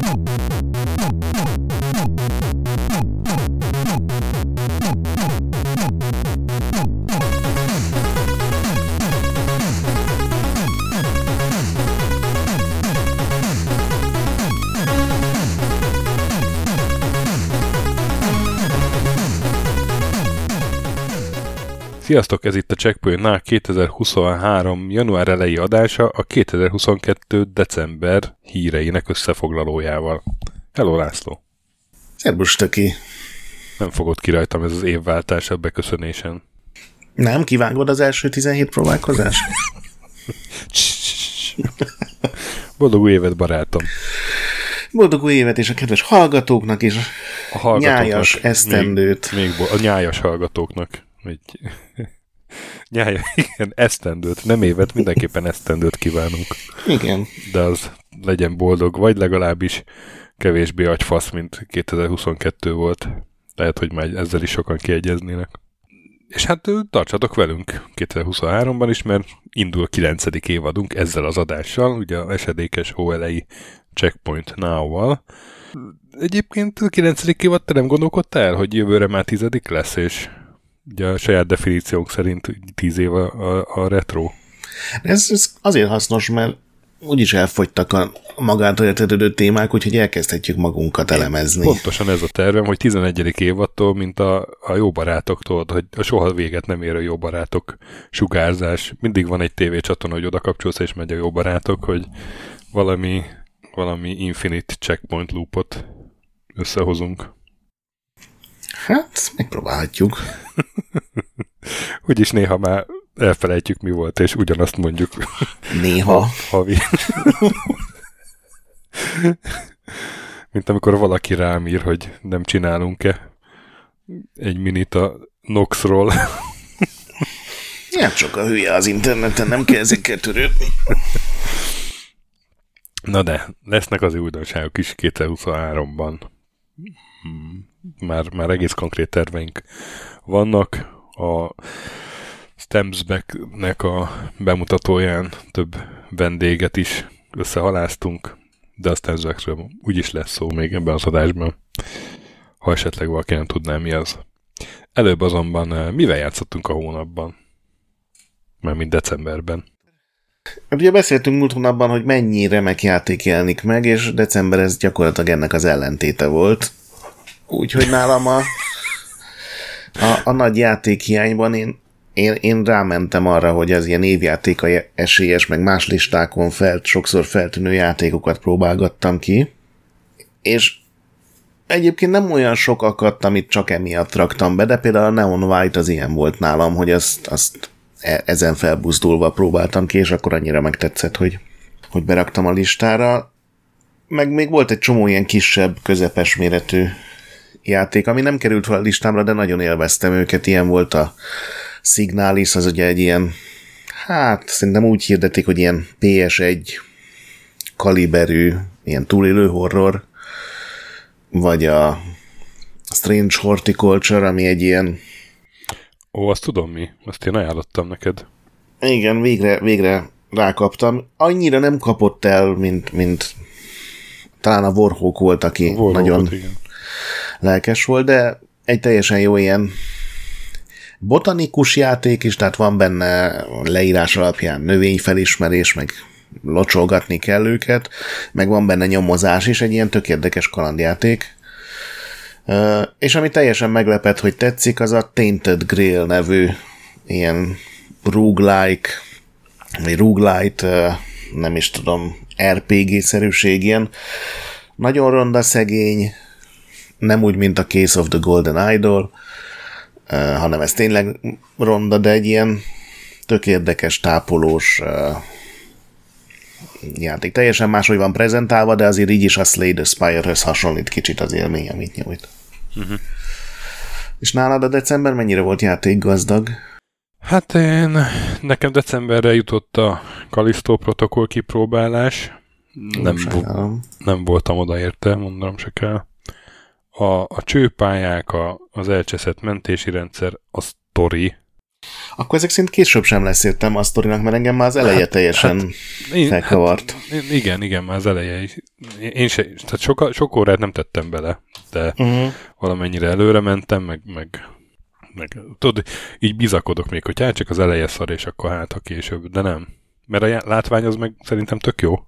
Thank you. Sziasztok, ez itt a Checkpoint 2023. január elejé adása a 2022. december híreinek összefoglalójával. Hello László! Szerbus töki! Nem fogod ki rajtam ez az évváltás a beköszönésen. Nem? Kivágod az első 17 próbálkozást? Boldog új évet, barátom! Boldog új évet és a kedves hallgatóknak is a hallgatóknak nyájas esztendőt. Még, még a nyájas hallgatóknak. Egy nyája, igen, esztendőt, nem évet, mindenképpen esztendőt kívánunk. Igen. De az legyen boldog, vagy legalábbis kevésbé agyfasz, mint 2022 volt. Lehet, hogy már ezzel is sokan kiegyeznének. És hát tartsatok velünk 2023-ban is, mert indul a 9. évadunk ezzel az adással, ugye a esedékes OLEI Checkpoint Now-val. Egyébként a 9. évad te nem gondolkodtál, hogy jövőre már tizedik lesz, és ugye a saját definíciónk szerint 10 év a, a, retro. Ez, ez azért hasznos, mert úgyis elfogytak a magától értetődő témák, úgyhogy elkezdhetjük magunkat elemezni. Pontosan ez a tervem, hogy 11. évattól, mint a, a jó barátoktól, hogy a soha véget nem ér a jó barátok sugárzás. Mindig van egy tévécsatorna, hogy oda kapcsolsz és megy a jó barátok, hogy valami, valami infinite checkpoint loopot összehozunk. Hát, megpróbálhatjuk. Úgyis néha már elfelejtjük, mi volt, és ugyanazt mondjuk. Néha. Havi. Mint amikor valaki rám ír, hogy nem csinálunk-e egy minit a Noxról. Nem csak a hülye az interneten, nem kell ezekkel törődni. Na de, lesznek az újdonságok is 2023-ban. Hmm már, már egész konkrét terveink vannak. A Stemsback-nek a bemutatóján több vendéget is összehaláztunk, de a Stemsbackről úgyis lesz szó még ebben az adásban, ha esetleg valaki nem tudná, mi az. Előbb azonban eh, mivel játszottunk a hónapban? Már mint decemberben. Hát ugye beszéltünk múlt hónapban, hogy mennyi remek játék jelenik meg, és december ez gyakorlatilag ennek az ellentéte volt. Úgyhogy nálam a, a, a nagy játékhiányban én, én, én rámentem arra, hogy az ilyen évjáték esélyes, meg más listákon felt, sokszor feltűnő játékokat próbálgattam ki, és egyébként nem olyan sok akadt, amit csak emiatt raktam be, de például a Neon White az ilyen volt nálam, hogy azt, azt e, ezen felbuzdulva próbáltam ki, és akkor annyira megtetszett, hogy, hogy beraktam a listára. Meg még volt egy csomó ilyen kisebb, közepes méretű játék, ami nem került fel a listámra, de nagyon élveztem őket. Ilyen volt a Signalis, az ugye egy ilyen, hát szerintem úgy hirdetik, hogy ilyen PS1 kaliberű, ilyen túlélő horror, vagy a Strange Horticulture, ami egy ilyen... Ó, azt tudom mi, azt én ajánlottam neked. Igen, végre, végre rákaptam. Annyira nem kapott el, mint, mint talán a Warhawk volt, aki Warhawk nagyon volt, igen lelkes volt, de egy teljesen jó ilyen botanikus játék is, tehát van benne leírás alapján növényfelismerés, meg locsolgatni kell őket, meg van benne nyomozás is, egy ilyen tök érdekes kalandjáték. És ami teljesen meglepett, hogy tetszik, az a Tainted Grail nevű ilyen roguelike, vagy roguelite, nem is tudom, RPG-szerűség ilyen. Nagyon ronda szegény, nem úgy, mint a Case of the Golden Idol, hanem ez tényleg ronda, de egy ilyen tök érdekes, tápolós játék. Teljesen máshogy van prezentálva, de azért így is a Slay the Spire-höz hasonlít kicsit az élmény, amit nyújt. Uh-huh. És nálad a december mennyire volt játék gazdag? Hát én, nekem decemberre jutott a Kalisztó protokoll kipróbálás. Nem, nem, nem voltam oda érte, mondom se kell a, a csőpályák, a, az elcseszett mentési rendszer, a story. Akkor ezek szerint később sem lesz értem a sztorinak, mert engem már az eleje hát, teljesen hát, én, felkavart. Hát, igen, igen, már az eleje is. Én se, tehát sok, sok órát nem tettem bele, de uh-huh. valamennyire előre mentem, meg, meg, meg tudod, így bizakodok még, hogy hát csak az eleje szar, és akkor hát a később, de nem. Mert a látvány az meg szerintem tök jó.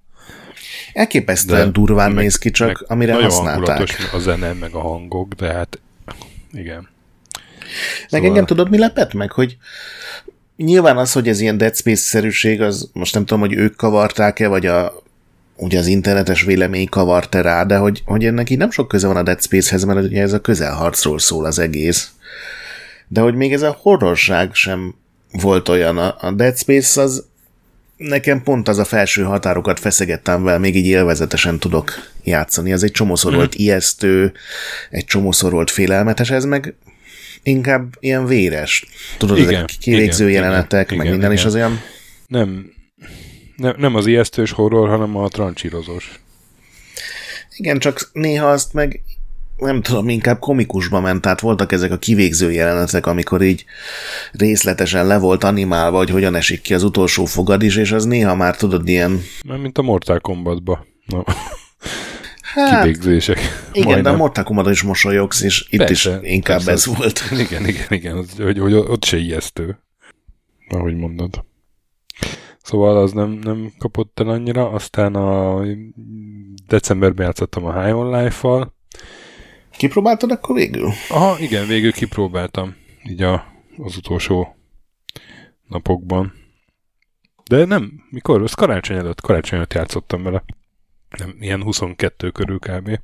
Elképesztően de durván meg, néz ki, csak meg amire nagyon használták. a zene, meg a hangok, de hát igen. Meg szóval... engem tudod, mi lepett meg, hogy nyilván az, hogy ez ilyen Dead Space-szerűség, az most nem tudom, hogy ők kavarták-e, vagy a, ugye az internetes vélemény kavart-e rá, de hogy, hogy ennek így nem sok köze van a Dead Space-hez, mert ugye ez a közelharcról szól az egész. De hogy még ez a horrorság sem volt olyan. A Dead Space az nekem pont az a felső határokat feszegettem vel, még így élvezetesen tudok játszani. Ez egy csomószor mm. volt ijesztő, egy csomószor volt félelmetes, ez meg inkább ilyen véres. Tudod, igen, ezek kivégző igen, jelenetek, igen, meg igen, minden igen. is az olyan... Nem, nem, nem az ijesztős horror, hanem a trancsírozós. Igen, csak néha azt meg nem tudom, inkább komikusba ment, tehát voltak ezek a kivégző jelenetek, amikor így részletesen le volt animálva, hogy hogyan esik ki az utolsó fogad is, és az néha már tudod ilyen... Mert mint a Mortal Kombatba. No. Hát, kivégzések. Igen, majdnem. de a Mortal Kombat is mosolyogsz, és itt persze, is inkább persze, ez volt. Igen, igen, igen, az, hogy, hogy ott se ijesztő. Ahogy mondod. Szóval az nem, nem kapott el annyira, aztán a decemberben játszottam a High on Life-val, Kipróbáltad akkor végül? Aha, igen, végül kipróbáltam. Így a, az utolsó napokban. De nem, mikor? Az karácsony előtt, karácsony előtt játszottam vele. Nem, ilyen 22 körül kb.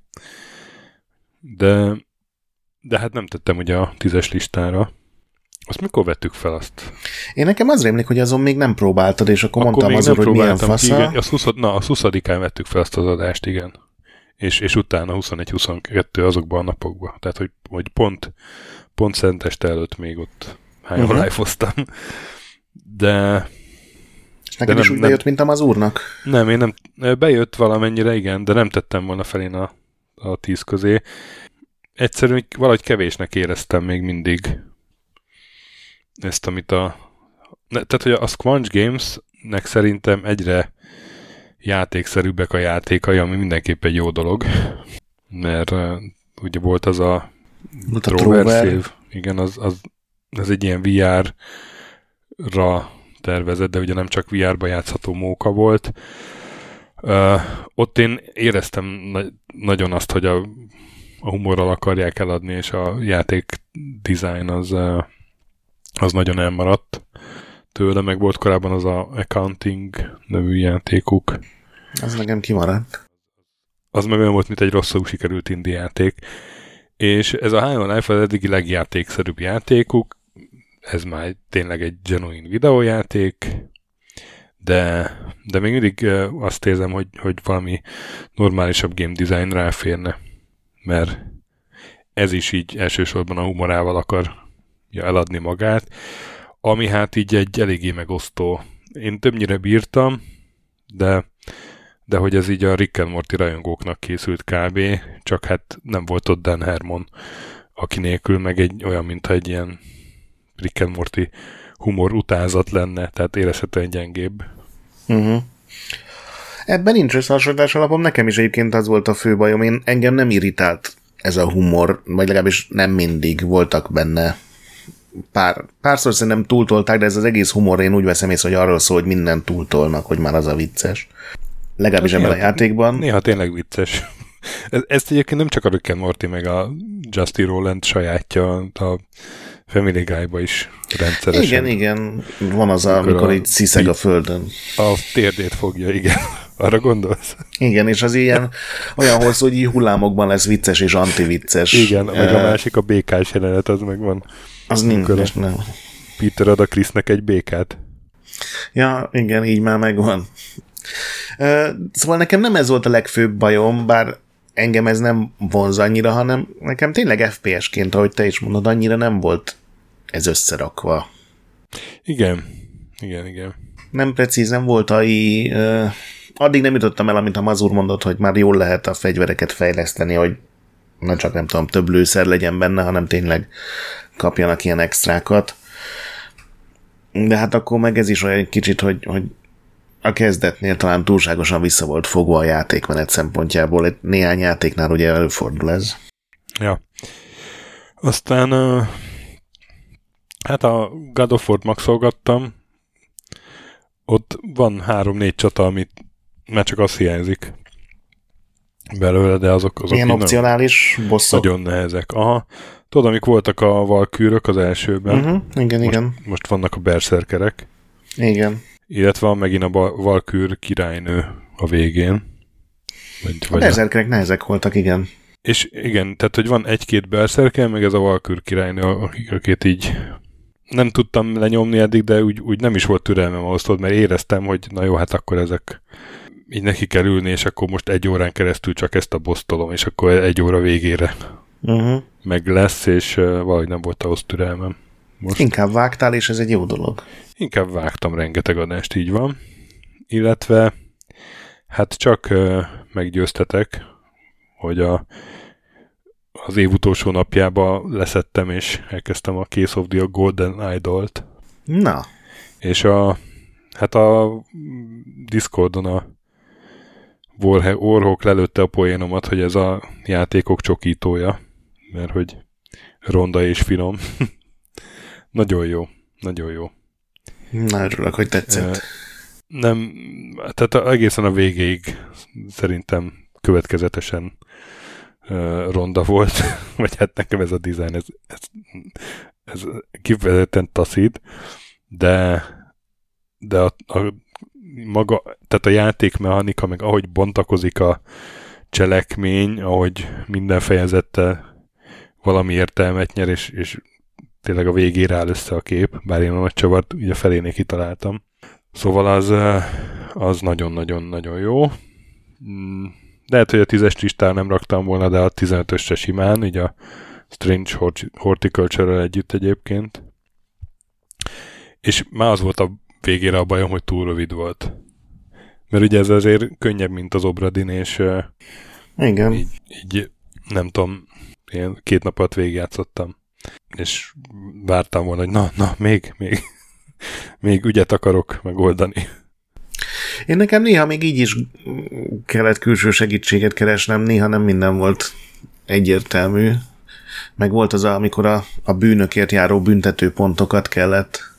De, de hát nem tettem ugye a tízes listára. Azt mikor vettük fel azt? Én nekem az rémlik, hogy azon még nem próbáltad, és akkor, akkor mondtam azon, hogy milyen fasz. Igen, az 20, na, a 20-án vettük fel azt az adást, igen és, és utána 21-22 azokban a napokban. Tehát, hogy, hogy pont, pont szenteste előtt még ott hány uh-huh. live De és neked de is nem, úgy bejött, nem, mint az úrnak? Nem, én nem, bejött valamennyire, igen, de nem tettem volna felén a, a tíz közé. Egyszerűen valahogy kevésnek éreztem még mindig ezt, amit a... Tehát, hogy a Squanch Games-nek szerintem egyre játékszerűbbek a játékai, ami mindenképp egy jó dolog, mert uh, ugye volt az a, a Trover. igen, az, az, az egy ilyen VR-ra tervezett, de ugye nem csak VR-ba játszható móka volt. Uh, ott én éreztem na- nagyon azt, hogy a, a humorral akarják eladni, és a játék design az, uh, az nagyon elmaradt tőle, meg volt korábban az a Accounting nevű játékuk, az nekem kimaradt. Az meg olyan volt, mint egy rosszul sikerült indi játék. És ez a High on Life az eddigi legjátékszerűbb játékuk, ez már tényleg egy genuine videójáték, de, de még mindig azt érzem, hogy, hogy valami normálisabb game design ráférne, mert ez is így elsősorban a humorával akar eladni magát, ami hát így egy eléggé megosztó. Én többnyire bírtam, de de hogy ez így a Rick and Morty rajongóknak készült kb. Csak hát nem volt ott Dan Hermon, aki nélkül meg egy olyan, mintha egy ilyen Rick and Morty humor utázat lenne, tehát érezhetően gyengébb. Uh-huh. Ebben nincs összehasonlítás alapom, nekem is egyébként az volt a fő bajom, én engem nem irritált ez a humor, vagy legalábbis nem mindig voltak benne pár, párszor szerintem túltolták, de ez az egész humor én úgy veszem észre, hogy arról szól, hogy minden túltolnak, hogy már az a vicces. Legalábbis ebben a játékban. Néha tényleg vicces. Ezt egyébként nem csak a Rick and Morty, meg a Justy Roland sajátja a Family Guy-ba is rendszeresen. Igen, igen. Van az, amikor, amikor így sziszeg a földön. A térdét fogja, igen. Arra gondolsz? Igen, és az ilyen olyan hosszú, hogy így hullámokban lesz vicces és antivicces. Igen, meg a másik a békás jelenet, az meg van. Az nincs, nem. Peter ad a Krisznek egy békát. Ja, igen, így már megvan. Szóval nekem nem ez volt a legfőbb bajom, bár engem ez nem vonz annyira, hanem nekem tényleg FPS-ként, ahogy te is mondod, annyira nem volt ez összerakva. Igen, igen, igen. Nem precíz, nem volt AI, addig nem jutottam el, amit a Mazur mondott, hogy már jól lehet a fegyvereket fejleszteni, hogy nem csak nem tudom, több lőszer legyen benne, hanem tényleg kapjanak ilyen extrákat. De hát akkor meg ez is olyan kicsit, hogy, hogy a kezdetnél talán túlságosan vissza volt fogva a játékmenet szempontjából. Néhány játéknál ugye előfordul ez. Ja. Aztán hát a God of War-t maxolgattam. Ott van három-négy csata, amit már csak azt hiányzik belőle, de azok, azok Ilyen opcionális bosszok. Nagyon nehezek. Aha. Tudod, amik voltak a valkűrök az elsőben. Uh-huh. Igen, most, igen. Most vannak a berserkerek. Igen. Illetve van megint a Valkűr királynő a végén. Vagy, a berserkerek nehezek voltak, igen. És igen, tehát, hogy van egy-két berserker, meg ez a Valkűr királynő, akit így nem tudtam lenyomni eddig, de úgy, úgy nem is volt türelmem ahhoz, mert éreztem, hogy na jó, hát akkor ezek így neki kell ülni, és akkor most egy órán keresztül csak ezt a bosztolom, és akkor egy óra végére uh-huh. meg lesz, és uh, valahogy nem volt ahhoz türelmem. Most. Inkább vágtál, és ez egy jó dolog. Inkább vágtam rengeteg adást, így van. Illetve, hát csak uh, meggyőztetek, hogy a, az év utolsó napjába leszettem, és elkezdtem a Case of the Golden Idol-t. Na. És a, hát a Discordon a Warhawk lelőtte a poénomat, hogy ez a játékok csokítója, mert hogy ronda és finom. nagyon jó, nagyon jó. Na, örülök, hogy tetszett. Nem, tehát egészen a végéig szerintem következetesen ronda volt, vagy hát nekem ez a dizájn, ez, ez, ez kifejezetten taszít, de de a, a maga, tehát a játékmechanika, meg ahogy bontakozik a cselekmény, ahogy minden fejezette valami értelmet nyer, és, és tényleg a végére áll össze a kép, bár én a nagy csavart ugye felénél kitaláltam. Szóval az, az nagyon-nagyon-nagyon jó. Mm, lehet, hogy a tízes listán nem raktam volna, de a 15-ösre simán, így a Strange Horticulture-rel együtt egyébként. És már az volt a végére a bajom, hogy túl rövid volt. Mert ugye ez azért könnyebb, mint az Obradin, és Igen. Így, így nem tudom, én két napot végigjátszottam, és vártam volna, hogy na, na, még, még, még ügyet akarok megoldani. Én nekem néha még így is kellett külső segítséget keresnem, néha nem minden volt egyértelmű. Meg volt az, amikor a, a bűnökért járó büntető pontokat kellett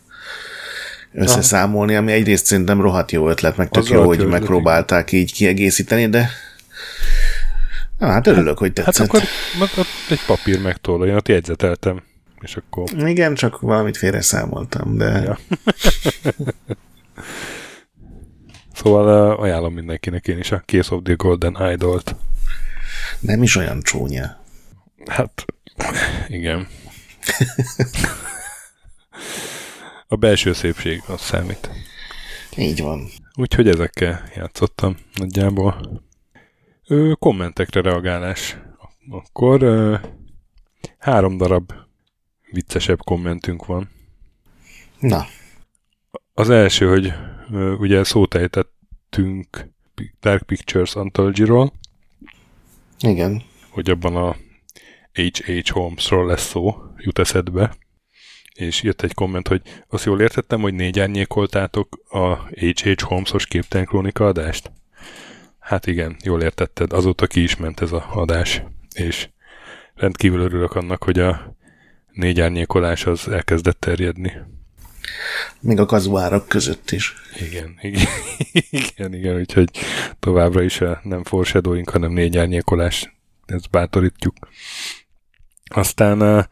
összeszámolni, ami egyrészt szerintem rohadt jó ötlet, meg tök jó, hogy megpróbálták így kiegészíteni, de Na, hát örülök, hogy tetszett. Hát akkor egy papír megtól, én ott jegyzeteltem, és akkor... Igen, csak valamit félre számoltam, de... Ja. szóval uh, ajánlom mindenkinek én is a Case of the Golden Idol-t. Nem is olyan csúnya. Hát, igen. a belső szépség az számít. Így van. Úgyhogy ezekkel játszottam nagyjából. Ö, kommentekre reagálás. Akkor ö, három darab viccesebb kommentünk van. Na. Az első, hogy ö, ugye szót ejtettünk Dark Pictures Anthology-ról. Igen. Hogy abban a H.H. Holmesról lesz szó, jut eszedbe és jött egy komment, hogy azt jól értettem, hogy négy árnyékoltátok a H.H. Holmesos képtelen krónika adást? Hát igen, jól értetted, azóta ki is ment ez a adás, és rendkívül örülök annak, hogy a négy árnyékolás az elkezdett terjedni. Még a kazuárok között is. Igen, igen, igen, igen, úgyhogy továbbra is nem foreshadowing, hanem négy árnyékolás, ezt bátorítjuk. Aztán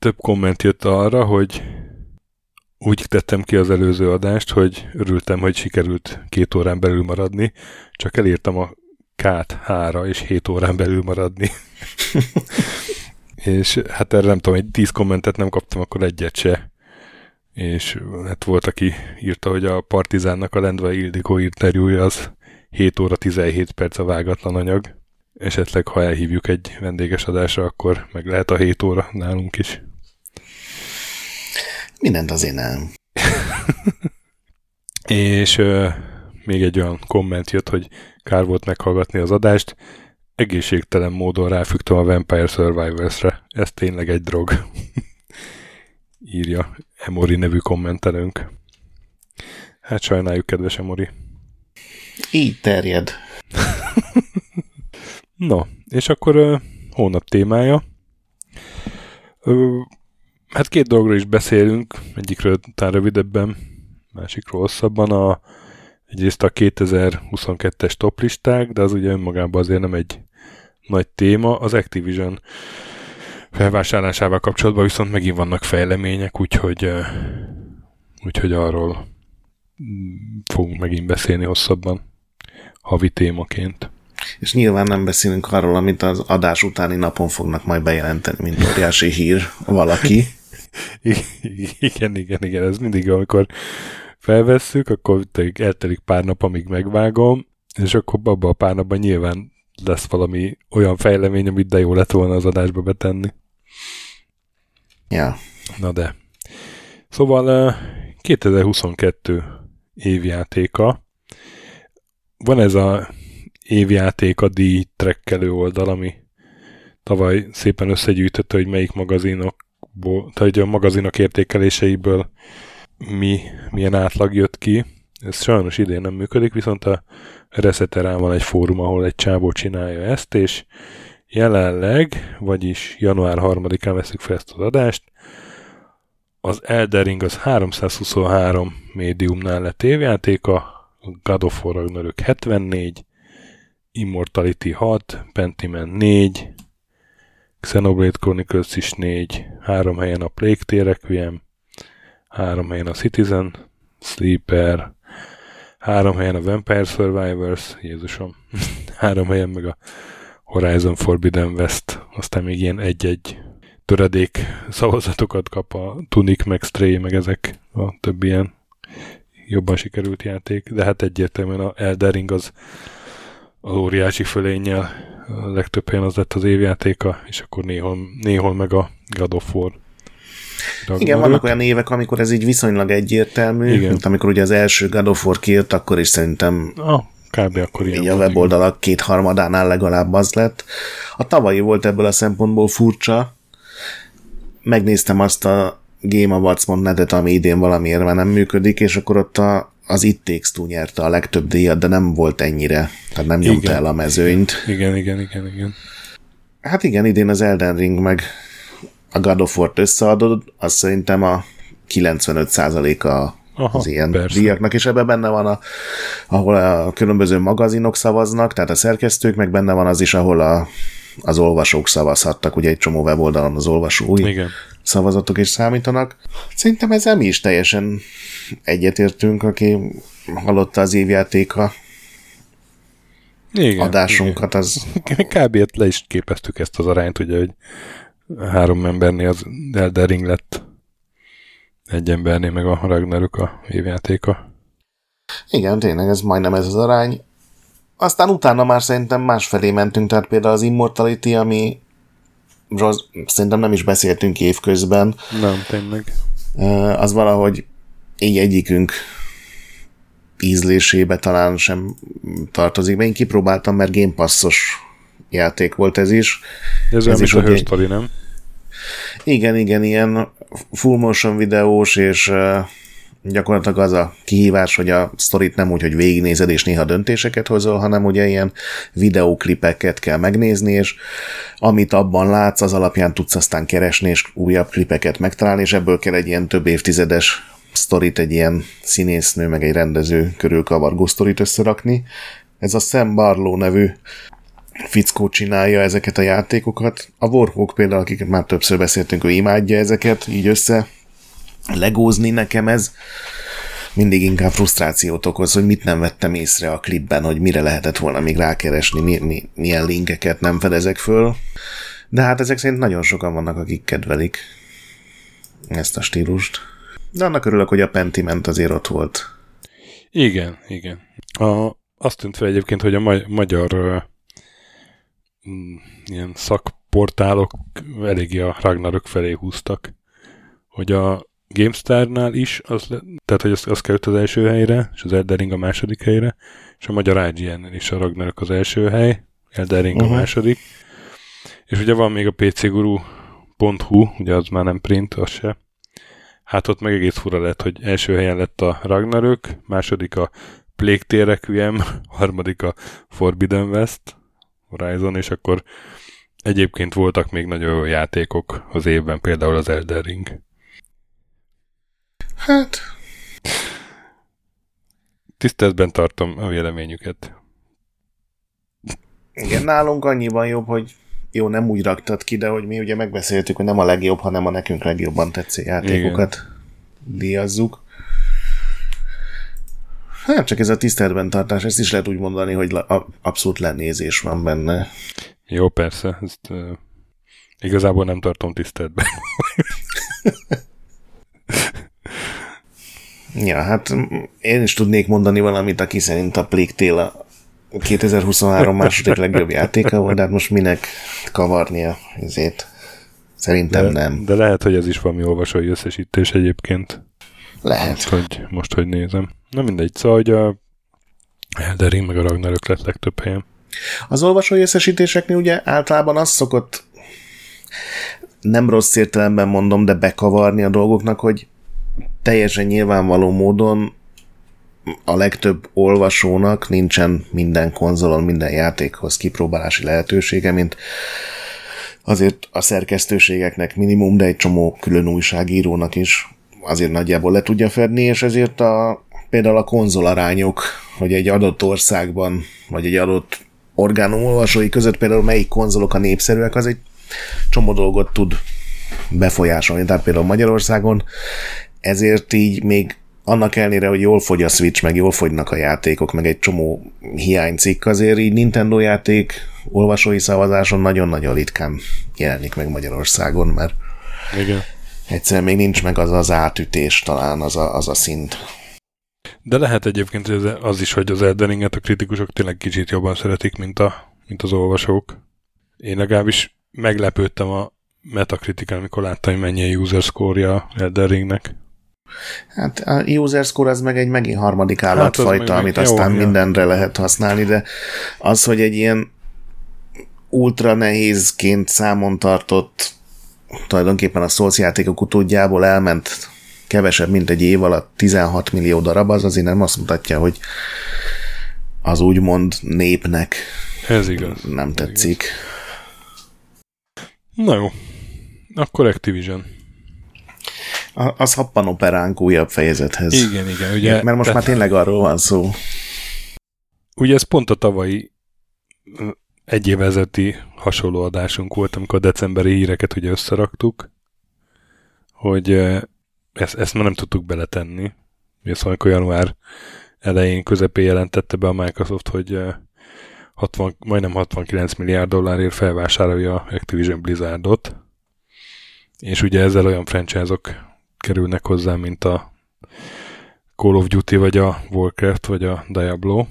több komment jött arra, hogy úgy tettem ki az előző adást, hogy örültem, hogy sikerült két órán belül maradni, csak elírtam a hára, és hét órán belül maradni. és hát erre nem tudom, egy tíz kommentet nem kaptam, akkor egyet se. És hát volt, aki írta, hogy a Partizánnak a Lendvai Ildikó interjúja az 7 óra 17 perc a vágatlan anyag. Esetleg, ha elhívjuk egy vendéges adásra, akkor meg lehet a 7 óra nálunk is. Mindent azért nem. és ö, még egy olyan komment jött, hogy kár volt meghallgatni az adást, egészségtelen módon ráfügtem a Vampire Survivors-re. Ez tényleg egy drog. írja Emori nevű kommentelőnk. Hát sajnáljuk, kedves Emori. Így terjed. no, és akkor uh, hónap témája. Uh, hát két dologról is beszélünk, egyikről talán rövidebben, másikról hosszabban. A, egyrészt a 2022-es toplisták, de az ugye önmagában azért nem egy nagy téma. Az Activision felvásárlásával kapcsolatban viszont megint vannak fejlemények, úgyhogy, úgyhogy arról fogunk megint beszélni hosszabban havi témaként. És nyilván nem beszélünk arról, amit az adás utáni napon fognak majd bejelenteni, mint óriási hír valaki. igen, igen, igen, ez mindig, amikor felvesszük, akkor eltelik pár nap, amíg megvágom, és akkor abban a pár napban nyilván lesz valami olyan fejlemény, amit de jó lett volna az adásba betenni. Ja. Na de. Szóval 2022 évjátéka. Van ez a évjáték a díj trekkelő oldal, ami tavaly szépen összegyűjtötte, hogy melyik magazinokból, tehát a magazinok értékeléseiből mi, milyen átlag jött ki. Ez sajnos idén nem működik, viszont a Reseterán van egy fórum, ahol egy csávó csinálja ezt, és jelenleg, vagyis január 3-án veszük fel ezt az adást, az Eldering az 323 médiumnál lett évjátéka, God of War Ragnarök 74, Immortality 6, Pentiment 4, Xenoblade Chronicles is 4, három helyen a Plague Tale Requiem, három helyen a Citizen, Sleeper, három helyen a Vampire Survivors, Jézusom, három helyen meg a Horizon Forbidden West, aztán még ilyen egy-egy töredék szavazatokat kap a Tunic, meg Stray, meg ezek a több ilyen jobban sikerült játék, de hát egyértelműen a Eldering az az óriási fölénnyel a legtöbb helyen az lett az évjátéka, és akkor néhol, néhol meg a God of War. Ragnarök. Igen, vannak olyan évek, amikor ez így viszonylag egyértelmű, Igen. mint amikor ugye az első God of War kijött, akkor is szerintem ah, kb. akkor ilyen így a weboldalak kétharmadánál legalább az lett. A tavalyi volt ebből a szempontból furcsa, megnéztem azt a GameAwards.net-et, ami idén valamiért már nem működik, és akkor ott a, az It Takes Two nyerte a legtöbb díjat, de nem volt ennyire, tehát nem nyomta igen, el a mezőnyt. Igen, igen, igen, igen. Hát igen, idén az Elden Ring meg a God of War-t összeadod, az szerintem a 95%-a Aha, az ilyen persze. díjaknak, és ebben benne van, a, ahol a különböző magazinok szavaznak, tehát a szerkesztők, meg benne van az is, ahol a, az olvasók szavazhattak, ugye egy csomó weboldalon az olvasói Igen. szavazatok is számítanak. Szerintem ezzel mi is teljesen egyetértünk, aki hallotta az évjátéka igen, adásunkat, az... Kb. le is képeztük ezt az arányt, ugye, hogy három embernél az Elden Ring lett egy embernél meg a Ragnarök a évjátéka. Igen, tényleg ez majdnem ez az arány. Aztán utána már szerintem másfelé mentünk, tehát például az Immortality, ami szerintem nem is beszéltünk évközben. Nem, tényleg. Az valahogy így egyikünk ízlésébe talán sem tartozik. Én kipróbáltam, mert Game Passos játék volt ez is. Ez, ez is a hősztori, nem? Igen, igen, ilyen full motion videós, és gyakorlatilag az a kihívás, hogy a sztorit nem úgy, hogy végignézed és néha döntéseket hozol, hanem ugye ilyen videóklipeket kell megnézni, és amit abban látsz, az alapján tudsz aztán keresni, és újabb klipeket megtalálni, és ebből kell egy ilyen több évtizedes sztorit, egy ilyen színésznő, meg egy rendező körül kavargó sztorit összerakni. Ez a Sam Barlow nevű fickó csinálja ezeket a játékokat. A Warhawk például, akiket már többször beszéltünk, ő imádja ezeket így össze legózni nekem ez mindig inkább frusztrációt okoz, hogy mit nem vettem észre a klipben, hogy mire lehetett volna még rákeresni, mi, mi, milyen linkeket nem fedezek föl. De hát ezek szerint nagyon sokan vannak, akik kedvelik ezt a stílust. De annak örülök, hogy a Pentiment azért ott volt. Igen, igen. A, azt tűnt fel egyébként, hogy a ma- magyar uh, ilyen szakportálok eléggé a Ragnarök felé húztak, hogy a GameStar-nál is, az, tehát hogy az, az került az első helyre, és az Eldering a második helyre, és a magyar ign is a Ragnarök az első hely, Eldering uh-huh. a második, és ugye van még a pcguru.hu, ugye az már nem print, az se, Hát ott meg egész fura lett, hogy első helyen lett a Ragnarök, második a Plague Tale Requiem, harmadik a Forbidden West, Horizon, és akkor egyébként voltak még nagyon jó játékok az évben, például az Elden Ring. Hát... Tiszteletben tartom a véleményüket. Igen, nálunk annyiban jobb, hogy jó, nem úgy raktad ki, de hogy mi ugye megbeszéltük, hogy nem a legjobb, hanem a nekünk legjobban tetsző játékokat Igen. díjazzuk. Hát csak ez a tiszteletben tartás, ezt is lehet úgy mondani, hogy abszolút lenézés van benne. Jó, persze, ezt uh, igazából nem tartom tiszteletben. ja, hát én is tudnék mondani valamit, aki szerint a Tale 2023 második legjobb játéka volt, de hát most minek kavarnia ezért? Szerintem de, nem. De lehet, hogy ez is valami olvasói összesítés egyébként. Lehet. Most, hogy, most, hogy nézem. Na mindegy, szóval, hogy a Elden Ring meg a Ragnarök lett legtöbb helyen. Az olvasói összesítéseknél ugye általában az szokott nem rossz értelemben mondom, de bekavarni a dolgoknak, hogy teljesen nyilvánvaló módon a legtöbb olvasónak nincsen minden konzolon, minden játékhoz kipróbálási lehetősége, mint azért a szerkesztőségeknek minimum, de egy csomó külön újságírónak is azért nagyjából le tudja fedni, és ezért a, például a konzolarányok, hogy egy adott országban, vagy egy adott orgánum olvasói között például melyik konzolok a népszerűek, az egy csomó dolgot tud befolyásolni. Tehát például Magyarországon ezért így még annak ellenére, hogy jól fogy a Switch, meg jól fogynak a játékok, meg egy csomó hiánycikk, azért így Nintendo játék olvasói szavazáson nagyon-nagyon ritkán jelenik meg Magyarországon, mert Igen. egyszerűen még nincs meg az az átütés talán, az a, az a szint. De lehet egyébként az is, hogy az Elden a kritikusok tényleg kicsit jobban szeretik, mint, a, mint az olvasók. Én legalábbis meglepődtem a Metacritic, amikor láttam, hogy mennyi a user score-ja Elden Ringnek. Hát a user score az meg egy megint harmadik hát állatfajta, hát amit meg, aztán jó, mindenre lehet használni, de az, hogy egy ilyen ultra nehézként számon tartott tulajdonképpen a Souls játékok utódjából elment kevesebb, mint egy év alatt 16 millió darab, az azért nem azt mutatja, hogy az úgymond népnek Ez igaz. nem Ez tetszik. Igaz. Na jó, akkor Activision. Az happanoperánk újabb fejezethez. Igen, igen. Ugye, Mert most tehát, már tényleg arról van szó. Ugye ez pont a tavalyi egy évezeti hasonló adásunk volt, amikor a decemberi híreket ugye összeraktuk, hogy ezt, ezt már nem tudtuk beletenni. Ugye szóval amikor január elején, közepén jelentette be a Microsoft, hogy 60, majdnem 69 milliárd dollárért felvásárolja Activision Blizzardot, és ugye ezzel olyan franchise-ok kerülnek hozzá, mint a Call of Duty, vagy a Warcraft, vagy a Diablo.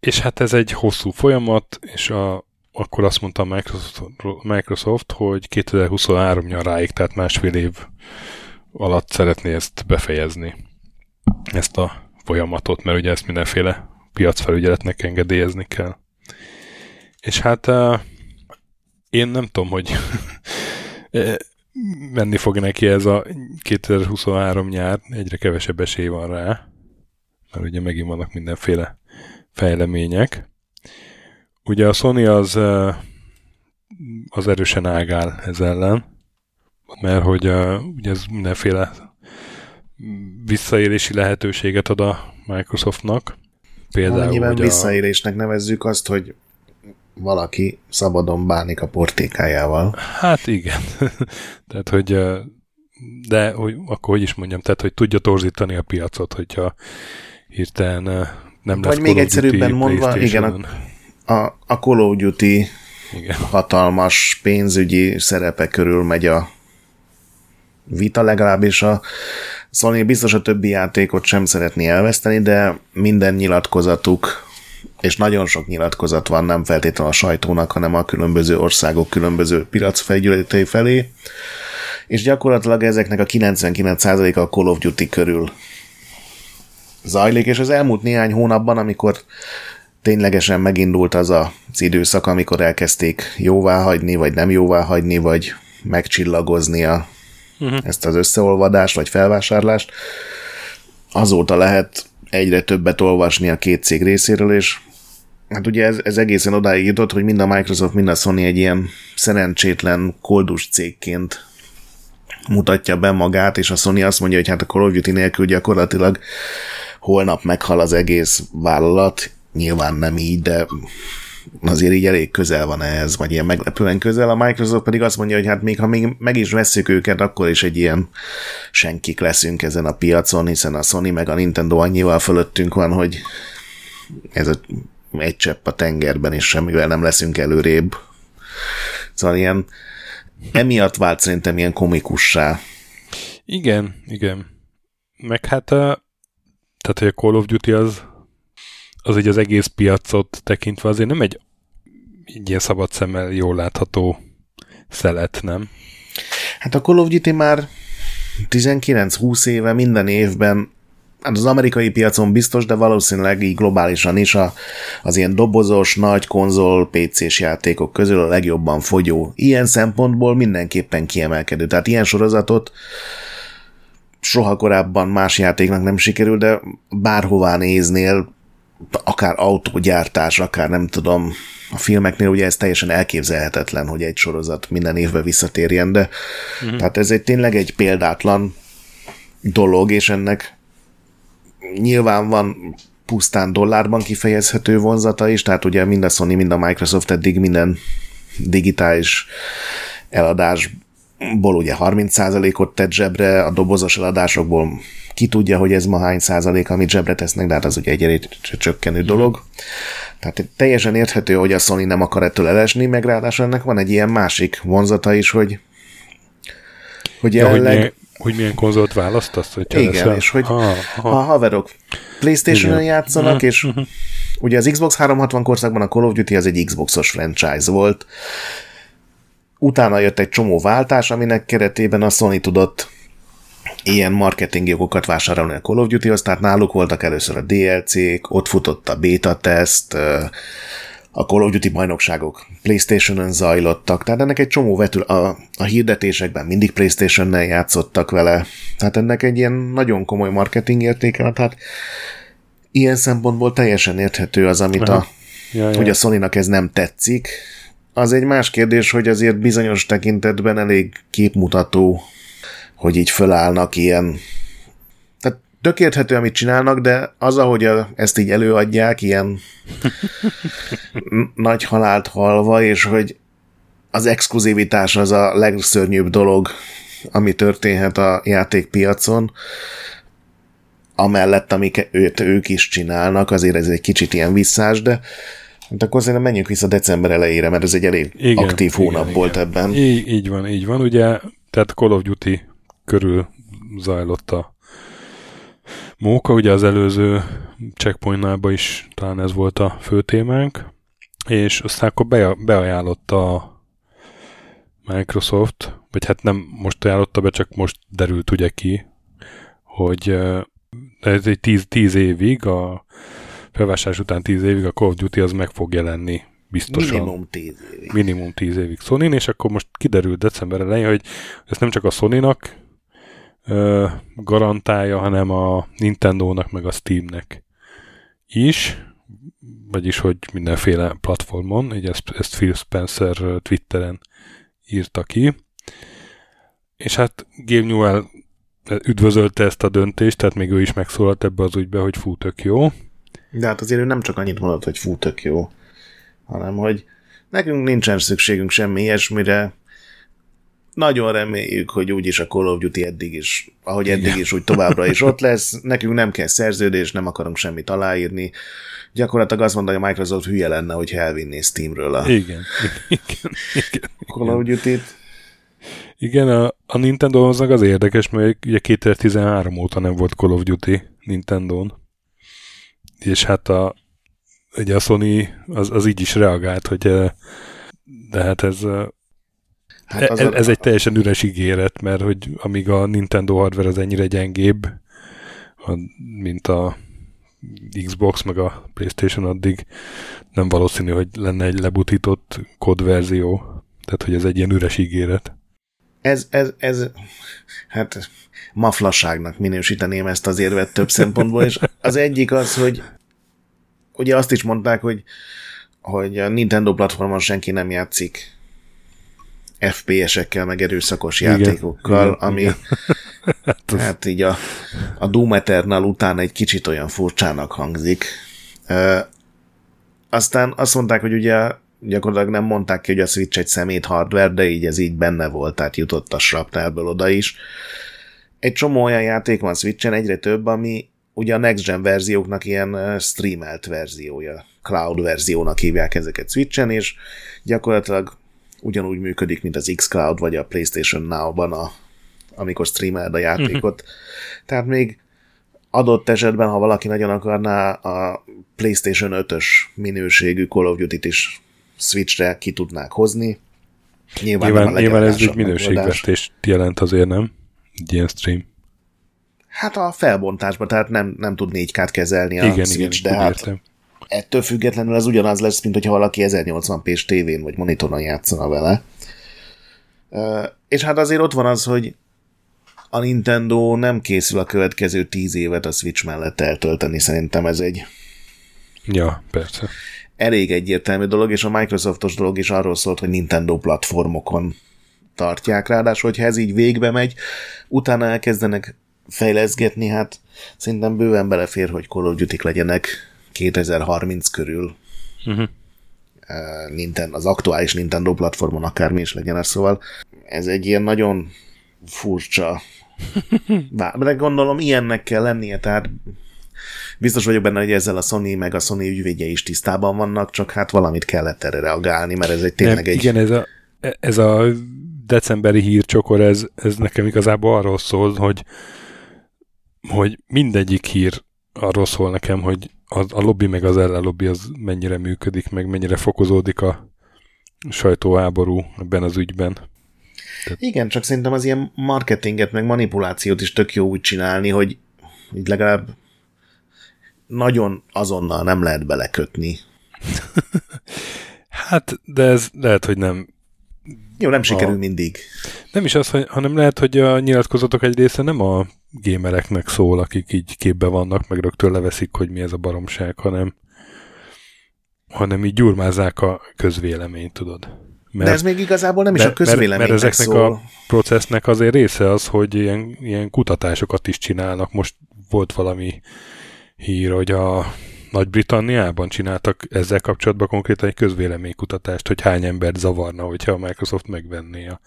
És hát ez egy hosszú folyamat, és a, akkor azt mondta Microsoft, Microsoft hogy 2023 nyaráig, tehát másfél év alatt szeretné ezt befejezni, ezt a folyamatot, mert ugye ezt mindenféle piacfelügyeletnek engedélyezni kell. És hát uh, én nem tudom, hogy menni fog neki ez a 2023 nyár, egyre kevesebb esély van rá, mert ugye megint vannak mindenféle fejlemények. Ugye a Sony az, az erősen ágál ez ellen, mert hogy ugye ez mindenféle visszaélési lehetőséget ad a Microsoftnak. Például, Annyiben hogy visszaélésnek nevezzük azt, hogy valaki szabadon bánik a portékájával. Hát igen. tehát, hogy de hogy, akkor hogy is mondjam, tehát, hogy tudja torzítani a piacot, hogyha hirtelen nem lesz Vagy még egyszerűbben mondva, igen, a, a, a Call of Duty igen. hatalmas pénzügyi szerepe körül megy a vita, legalábbis a Sony biztos a többi játékot sem szeretné elveszteni, de minden nyilatkozatuk és nagyon sok nyilatkozat van, nem feltétlenül a sajtónak, hanem a különböző országok különböző piacfelgyűlöletei felé, és gyakorlatilag ezeknek a 99%-a a Call of Duty körül zajlik, és az elmúlt néhány hónapban, amikor ténylegesen megindult az az időszak, amikor elkezdték jóvá hagyni, vagy nem jóvá hagyni, vagy megcsillagozni a uh-huh. ezt az összeolvadást vagy felvásárlást. Azóta lehet egyre többet olvasni a két cég részéről, és hát ugye ez, ez egészen odáig jutott, hogy mind a Microsoft, mind a Sony egy ilyen szerencsétlen koldus cégként mutatja be magát, és a Sony azt mondja, hogy hát a Call of Duty nélkül gyakorlatilag holnap meghal az egész vállalat, nyilván nem így, de azért így elég közel van ehhez, vagy ilyen meglepően közel. A Microsoft pedig azt mondja, hogy hát még ha még meg is veszük őket, akkor is egy ilyen senkik leszünk ezen a piacon, hiszen a Sony meg a Nintendo annyival fölöttünk van, hogy ez a, egy csepp a tengerben, és semmivel nem leszünk előrébb. Szóval ilyen emiatt vált szerintem ilyen komikussá. Igen, igen. Meg hát a, tehát, hogy a Call of Duty az az így az egész piacot tekintve azért nem egy, egy ilyen szabad szemmel jól látható szelet, nem? Hát a Call of Duty már 19-20 éve minden évben hát az amerikai piacon biztos, de valószínűleg így globálisan is a, az ilyen dobozos, nagy konzol PC-s játékok közül a legjobban fogyó. Ilyen szempontból mindenképpen kiemelkedő. Tehát ilyen sorozatot soha korábban más játéknak nem sikerül, de bárhová néznél, akár autógyártás, akár nem tudom, a filmeknél ugye ez teljesen elképzelhetetlen, hogy egy sorozat minden évben visszatérjen, de uh-huh. tehát ez egy tényleg egy példátlan dolog, és ennek nyilván van pusztán dollárban kifejezhető vonzata is, tehát ugye mind a Sony, mind a Microsoft eddig minden digitális eladásból ugye 30%-ot tett zsebre, a dobozos eladásokból ki tudja, hogy ez ma hány százalék, amit zsebre tesznek, de hát az ugye egy elég csökkenő dolog. Tehát teljesen érthető, hogy a Sony nem akar ettől elesni, meg ráadásul ennek van egy ilyen másik vonzata is, hogy hogy jelenleg... Ja, hogy, milyen, hogy milyen konzolt választasz? Hogy igen, leszel? és hogy ha, ha. a haverok Playstation-on játszanak, uh-huh, és uh-huh. ugye az Xbox 360 korszakban a Call of Duty az egy Xboxos franchise volt. Utána jött egy csomó váltás, aminek keretében a Sony tudott ilyen marketing jogokat vásárolni a Call of Duty-hoz, tehát náluk voltak először a DLC-k, ott futott a beta teszt, a Call of Duty bajnokságok PlayStation-on zajlottak, tehát ennek egy csomó vetül, a, a hirdetésekben mindig PlayStation-nel játszottak vele, tehát ennek egy ilyen nagyon komoly marketing értéke van, tehát ilyen szempontból teljesen érthető az, amit a, ja, ja. hogy a sony ez nem tetszik. Az egy más kérdés, hogy azért bizonyos tekintetben elég képmutató hogy így fölállnak ilyen tehát tökélethető, amit csinálnak, de az, ahogy a, ezt így előadják, ilyen nagy halált halva, és hogy az exkluzivitás az a legszörnyűbb dolog, ami történhet a játékpiacon, amellett, amik őt, ők is csinálnak, azért ez egy kicsit ilyen visszás, de hát akkor szerintem menjünk vissza december elejére, mert ez egy elég igen, aktív hónap igen, volt igen. ebben. Így, így van, így van. Ugye, tehát Call of Duty körül zajlott a móka, ugye az előző checkpointnában is talán ez volt a fő témánk, és aztán akkor beajánlotta a Microsoft, vagy hát nem most ajánlotta be, csak most derült ugye ki, hogy ez egy tíz, tíz évig, a felvásárlás után tíz évig a Call of Duty az meg fog jelenni biztosan. Minimum tíz évig. Minimum tíz évig sony és akkor most kiderült december elején, hogy ez nem csak a Sony-nak ö, garantálja, hanem a Nintendo-nak meg a Steam-nek is, vagyis hogy mindenféle platformon, így ezt, ezt Phil Spencer Twitteren írta ki. És hát Gabe Newell üdvözölte ezt a döntést, tehát még ő is megszólalt ebbe az ügybe, hogy fú, tök jó. De hát azért ő nem csak annyit mondott, hogy fú, tök jó, hanem hogy nekünk nincsen szükségünk semmi ilyesmire, nagyon reméljük, hogy úgyis a Call of Duty eddig is, ahogy eddig Igen. is, úgy továbbra is ott lesz. Nekünk nem kell szerződés, nem akarunk semmit aláírni. Gyakorlatilag azt mondja, hogy a Microsoft hülye lenne, hogy elvinné Steamről a Igen. Igen. Igen. Call of Duty-t. Igen, a, a Nintendo az az érdekes, mert ugye 2013 óta nem volt Call of Duty Nintendo-n. És hát a, ugye a Sony az, az így is reagált, hogy eh, de hát ez eh, Hát ez, a... ez egy teljesen üres ígéret, mert hogy amíg a Nintendo hardware az ennyire gyengébb, mint a Xbox meg a Playstation addig nem valószínű, hogy lenne egy lebutított kódverzió. Tehát, hogy ez egy ilyen üres ígéret. ez, ez, ez, hát maflasságnak minősíteném ezt az érvet több szempontból, és az egyik az, hogy ugye azt is mondták, hogy, hogy a Nintendo platformon senki nem játszik FPS-ekkel, meg erőszakos igen, játékokkal, igen, ami igen. hát, hát így a, a Doom Eternal után egy kicsit olyan furcsának hangzik. E, aztán azt mondták, hogy ugye gyakorlatilag nem mondták ki, hogy a Switch egy szemét hardware, de így ez így benne volt, tehát jutott a sraptárből oda is. Egy csomó olyan játék van Switchen, egyre több, ami ugye a next gen verzióknak ilyen streamelt verziója, cloud verziónak hívják ezeket Switchen, és gyakorlatilag ugyanúgy működik, mint az xCloud vagy a PlayStation Now-ban, a, amikor streameled a játékot. Uh-huh. Tehát még adott esetben, ha valaki nagyon akarná, a PlayStation 5-ös minőségű Call of Duty-t is Switchre ki tudnák hozni. Nyilván, nyilván, nyilván ez egy minőségvesztést jelent azért, nem? Egy ilyen stream. Hát a felbontásban, tehát nem, nem tud 4K-t kezelni a igen, Switch, igen, de hát értem. Ettől függetlenül az ugyanaz lesz, mint hogyha valaki 1080p-s tévén vagy monitoron játszana vele. És hát azért ott van az, hogy a Nintendo nem készül a következő tíz évet a Switch mellett eltölteni, szerintem ez egy Ja, persze. Elég egyértelmű dolog, és a Microsoftos dolog is arról szólt, hogy Nintendo platformokon tartják, ráadásul, hogyha ez így végbe megy, utána elkezdenek fejleszgetni, hát szerintem bőven belefér, hogy Call of Duty legyenek 2030 körül. Uh-huh. Nintendo, az aktuális Nintendo platformon akármi is legyen ez, szóval ez egy ilyen nagyon furcsa de gondolom ilyennek kell lennie, tehát biztos vagyok benne, hogy ezzel a Sony meg a Sony ügyvédje is tisztában vannak, csak hát valamit kellett erre reagálni, mert ez egy tényleg Nem, egy... Igen, ez a, ez a decemberi hírcsokor, ez, ez nekem igazából arról szól, hogy, hogy mindegyik hír arról szól nekem, hogy a, a lobby meg az ellenlobby az mennyire működik, meg mennyire fokozódik a sajtóháború ebben az ügyben. Tehát... Igen, csak szerintem az ilyen marketinget, meg manipulációt is tök jó úgy csinálni, hogy így legalább nagyon azonnal nem lehet belekötni. hát, de ez lehet, hogy nem jó, nem sikerül a... mindig. Nem is az, hanem lehet, hogy a nyilatkozatok egy része nem a gémereknek szól, akik így képbe vannak, meg rögtön leveszik, hogy mi ez a baromság, hanem, hanem így gyurmázzák a közvéleményt, tudod. Mert, De ez még igazából nem is a közvéleménynek mert, mert ezeknek szól. a processznek azért része az, hogy ilyen, ilyen kutatásokat is csinálnak. Most volt valami hír, hogy a nagy-Britanniában csináltak ezzel kapcsolatban konkrétan egy közvéleménykutatást, hogy hány embert zavarna, hogyha a Microsoft megvenné a...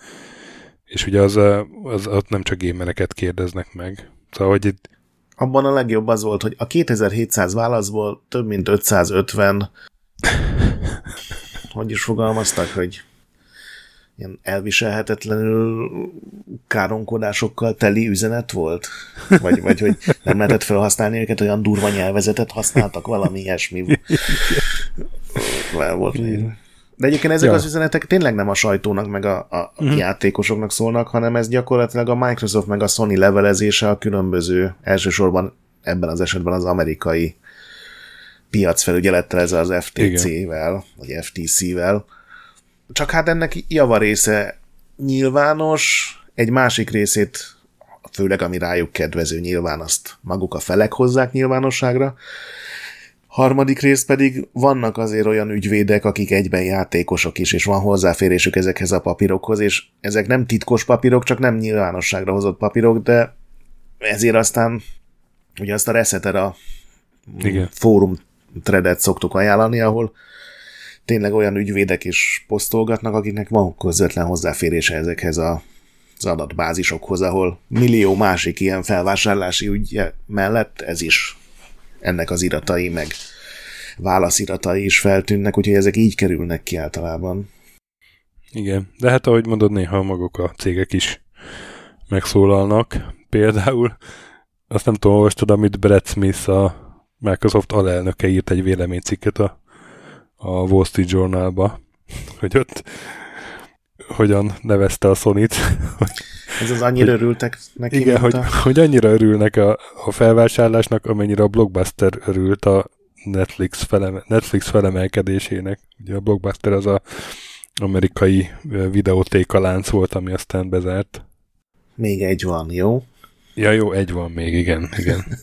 És ugye az, az, ott nem csak gémereket kérdeznek meg. Szóval, hogy itt... Abban a legjobb az volt, hogy a 2700 válaszból több mint 550 hogy is fogalmaztak, hogy ilyen elviselhetetlenül káronkodásokkal teli üzenet volt? Vagy, vagy hogy nem lehetett felhasználni őket, olyan durva nyelvezetet használtak, valami ilyesmi volt. De egyébként ezek ja. az üzenetek tényleg nem a sajtónak, meg a, a uh-huh. játékosoknak szólnak, hanem ez gyakorlatilag a Microsoft meg a Sony levelezése a különböző, elsősorban ebben az esetben az amerikai piacfelügyelettel, ez az FTC-vel, vagy FTC-vel, csak hát ennek javarésze nyilvános, egy másik részét, főleg ami rájuk kedvező nyilván, azt maguk a felek hozzák nyilvánosságra. Harmadik rész pedig vannak azért olyan ügyvédek, akik egyben játékosok is, és van hozzáférésük ezekhez a papírokhoz, és ezek nem titkos papírok, csak nem nyilvánosságra hozott papírok, de ezért aztán ugye azt a Resetera Igen. fórum tredet szoktuk ajánlani, ahol tényleg olyan ügyvédek is posztolgatnak, akiknek van közvetlen hozzáférése ezekhez a, az adatbázisokhoz, ahol millió másik ilyen felvásárlási ügy mellett ez is ennek az iratai, meg válasziratai is feltűnnek, úgyhogy ezek így kerülnek ki általában. Igen, de hát ahogy mondod, néha maguk a cégek is megszólalnak. Például azt nem tudom, olvastad, amit Brett Smith, a Microsoft alelnöke írt egy véleménycikket a a Wall Street Journalba, hogy ott hogyan nevezte a Sony-t. Ez az annyira hogy, örültek neki. Igen, hogy, a... hogy annyira örülnek a, a felvásárlásnak, amennyire a Blockbuster örült a Netflix, feleme, Netflix felemelkedésének. Ugye a Blockbuster az a amerikai videótéka lánc volt, ami aztán bezárt. Még egy van, jó? Ja, jó, egy van még, igen, igen.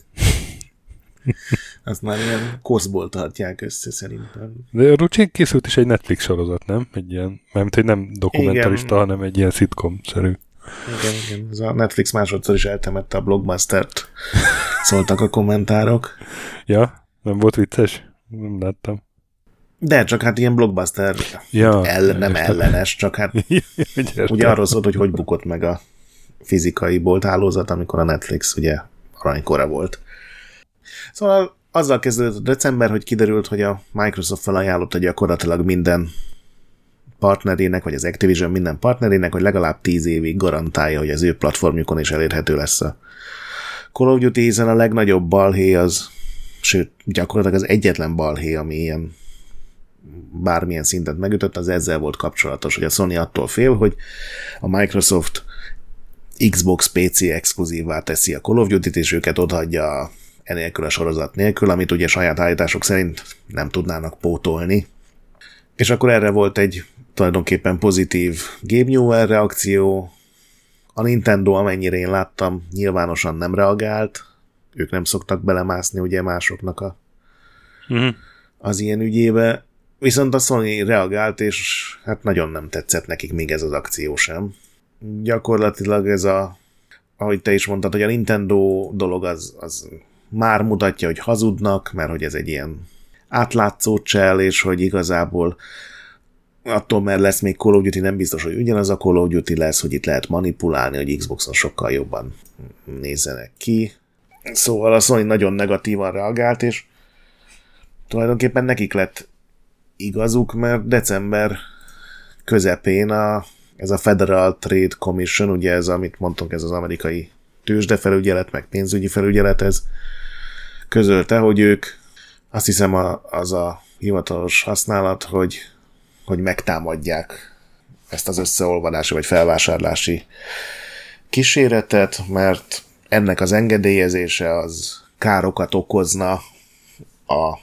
Azt már ilyen koszból tartják össze szerintem. De Rucsén készült is egy Netflix sorozat, nem? Egy ilyen, mert hogy nem dokumentarista, igen. hanem egy ilyen szitkom-szerű. Igen, igen. Ez a Netflix másodszor is eltemette a blockbustert. Szóltak a kommentárok. Ja? Nem volt vicces? Nem láttam. De csak hát ilyen blockbuster ja, el, nem ellenes, csak hát ugye arról szólt, hogy hogy bukott meg a fizikai bolthálózat, amikor a Netflix ugye aranykora volt. Szóval azzal kezdődött a december, hogy kiderült, hogy a Microsoft felajánlotta gyakorlatilag minden partnerének, vagy az Activision minden partnerének, hogy legalább 10 évig garantálja, hogy az ő platformjukon is elérhető lesz a Call of Duty, a legnagyobb balhé az, sőt, gyakorlatilag az egyetlen balhé, ami ilyen bármilyen szintet megütött, az ezzel volt kapcsolatos, hogy a Sony attól fél, hogy a Microsoft Xbox PC exkluzívvá teszi a Call of Duty-t, és őket odaadja enélkül a sorozat nélkül, amit ugye saját állítások szerint nem tudnának pótolni. És akkor erre volt egy tulajdonképpen pozitív Game Newell reakció. A Nintendo, amennyire én láttam, nyilvánosan nem reagált. Ők nem szoktak belemászni ugye másoknak a, uh-huh. az ilyen ügyébe. Viszont a Sony reagált, és hát nagyon nem tetszett nekik még ez az akció sem. Gyakorlatilag ez a, ahogy te is mondtad, hogy a Nintendo dolog az, az már mutatja, hogy hazudnak, mert hogy ez egy ilyen átlátszó csel, és hogy igazából attól, mert lesz még Call of Duty, nem biztos, hogy ugyanaz a Call of Duty lesz, hogy itt lehet manipulálni, hogy Xboxon sokkal jobban nézzenek ki. Szóval a Sony nagyon negatívan reagált, és tulajdonképpen nekik lett igazuk, mert december közepén a, ez a Federal Trade Commission, ugye ez, amit mondtunk, ez az amerikai tőzsdefelügyelet, meg pénzügyi felügyelet, ez közölte, hogy ők azt hiszem a, az a hivatalos használat, hogy, hogy megtámadják ezt az összeolvadási vagy felvásárlási kíséretet, mert ennek az engedélyezése az károkat okozna a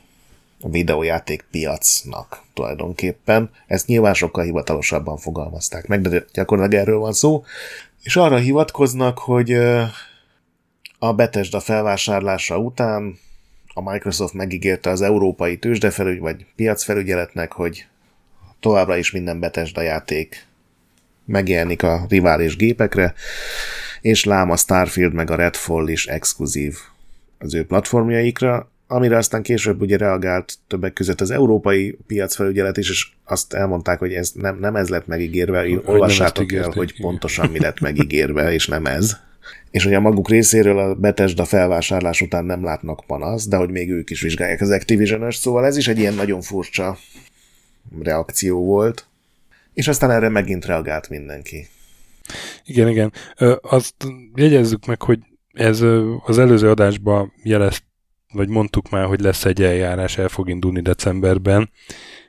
videójáték piacnak tulajdonképpen. Ezt nyilván sokkal hivatalosabban fogalmazták meg, de gyakorlatilag erről van szó. És arra hivatkoznak, hogy a Bethesda felvásárlása után a Microsoft megígérte az európai tőzsdefelügy vagy piacfelügyeletnek, hogy továbbra is minden Bethesda játék megjelenik a rivális gépekre, és lám a Starfield meg a Redfall is exkluzív az ő platformjaikra, amire aztán később ugye reagált többek között az európai piacfelügyelet is, és azt elmondták, hogy ez nem, nem ez lett megígérve, hogy olvassátok el, hogy pontosan mi lett megígérve, és nem ez. És hogy a maguk részéről a Bethesda felvásárlás után nem látnak panaszt, de hogy még ők is vizsgálják az activision szóval ez is egy ilyen nagyon furcsa reakció volt. És aztán erre megint reagált mindenki. Igen, igen. Azt jegyezzük meg, hogy ez az előző adásban jelezt, vagy mondtuk már, hogy lesz egy eljárás, el fog indulni decemberben,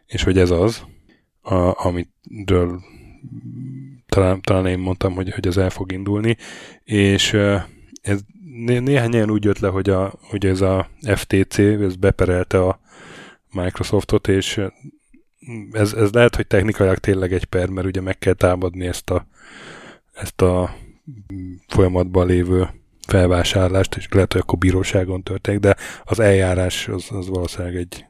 és hogy ez az, a, amitől talán, talán én mondtam, hogy, hogy ez el fog indulni, és ez né, néhány ilyen úgy jött le, hogy, a, hogy ez a FTC, ez beperelte a Microsoftot, és ez, ez lehet, hogy technikailag tényleg egy per, mert ugye meg kell támadni ezt a, ezt a folyamatban lévő felvásárlást, és lehet, hogy akkor bíróságon történik, de az eljárás az, az valószínűleg egy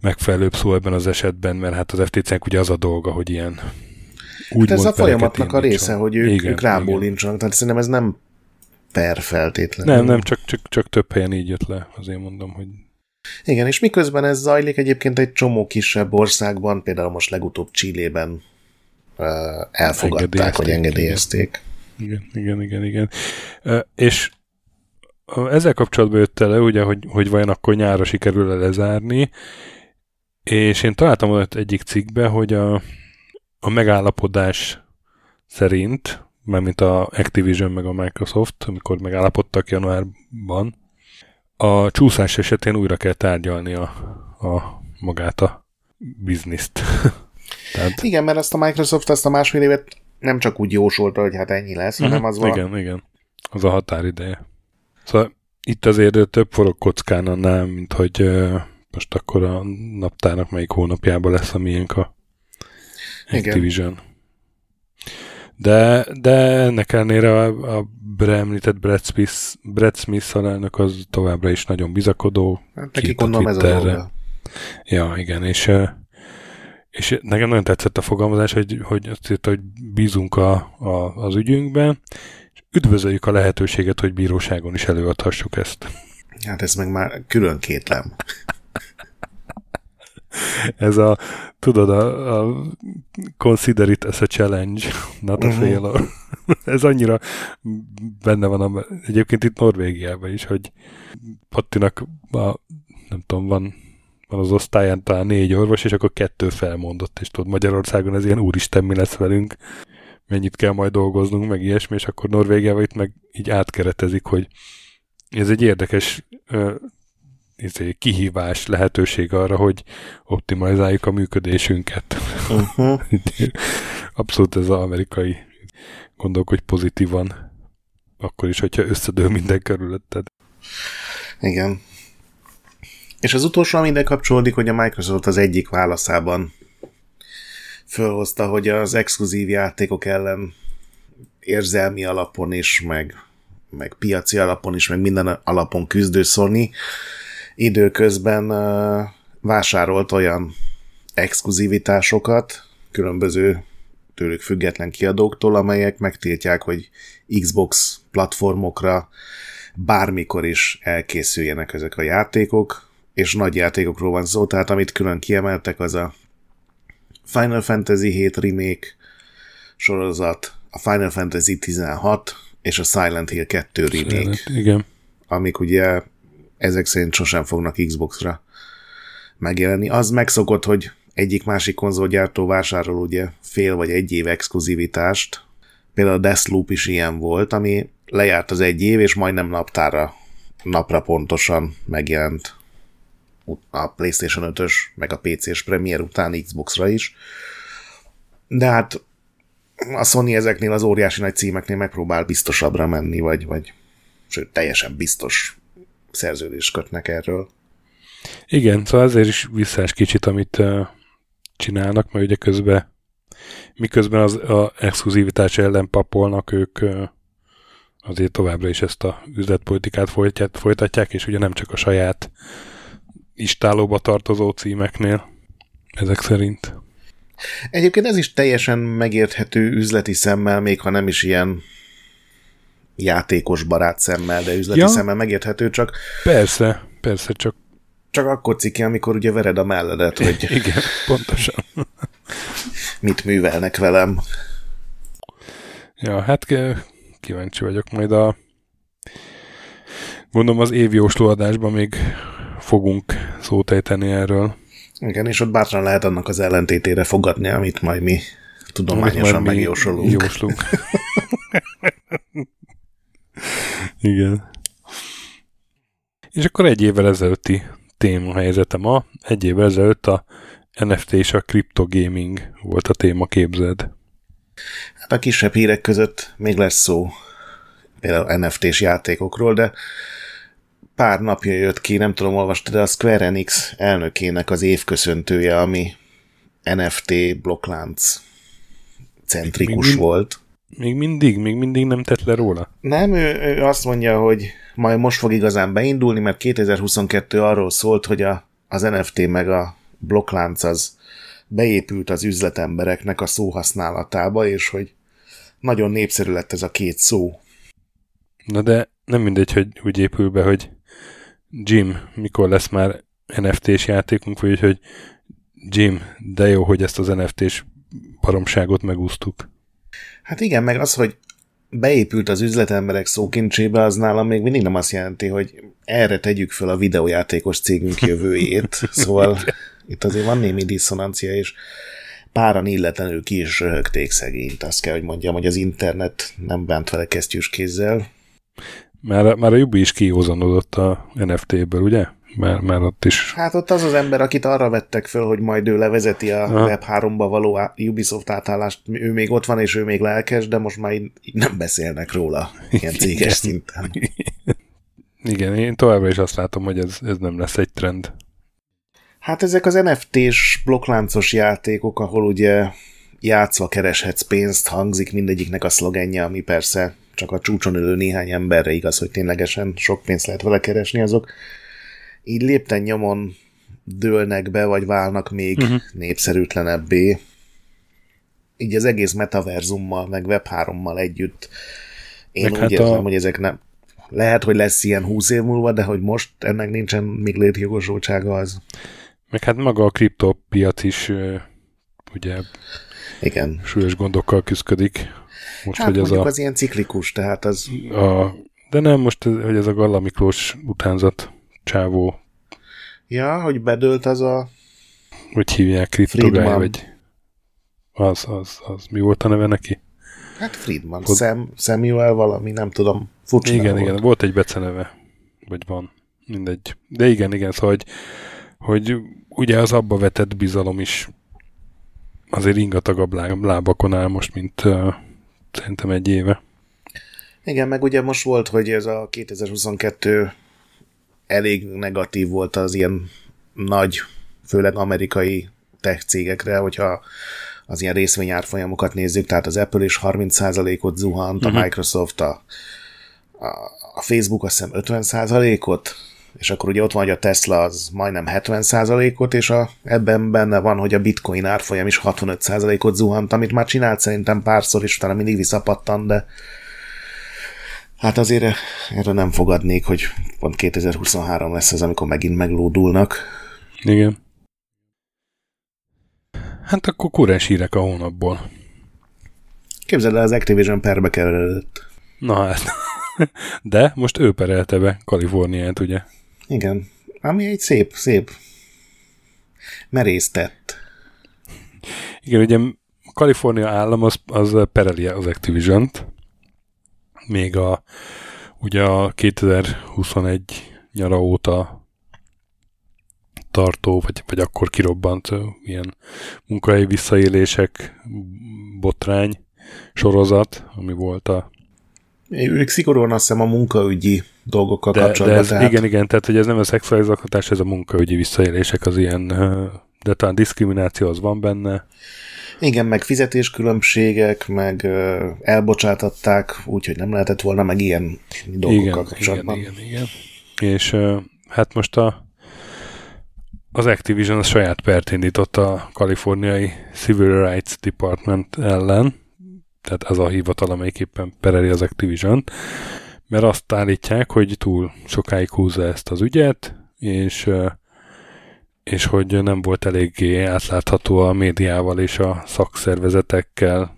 megfelelőbb szó ebben az esetben, mert hát az FTC-nek ugye az a dolga, hogy ilyen úgy hát ez a folyamatnak a része, hogy ők, igen, ők rábólincsanak, tehát szerintem ez nem per feltétlenül. Nem, nem, csak, csak, csak több helyen így jött le, azért mondom, hogy igen, és miközben ez zajlik, egyébként egy csomó kisebb országban, például most legutóbb Csillében elfogadták, hogy engedélyezték. Igen, igen, igen, igen. Uh, és ezzel kapcsolatban jött le, ugye, hogy, hogy vajon akkor nyára sikerül-e lezárni, és én találtam ott egyik cikkbe, hogy a, a megállapodás szerint, mint a Activision meg a Microsoft, amikor megállapodtak januárban, a csúszás esetén újra kell tárgyalni a, a magát a bizniszt. Tehát... Igen, mert ezt a Microsoft azt a másfél évet nem csak úgy jósolta, hogy hát ennyi lesz, hanem az van. Igen, igen. Az a határideje. Szóval itt azért több forog kockán annál, mint hogy most akkor a naptárnak melyik hónapjában lesz a miénk a Activision. De, de ennek ellenére a, a említett Brad Smith, Brad Smith alelnök az továbbra is nagyon bizakodó. Hát neki gondolom ez a dolga. Ja, igen, és, és nekem nagyon tetszett a fogalmazás, hogy, hogy azt írta, hogy bízunk a, a, az ügyünkben, és üdvözöljük a lehetőséget, hogy bíróságon is előadhassuk ezt. Hát ez meg már külön kétlem. ez a, tudod, a, a consider it as a challenge, not a uh-huh. failure. ez annyira benne van a, egyébként itt Norvégiában is, hogy Pattinak a, nem tudom, van van az osztályán talán négy orvos, és akkor kettő felmondott, és tudod, Magyarországon ez ilyen úristen, mi lesz velünk, mennyit kell majd dolgoznunk, meg ilyesmi, és akkor Norvégiában itt meg így átkeretezik, hogy ez egy érdekes izé, kihívás, lehetőség arra, hogy optimalizáljuk a működésünket. Uh-huh. Abszolút ez az amerikai gondolkodj pozitívan, akkor is, hogyha összedől minden körülötted. Igen. És az utolsó, ami ide kapcsolódik, hogy a Microsoft az egyik válaszában fölhozta, hogy az exkluzív játékok ellen érzelmi alapon is, meg, meg piaci alapon is, meg minden alapon küzdő Sony időközben vásárolt olyan exkluzivitásokat különböző tőlük független kiadóktól, amelyek megtiltják, hogy Xbox platformokra bármikor is elkészüljenek ezek a játékok, és nagy játékokról van szó, tehát amit külön kiemeltek, az a Final Fantasy 7 remake sorozat, a Final Fantasy 16 és a Silent Hill 2 remake. Silent, igen. Amik ugye ezek szerint sosem fognak Xbox-ra megjelenni. Az megszokott, hogy egyik-másik konzolgyártó vásárol ugye fél vagy egy év exkluzivitást. Például a Deathloop is ilyen volt, ami lejárt az egy év, és majdnem naptára, napra pontosan megjelent a PlayStation 5-ös, meg a PC-s Premier után Xbox-ra is. De hát a Sony ezeknél az óriási nagy címeknél megpróbál biztosabbra menni, vagy, vagy sőt, teljesen biztos szerződést kötnek erről. Igen, szóval azért is visszás kicsit, amit uh, csinálnak, mert ugye közben miközben az a exkluzivitás ellen papolnak, ők uh, azért továbbra is ezt a üzletpolitikát folytatják, és ugye nem csak a saját istálóba tartozó címeknél, ezek szerint. Egyébként ez is teljesen megérthető üzleti szemmel, még ha nem is ilyen játékos barát szemmel, de üzleti ja. szemmel megérthető, csak... Persze, persze, csak... Csak akkor cikki, amikor ugye vered a melledet, hogy... Igen, pontosan. mit művelnek velem. Ja, hát kíváncsi vagyok majd a... Gondolom az évjósló adásban még fogunk szót ejteni erről. Igen, és ott bátran lehet annak az ellentétére fogadni, amit majd mi tudományosan megjósolunk. Jóslunk. Igen. És akkor egy évvel ezelőtti témahelyzete ma, egy évvel ezelőtt a NFT és a gaming volt a téma, képzeld. Hát a kisebb hírek között még lesz szó például NFT-s játékokról, de pár napja jött ki, nem tudom, olvastad, de a Square Enix elnökének az évköszöntője, ami NFT blokklánc centrikus még volt. Még mindig, még mindig nem tett le róla? Nem, ő, ő azt mondja, hogy majd most fog igazán beindulni, mert 2022 arról szólt, hogy a, az NFT meg a blokklánc az beépült az üzletembereknek a szóhasználatába, és hogy nagyon népszerű lett ez a két szó. Na de nem mindegy, hogy úgy épül be, hogy Jim, mikor lesz már NFT-s játékunk, vagy hogy Jim, de jó, hogy ezt az NFT-s baromságot megúsztuk. Hát igen, meg az, hogy beépült az üzletemberek szókincsébe, az nálam még mindig nem azt jelenti, hogy erre tegyük föl a videójátékos cégünk jövőjét. Szóval itt azért van némi diszonancia, és páran illetlenül ki is röhögték szegényt. Azt kell, hogy mondjam, hogy az internet nem bánt vele kesztyűs kézzel. Már, már a Jubi is kihozanodott a NFT-ből, ugye? Már, már ott is. Hát ott az az ember, akit arra vettek föl, hogy majd ő levezeti a ha. Web3-ba való Ubisoft átállást, ő még ott van, és ő még lelkes, de most már így nem beszélnek róla ilyen céges Igen. szinten. Igen, én továbbra is azt látom, hogy ez, ez nem lesz egy trend. Hát ezek az NFT-s blokkláncos játékok, ahol ugye játszva kereshetsz pénzt, hangzik mindegyiknek a szlogenje, ami persze csak a csúcson ülő néhány emberre igaz, hogy ténylegesen sok pénzt lehet vele keresni, azok így lépten nyomon dőlnek be, vagy válnak még uh-huh. népszerűtlenebbé. Így az egész metaverzummal, meg Web3-mal együtt. Én meg úgy hát érzem, a... hogy ezek nem... Lehet, hogy lesz ilyen húsz év múlva, de hogy most ennek nincsen még létjogosultsága az. Meg hát maga a kriptopiac is ugye igen. súlyos gondokkal küzdik. Most, hát hogy ez a, az ilyen ciklikus, tehát az... A, de nem, most, hogy ez a Galla Miklós utánzat csávó. Ja, hogy bedőlt az a... Hogy hívják kriptogály, vagy... Az, az, az, mi volt a neve neki? Hát Friedman, Pod... Sam, Samuel valami, nem tudom, furcsa Igen, volt. igen, volt egy beceneve, vagy van, mindegy. De igen, igen, szóval, hogy, hogy ugye az abba vetett bizalom is azért ingatagabb lábakon áll most, mint uh, szerintem egy éve. Igen, meg ugye most volt, hogy ez a 2022 elég negatív volt az ilyen nagy, főleg amerikai tech cégekre, hogyha az ilyen részvényárfolyamokat nézzük, tehát az Apple is 30%-ot zuhant, a mhm. Microsoft, a, a Facebook azt hiszem 50%-ot, és akkor ugye ott van, hogy a Tesla az majdnem 70%-ot, és a, ebben benne van, hogy a bitcoin árfolyam is 65%-ot zuhant, amit már csinált szerintem párszor, és utána mindig visszapattan, de hát azért erre nem fogadnék, hogy pont 2023 lesz az, amikor megint meglódulnak. Igen. Hát akkor kurás hírek a hónapból. Képzeld el, az Activision perbe kerülött. Na hát. De most ő perelte be Kaliforniát, ugye? Igen. Ami egy szép, szép merésztett. Igen, ugye Kalifornia állam az, az pereli az Activision-t. Még a ugye a 2021 nyara óta tartó, vagy, vagy akkor kirobbant ilyen munkahelyi visszaélések botrány sorozat, ami volt a ők szigorúan azt hiszem a munkaügyi dolgokkal de, kapcsolatban. De ez, tehát... Igen, igen, tehát hogy ez nem a szexuális zaklatás, ez a munkaügyi visszaélések, az ilyen, de talán diszkrimináció az van benne. Igen, meg fizetéskülönbségek, meg elbocsátatták, úgyhogy nem lehetett volna, meg ilyen dolgokkal igen, kapcsolatban. Igen, igen, igen. És hát most a az Activision a saját pert indított a kaliforniai Civil Rights Department ellen, tehát az a hivatal, amelyik éppen pereli az activision mert azt állítják, hogy túl sokáig húzza ezt az ügyet, és, és hogy nem volt eléggé átlátható a médiával és a szakszervezetekkel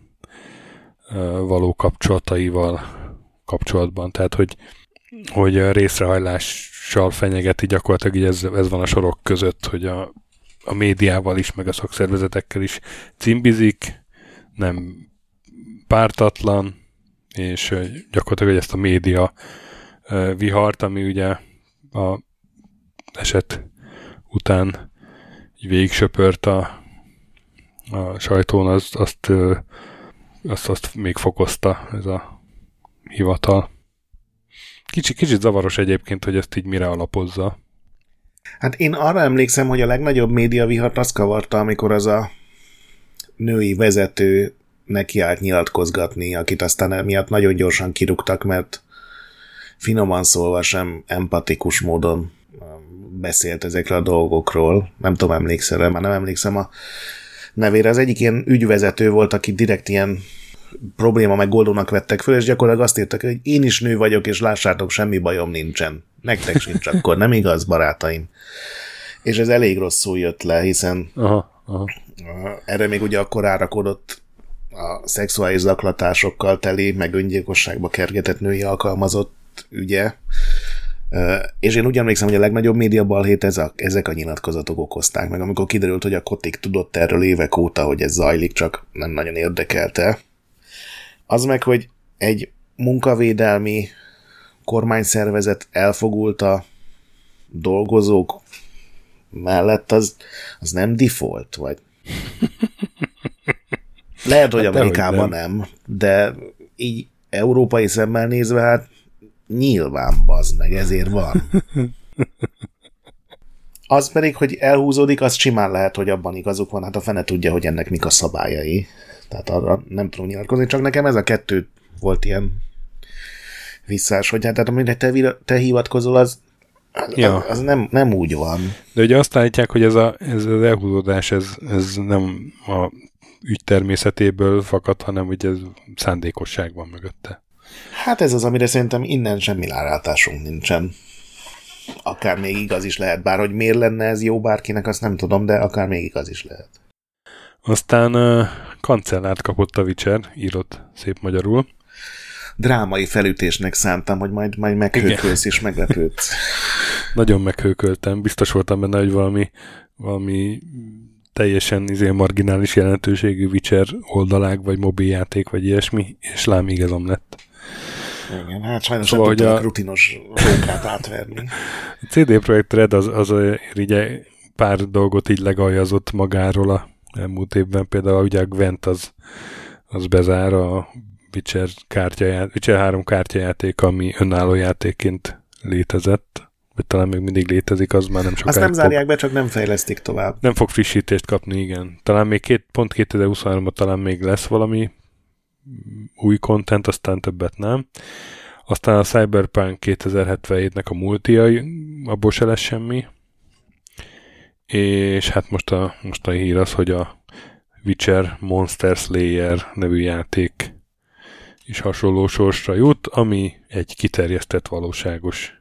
való kapcsolataival kapcsolatban. Tehát, hogy, hogy részrehajlással fenyegeti gyakorlatilag, így ez, ez van a sorok között, hogy a, a médiával is, meg a szakszervezetekkel is cimbizik, nem pártatlan, és gyakorlatilag ezt a média vihart, ami ugye a eset után így végig söpört a, a sajtón, azt, azt, azt, azt még fokozta ez a hivatal. Kicsit, kicsit zavaros egyébként, hogy ezt így mire alapozza. Hát én arra emlékszem, hogy a legnagyobb média vihart azt kavarta, amikor az a női vezető neki állt nyilatkozgatni, akit aztán emiatt nagyon gyorsan kirúgtak, mert finoman szólva sem empatikus módon beszélt ezekre a dolgokról. Nem tudom, emlékszel már nem emlékszem a nevére. Az egyik ilyen ügyvezető volt, aki direkt ilyen probléma megoldónak vettek föl, és gyakorlatilag azt írtak, hogy én is nő vagyok, és lássátok, semmi bajom nincsen. Nektek sincs akkor, nem igaz, barátaim? És ez elég rosszul jött le, hiszen aha, aha. erre még ugye akkor árakodott a szexuális zaklatásokkal teli, meg öngyilkosságba kergetett női alkalmazott ügye. És én úgy emlékszem, hogy a legnagyobb média balhét ez a, ezek a nyilatkozatok okozták meg, amikor kiderült, hogy a Kotik tudott erről évek óta, hogy ez zajlik, csak nem nagyon érdekelte. Az meg, hogy egy munkavédelmi kormányszervezet elfogult a dolgozók mellett, az, az nem default, vagy Lehet, hogy hát Amerikában nem. nem, de így európai szemmel nézve, hát nyilván bazd meg, ezért van. Az pedig, hogy elhúzódik, az simán lehet, hogy abban igazuk van, hát a fene tudja, hogy ennek mik a szabályai. Tehát arra nem tudom nyilatkozni, csak nekem ez a kettő volt ilyen visszás, hogy hát amire te, te hivatkozol, az, az, ja. az nem, nem úgy van. De ugye azt állítják, hogy ez, a, ez az elhúzódás, ez, ez nem a ügy természetéből fakad, hanem hogy ez szándékosság van mögötte. Hát ez az, amire szerintem innen semmi rálátásunk nincsen. Akár még igaz is lehet, bár hogy miért lenne ez jó bárkinek, azt nem tudom, de akár még igaz is lehet. Aztán uh, kancellárt kapott a Witcher, írott szép magyarul. Drámai felütésnek szántam, hogy majd, majd meghőkölsz és meglepődsz. Nagyon meghőköltem, biztos voltam benne, hogy valami, valami teljesen izé marginális jelentőségű Witcher oldalág, vagy mobiljáték, vagy ilyesmi, és lám igazam lett. Igen, hát sajnos szóval, nem tudtam a rutinos rókát átverni. A CD Projekt Red az, az ugye pár dolgot így legaljazott magáról a elmúlt évben, például ugye a Gwent az, az bezár a Witcher, kártyaját, Witcher 3 kártyajáték, ami önálló játékként létezett, vagy talán még mindig létezik, az már nem sokáig Azt nem zárják fog, be, csak nem fejlesztik tovább. Nem fog frissítést kapni, igen. Talán még két, pont 2023-ban talán még lesz valami új content, aztán többet nem. Aztán a Cyberpunk 2077-nek a multia, abból se lesz semmi. És hát most a, most a hír az, hogy a Witcher Monster Slayer nevű játék is hasonló sorsra jut, ami egy kiterjesztett valóságos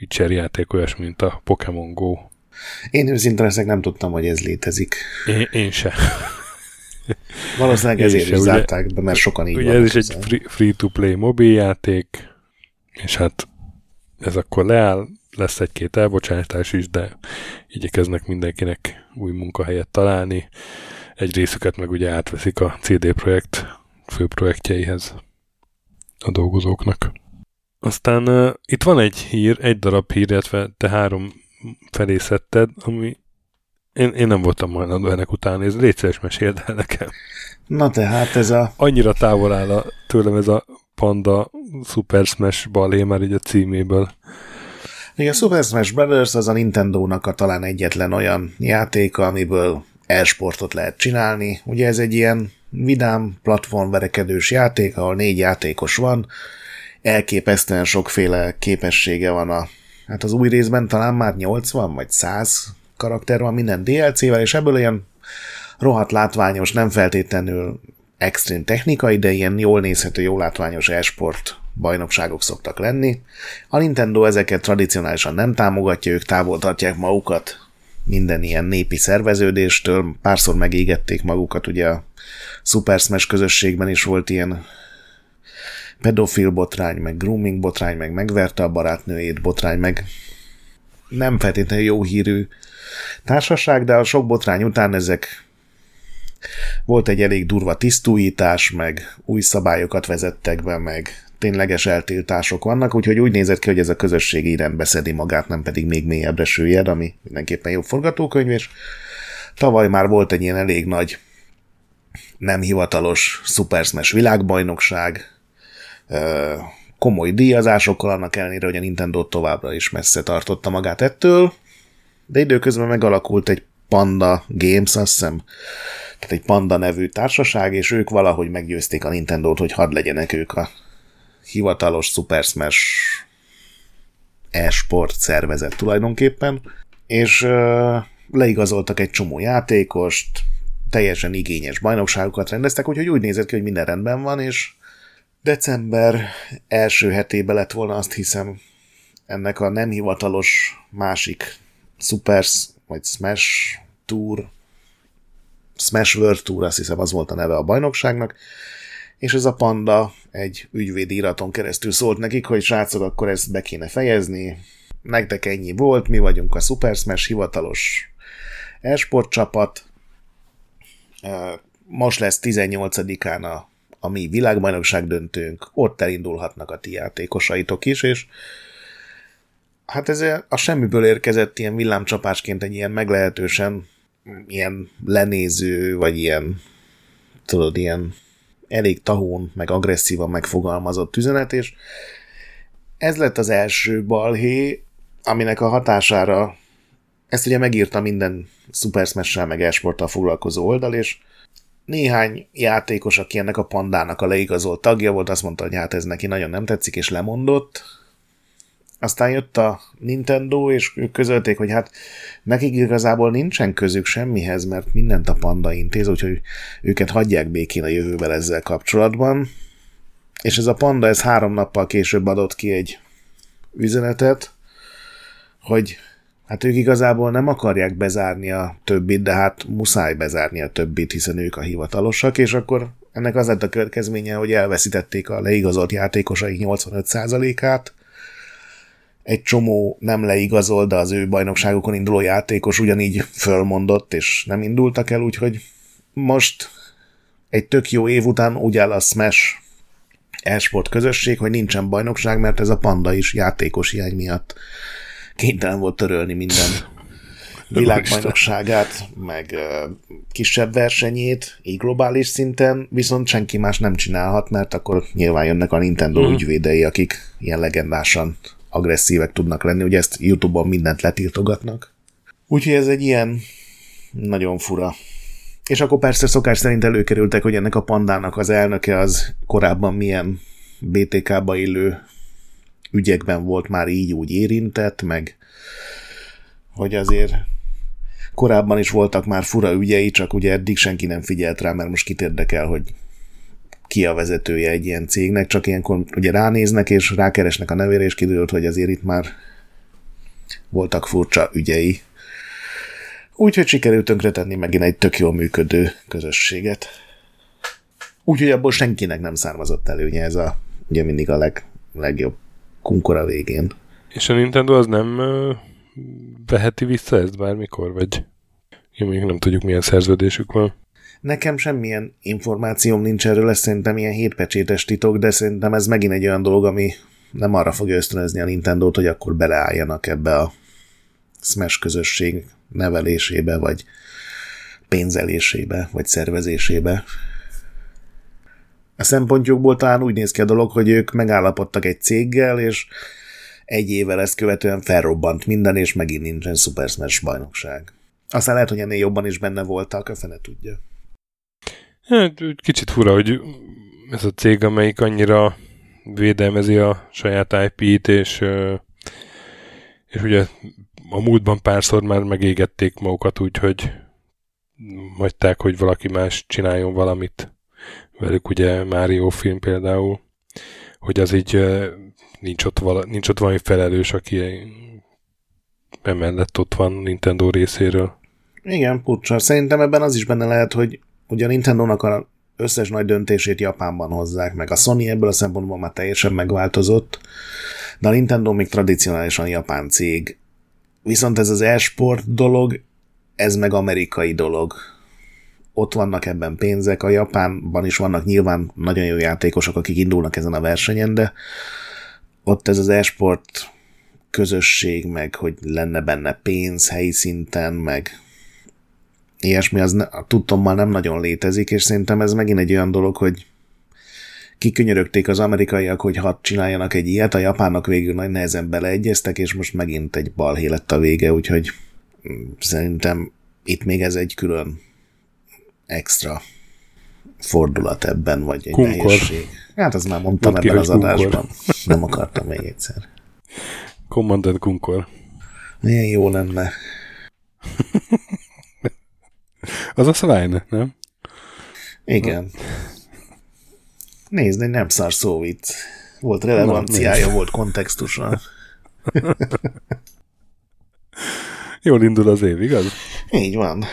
Witcher játék, olyas, mint a Pokémon Go. Én őszintén nem tudtam, hogy ez létezik. Én, én se. Valószínűleg ezért is zárták be, mert sokan így Ugye ez is egy free, free-to-play mobiljáték, és hát ez akkor leáll, lesz egy-két elbocsátás is, de igyekeznek mindenkinek új munkahelyet találni. Egy részüket meg ugye átveszik a CD Projekt főprojektjeihez a dolgozóknak. Aztán uh, itt van egy hír, egy darab hír, illetve te három felé szedted, ami én, én nem voltam hajlandó ennek után nézni. Légy szíves, meséld el nekem. Na tehát ez a... Annyira távol áll a, tőlem ez a Panda Super Smash balé már így a címéből. Igen, Super Smash Brothers az a Nintendo-nak a talán egyetlen olyan játéka, amiből e-sportot lehet csinálni. Ugye ez egy ilyen vidám, platformverekedős játék, ahol négy játékos van, elképesztően sokféle képessége van a Hát az új részben talán már 80 vagy 100 karakter van minden DLC-vel, és ebből olyan rohadt látványos, nem feltétlenül extrém technikai, de ilyen jól nézhető, jól látványos esport bajnokságok szoktak lenni. A Nintendo ezeket tradicionálisan nem támogatja, ők távol tartják magukat minden ilyen népi szerveződéstől, párszor megégették magukat, ugye a Super Smash közösségben is volt ilyen pedofil botrány, meg grooming botrány, meg megverte a barátnőjét botrány, meg nem feltétlenül jó hírű társaság, de a sok botrány után ezek volt egy elég durva tisztújítás, meg új szabályokat vezettek be, meg tényleges eltiltások vannak, úgyhogy úgy nézett ki, hogy ez a közösség így rendbe szedi magát, nem pedig még mélyebbre süllyed, ami mindenképpen jó forgatókönyv, és tavaly már volt egy ilyen elég nagy nem hivatalos Super Smash világbajnokság, komoly díjazásokkal, annak ellenére, hogy a Nintendo továbbra is messze tartotta magát ettől, de időközben megalakult egy Panda Games, azt hiszem, tehát egy Panda nevű társaság, és ők valahogy meggyőzték a Nintendo-t, hogy hadd legyenek ők a hivatalos Super Smash e-sport szervezet tulajdonképpen, és leigazoltak egy csomó játékost, teljesen igényes bajnokságokat rendeztek, úgyhogy úgy nézett ki, hogy minden rendben van, és december első hetébe lett volna azt hiszem ennek a nem hivatalos másik Super vagy Smash Tour, Smash World Tour, azt hiszem az volt a neve a bajnokságnak, és ez a panda egy ügyvédi iraton keresztül szólt nekik, hogy srácok, akkor ezt be kéne fejezni, nektek ennyi volt, mi vagyunk a Super Smash hivatalos esport csapat, most lesz 18-án a, a mi világbajnokság döntőnk, ott elindulhatnak a ti játékosaitok is, és hát ez a semmiből érkezett ilyen villámcsapásként egy ilyen meglehetősen ilyen lenéző, vagy ilyen tudod, ilyen elég tahón, meg agresszívan megfogalmazott üzenet, és ez lett az első balhé, aminek a hatására ezt ugye megírta minden Super Smash-sel meg esporttal foglalkozó oldal, és néhány játékos, aki ennek a pandának a leigazolt tagja volt, azt mondta, hogy hát ez neki nagyon nem tetszik, és lemondott. Aztán jött a Nintendo, és ők közölték, hogy hát nekik igazából nincsen közük semmihez, mert mindent a panda intéz, úgyhogy őket hagyják békén a jövővel ezzel kapcsolatban. És ez a panda, ez három nappal később adott ki egy üzenetet, hogy hát ők igazából nem akarják bezárni a többit, de hát muszáj bezárni a többit, hiszen ők a hivatalosak, és akkor ennek az lett a következménye, hogy elveszítették a leigazolt játékosaik 85%-át, egy csomó nem leigazol, de az ő bajnokságokon induló játékos ugyanígy fölmondott, és nem indultak el, úgyhogy most egy tök jó év után úgy áll a Smash esport közösség, hogy nincsen bajnokság, mert ez a panda is játékos hiány miatt kénytelen volt törölni minden világbajnokságát, meg kisebb versenyét, így globális szinten, viszont senki más nem csinálhat, mert akkor nyilván jönnek a Nintendo mm. ügyvédei, akik ilyen legendásan agresszívek tudnak lenni, ugye ezt YouTube-on mindent letiltogatnak. Úgyhogy ez egy ilyen nagyon fura. És akkor persze szokás szerint előkerültek, hogy ennek a pandának az elnöke az korábban milyen BTK-ba illő ügyekben volt már így úgy érintett, meg hogy azért korábban is voltak már fura ügyei, csak ugye eddig senki nem figyelt rá, mert most kit érdekel, hogy ki a vezetője egy ilyen cégnek, csak ilyenkor ugye ránéznek, és rákeresnek a nevére, és kiderült, hogy azért itt már voltak furcsa ügyei. Úgyhogy sikerült tönkretenni megint egy tök jól működő közösséget. Úgyhogy abból senkinek nem származott előnye ez a, ugye mindig a leg, legjobb kunkora végén. És a Nintendo az nem veheti vissza ezt bármikor, vagy én még nem tudjuk milyen szerződésük van. Nekem semmilyen információm nincs erről, ez szerintem ilyen hétpecsétes titok, de szerintem ez megint egy olyan dolog, ami nem arra fogja ösztönözni a Nintendo-t, hogy akkor beleálljanak ebbe a Smash közösség nevelésébe, vagy pénzelésébe, vagy szervezésébe. A szempontjukból talán úgy néz ki a dolog, hogy ők megállapodtak egy céggel, és egy évvel ezt követően felrobbant minden, és megint nincsen Super Smash bajnokság. Aztán lehet, hogy ennél jobban is benne voltak, a fene tudja. Hát, kicsit fura, hogy ez a cég, amelyik annyira védelmezi a saját IP-t, és, és ugye a múltban párszor már megégették magukat úgy, hogy hagyták, hogy valaki más csináljon valamit. Velük ugye Mario film például, hogy az így nincs ott, vala, nincs ott valami felelős, aki emellett ott van Nintendo részéről. Igen, pucsa. Szerintem ebben az is benne lehet, hogy ugye a Nintendo-nak a összes nagy döntését Japánban hozzák meg. A Sony ebből a szempontból már teljesen megváltozott, de a Nintendo még tradicionálisan japán cég. Viszont ez az e-sport dolog, ez meg amerikai dolog. Ott vannak ebben pénzek, a Japánban is vannak nyilván nagyon jó játékosok, akik indulnak ezen a versenyen, de ott ez az e-sport közösség, meg hogy lenne benne pénz helyi szinten, meg ilyesmi, az ne, tudtommal nem nagyon létezik, és szerintem ez megint egy olyan dolog, hogy kikönyörögték az amerikaiak, hogy hadd csináljanak egy ilyet, a japánok végül nagy nehezen beleegyeztek, és most megint egy balhé lett a vége, úgyhogy mm, szerintem itt még ez egy külön extra fordulat ebben, vagy egy kunkor. nehézség. Hát az már mondtam Mondd ebben az kunkor. adásban. Nem akartam még egyszer. Commandant Kunkor. Milyen jó lenne. Az a Swine, nem? Igen. Nézd, egy nem szar szó itt. Volt relevanciája, Na, volt kontextusa. Jól indul az év, igaz? Így van.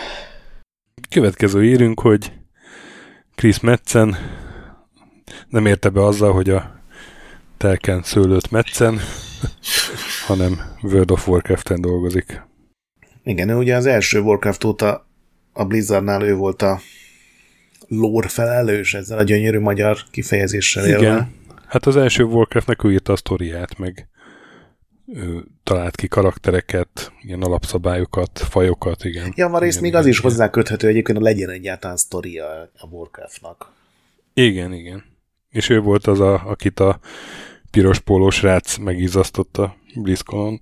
Következő írünk, hogy Chris Metzen nem érte be azzal, hogy a telken szőlőt Metzen, hanem World of Warcraft-en dolgozik. Igen, ő ugye az első Warcraft óta a Blizzardnál ő volt a lore felelős ezzel a gyönyörű magyar kifejezéssel Igen. Élve. Hát az első Warcraftnek ő írta a sztoriát, meg ő talált ki karaktereket, ilyen alapszabályokat, fajokat, igen. Ja, van rész még az is hozzá köthető egyébként, hogy legyen egyáltalán sztoria a Warcraftnak. Igen, igen. És ő volt az, a, akit a piros pólós rác megizasztotta BlizzCon.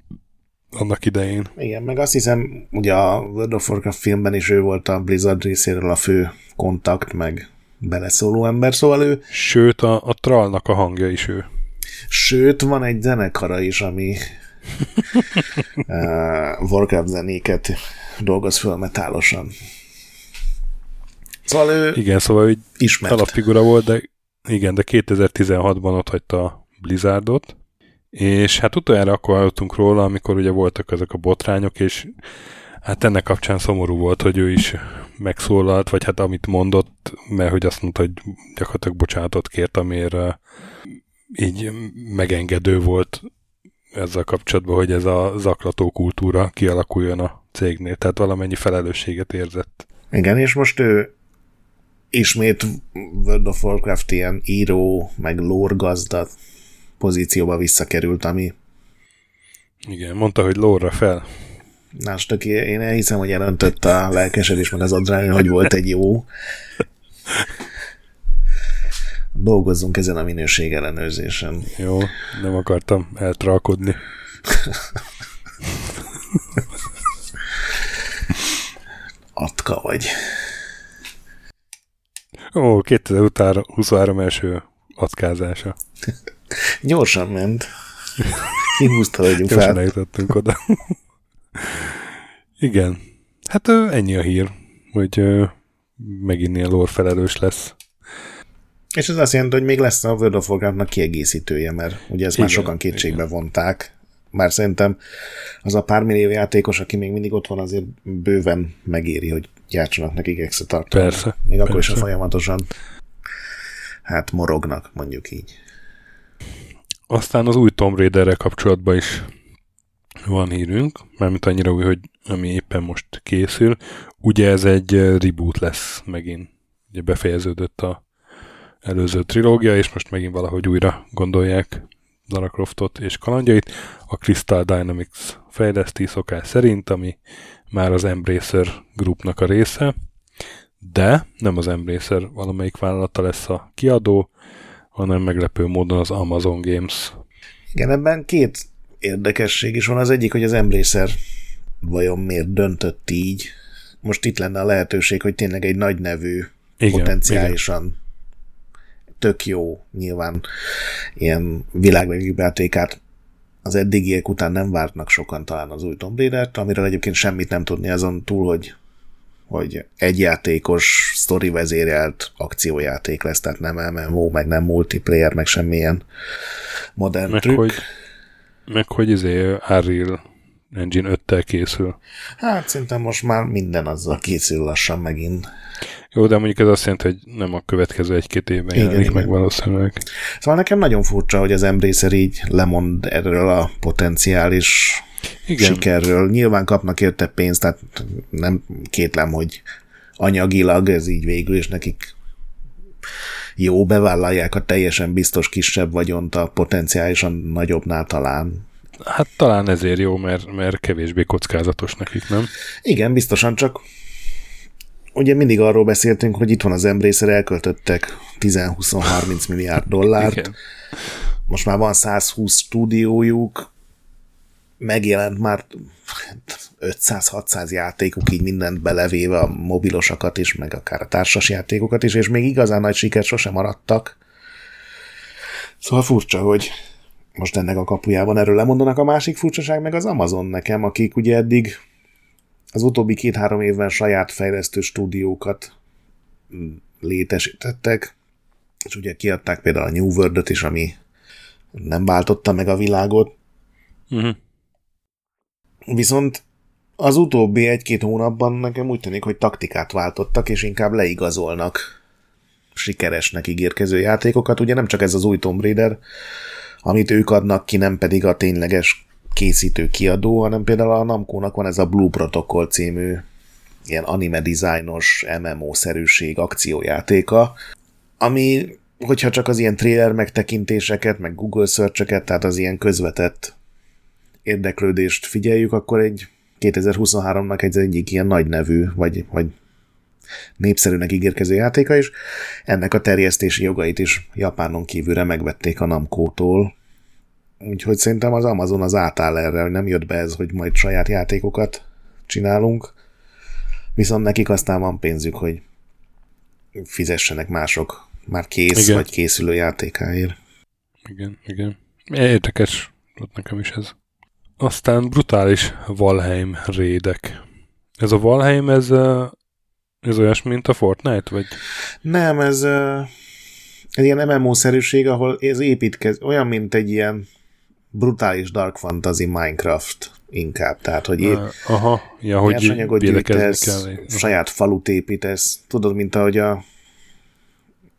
Annak idején. Igen, meg azt hiszem, ugye a World of Warcraft filmben is ő volt a Blizzard részéről a fő kontakt, meg beleszóló ember, szóval ő... Sőt, a, a Trallnak a hangja is ő. Sőt, van egy zenekara is, ami uh, Warcraft zenéket dolgoz föl metálosan. Szóval ő Igen, szóval ő ismert. alapfigura volt, de igen, de 2016-ban ott hagyta a Blizzardot, és hát utoljára akkor hallottunk róla, amikor ugye voltak ezek a botrányok, és hát ennek kapcsán szomorú volt, hogy ő is megszólalt, vagy hát amit mondott, mert hogy azt mondta, hogy gyakorlatilag bocsánatot kért, amiért így megengedő volt ezzel kapcsolatban, hogy ez a zaklató kultúra kialakuljon a cégnél, tehát valamennyi felelősséget érzett. Igen, és most ő ismét World of Warcraft ilyen író, meg lore gazda pozícióba visszakerült, ami Igen, mondta, hogy lóra fel. Na, most aki, én elhiszem, hogy elöntött a lelkesedés meg az adrenalin, hogy volt egy jó. Dolgozzunk ezen a minőség ellenőrzésen. Jó, nem akartam eltralkodni. Atka vagy. Ó, 2023 első atkázása. Gyorsan ment. Kihúzta, Gyorsan fel. eljutottunk oda. Igen. Hát ennyi a hír, hogy megint ilyen lore felelős lesz. És ez azt jelenti, hogy még lesz a World of Warcraftnak kiegészítője, mert ugye ezt már Igen, sokan kétségbe vonták. Bár szerintem az a pár millió játékos, aki még mindig ott van, azért bőven megéri, hogy gyártsanak nekik extra tartalmat. Persze, Még akkor is, persze. folyamatosan hát morognak, mondjuk így. Aztán az új Tomb Raiderrel kapcsolatban is van hírünk, mármint annyira új, hogy ami éppen most készül. Ugye ez egy reboot lesz megint. Ugye befejeződött a előző trilógia, és most megint valahogy újra gondolják Lara Croftot és kalandjait. A Crystal Dynamics fejleszti szokás szerint, ami már az Embracer Groupnak a része, de nem az Embracer valamelyik vállalata lesz a kiadó, hanem meglepő módon az Amazon Games. Igen, ebben két érdekesség is van. Az egyik, hogy az Embracer vajon miért döntött így. Most itt lenne a lehetőség, hogy tényleg egy nagy nevű, Igen, potenciálisan tök jó, nyilván ilyen világlegjobb játékát az eddigiek után nem várnak sokan talán az új Tomb Raider-t, amiről egyébként semmit nem tudni azon túl, hogy hogy egyjátékos, sztori vezérelt akciójáték lesz, tehát nem MMO, meg nem multiplayer, meg semmilyen modern Meg trükk. hogy, meg hogy izé Unreal Engine 5-tel készül. Hát szerintem most már minden azzal készül lassan megint. Jó, de mondjuk ez azt jelenti, hogy nem a következő egy-két évben Igen, jelenik igen. meg valószínűleg. Szóval nekem nagyon furcsa, hogy az Embracer így lemond erről a potenciális Igen. sikerről. Nyilván kapnak érte pénzt, tehát nem kétlem, hogy anyagilag ez így végül is nekik jó, bevállalják a teljesen biztos kisebb vagyont a potenciálisan nagyobbnál talán. Hát talán ezért jó, mert, mert kevésbé kockázatos nekik, nem? Igen, biztosan csak ugye mindig arról beszéltünk, hogy itt van az Embracer, elköltöttek 10-20-30 milliárd dollárt, Igen. most már van 120 stúdiójuk, megjelent már 500-600 játékuk, így mindent belevéve a mobilosakat is, meg akár a társas játékokat is, és még igazán nagy sikert sosem arattak. Szóval furcsa, hogy most ennek a kapujában erről lemondanak. A másik furcsaság meg az Amazon nekem, akik ugye eddig az utóbbi két-három évben saját fejlesztő stúdiókat létesítettek, és ugye kiadták például a New World-öt is, ami nem váltotta meg a világot, Uh-huh. Viszont az utóbbi egy-két hónapban nekem úgy tűnik, hogy taktikát váltottak, és inkább leigazolnak sikeresnek ígérkező játékokat. Ugye nem csak ez az új Tomb Raider, amit ők adnak ki, nem pedig a tényleges készítő kiadó, hanem például a Namco-nak van ez a Blue Protocol című ilyen anime dizájnos MMO-szerűség akciójátéka, ami, hogyha csak az ilyen trailer megtekintéseket, meg Google search tehát az ilyen közvetett érdeklődést figyeljük, akkor egy 2023-nak egy egyik ilyen nagy nevű, vagy, vagy népszerűnek ígérkező játéka is. Ennek a terjesztési jogait is Japánon kívülre megvették a Namco-tól, Úgyhogy szerintem az Amazon az átáll erre, hogy nem jött be ez, hogy majd saját játékokat csinálunk, viszont nekik aztán van pénzük, hogy fizessenek mások már kész igen. vagy készülő játékáért. Igen, igen. Érdekes ott nekem is ez. Aztán brutális Valheim rédek. Ez a Valheim, ez, ez olyasmi, mint a Fortnite, vagy? Nem, ez egy ilyen MMO-szerűség, ahol ez építkez, olyan, mint egy ilyen brutális Dark Fantasy Minecraft inkább, tehát, hogy épp Aha, ja, hogy gyűjtesz, kell. saját falut építesz, tudod, mint ahogy a,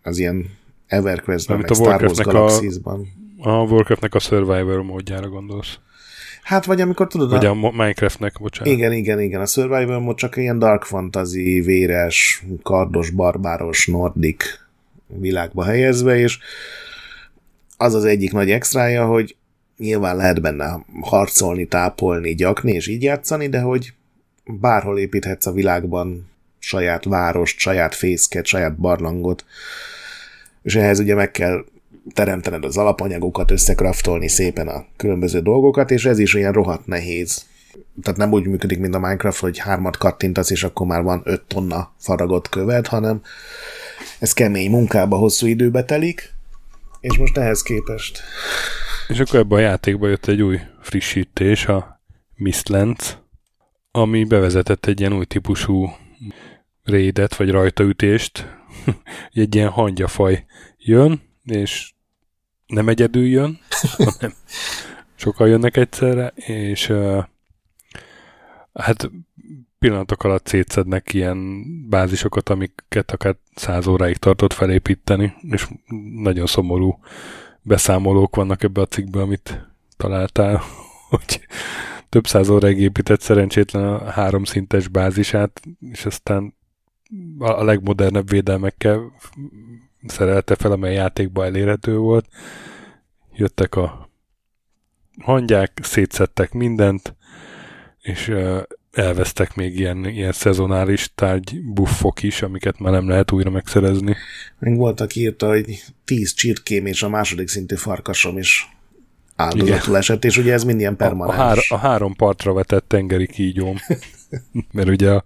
az ilyen EverQuest-ben, meg a Star Wars Galaxies-ban. A, a Warcraft-nek a Survivor módjára gondolsz. Hát, vagy amikor tudod... Vagy a, a Minecraftnek, bocsánat. Igen, igen, igen. A Survivor mód csak ilyen dark fantasy, véres, kardos, barbáros, nordik világba helyezve, és az az egyik nagy extrája, hogy nyilván lehet benne harcolni, tápolni, gyakni és így játszani, de hogy bárhol építhetsz a világban saját várost, saját fészket, saját barlangot, és ehhez ugye meg kell teremtened az alapanyagokat, összekraftolni szépen a különböző dolgokat, és ez is olyan rohadt nehéz. Tehát nem úgy működik, mint a Minecraft, hogy hármat kattintasz, és akkor már van öt tonna faragott követ, hanem ez kemény munkába, hosszú időbe telik, és most ehhez képest. És akkor ebben a játékban jött egy új frissítés, a Mistlands, ami bevezetett egy ilyen új típusú rédet, vagy rajtaütést. egy ilyen hangyafaj jön, és nem egyedül jön, hanem sokan jönnek egyszerre, és hát pillanatok alatt szétszednek ilyen bázisokat, amiket akár száz óráig tartott felépíteni, és nagyon szomorú beszámolók vannak ebbe a cikkben, amit találtál, hogy több száz óráig épített szerencsétlen a háromszintes bázisát, és aztán a legmodernebb védelmekkel szerelte fel, amely játékban elérhető volt. Jöttek a hangyák, szétszettek mindent, és elvesztek még ilyen, ilyen szezonális tárgy buffok is, amiket már nem lehet újra megszerezni. Még voltak írta, hogy tíz csirkém és a második szintű farkasom is áldozatul esett, és ugye ez mind ilyen permanens. A, a, hár, a három partra vetett tengeri kígyóm, mert ugye a,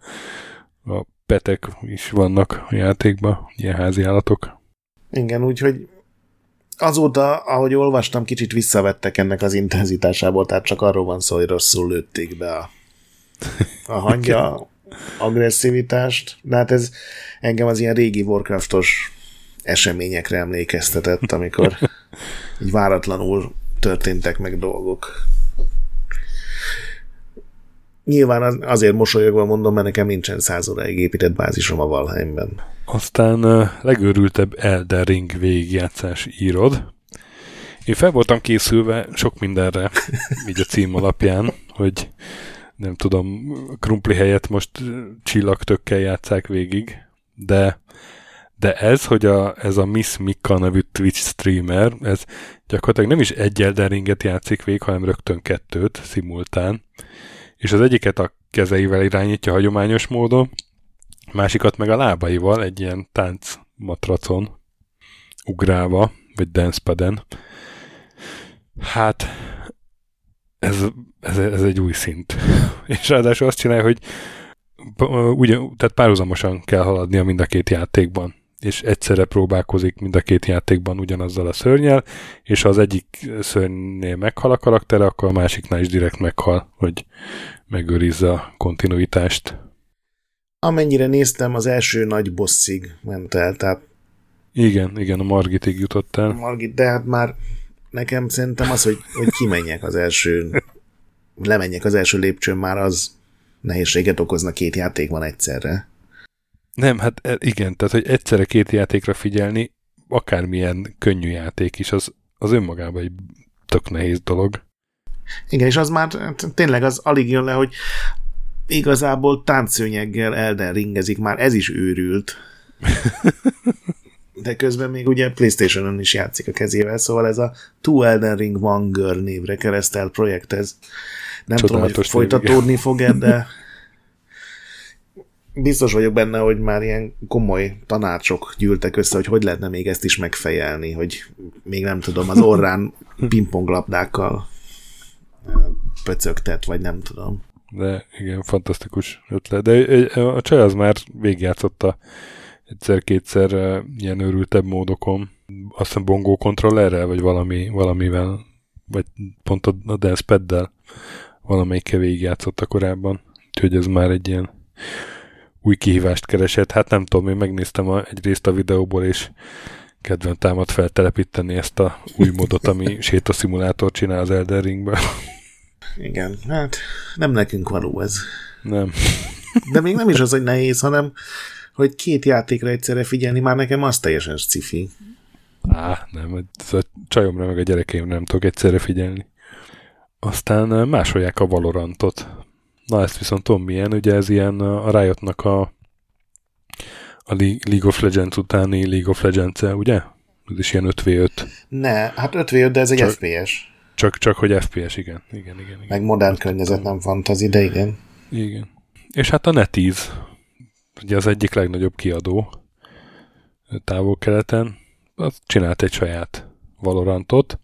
a petek is vannak a játékban, ilyen házi állatok. Igen, úgyhogy azóta, ahogy olvastam, kicsit visszavettek ennek az intenzitásából, tehát csak arról van szó, hogy rosszul lőtték be a, a hangja agresszivitást, de hát ez engem az ilyen régi Warcraftos eseményekre emlékeztetett, amikor így váratlanul történtek meg dolgok. Nyilván azért mosolyogva mondom, mert nekem nincsen száz épített bázisom a Valheimben. Aztán legőrültebb Elden Ring végigjátszás írod. Én fel voltam készülve sok mindenre, így a cím alapján, hogy nem tudom, krumpli helyett most csillagtökkel játszák végig, de de ez, hogy a, ez a Miss Mika nevű Twitch streamer, ez gyakorlatilag nem is egy Elden Ringet játszik végig, hanem rögtön kettőt, szimultán és az egyiket a kezeivel irányítja hagyományos módon, másikat meg a lábaival egy ilyen tánc matracon ugrálva, vagy dancepaden. Hát ez, ez, ez egy új szint. és ráadásul azt csinálja, hogy ugyan, tehát párhuzamosan kell haladnia mind a két játékban és egyszerre próbálkozik mind a két játékban ugyanazzal a szörnyel, és ha az egyik szörnynél meghal a karakter, akkor a másiknál is direkt meghal, hogy megőrizze a kontinuitást. Amennyire néztem, az első nagy bosszig ment el, tehát igen, igen, a Margitig jutott el. Margit, de hát már nekem szerintem az, hogy, hogy kimenjek az első, lemenjek az első lépcsőn, már az nehézséget okozna két játék van egyszerre. Nem, hát e, igen, tehát hogy egyszerre két játékra figyelni, akármilyen könnyű játék is, az, az önmagában egy tök nehéz dolog. Igen, és az már tényleg az alig jön le, hogy igazából táncszőnyeggel Elden ringezik, már ez is őrült. De közben még ugye Playstation-on is játszik a kezével, szóval ez a Two Elden Ring One Girl névre keresztel projekt, ez nem Csodálatos tudom, hogy folytatódni fog-e, de biztos vagyok benne, hogy már ilyen komoly tanácsok gyűltek össze, hogy hogy lehetne még ezt is megfejelni, hogy még nem tudom, az orrán pingponglabdákkal pöcögtet, vagy nem tudom. De igen, fantasztikus ötlet. De a csaj az már végigjátszotta egyszer-kétszer ilyen őrültebb módokon. Azt hiszem bongó kontrollerrel, vagy valami, valamivel, vagy pont a dance paddel valamelyikkel végigjátszotta korábban. Úgyhogy ez már egy ilyen új kihívást keresett. Hát nem tudom, én megnéztem a, egy részt a videóból, és kedven támad feltelepíteni ezt a új módot, ami sétaszimulátor csinál az Elden Ringben. Igen, hát nem nekünk való ez. Nem. De még nem is az, hogy nehéz, hanem hogy két játékra egyszerre figyelni, már nekem az teljesen cifi. Á, nem, ez a csajomra meg a gyerekeim nem tudok egyszerre figyelni. Aztán másolják a Valorantot. Na ezt viszont tudom milyen, ugye ez ilyen a Riotnak a, a League of Legends utáni League of legends ugye? Ez is ilyen 5v5. Ne, hát 5v5, de ez egy csak, FPS. Csak, csak hogy FPS, igen. igen, igen, igen. Meg modern környezet, nem fantazi, de igen. Igen. És hát a NetEase, ugye az egyik legnagyobb kiadó távol-keleten, az csinált egy saját Valorantot,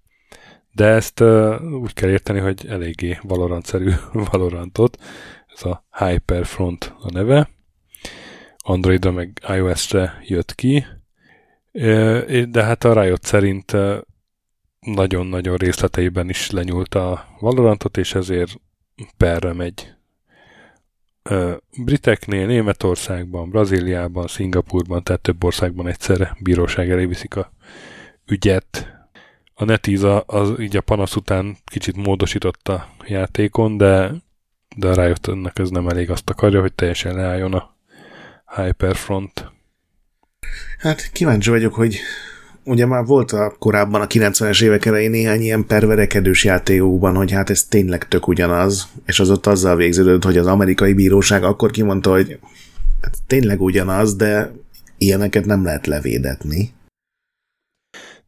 de ezt uh, úgy kell érteni, hogy eléggé Valorant-szerű Valorantot. Ez a Hyperfront a neve. Androidra meg iOS-re jött ki. De hát a Riot szerint nagyon-nagyon részleteiben is lenyúlt a Valorantot, és ezért perre megy Briteknél, Németországban, Brazíliában, Szingapurban, tehát több országban egyszerre bíróság elé viszik a ügyet. A NetEase az így a panasz után kicsit módosította a játékon, de, de rájött ennek ez nem elég azt akarja, hogy teljesen leálljon a Hyperfront. Hát kíváncsi vagyok, hogy ugye már volt a korábban a 90-es évek elején néhány ilyen perverekedős játékokban, hogy hát ez tényleg tök ugyanaz, és az ott azzal végződött, hogy az amerikai bíróság akkor kimondta, hogy hát tényleg ugyanaz, de ilyeneket nem lehet levédetni.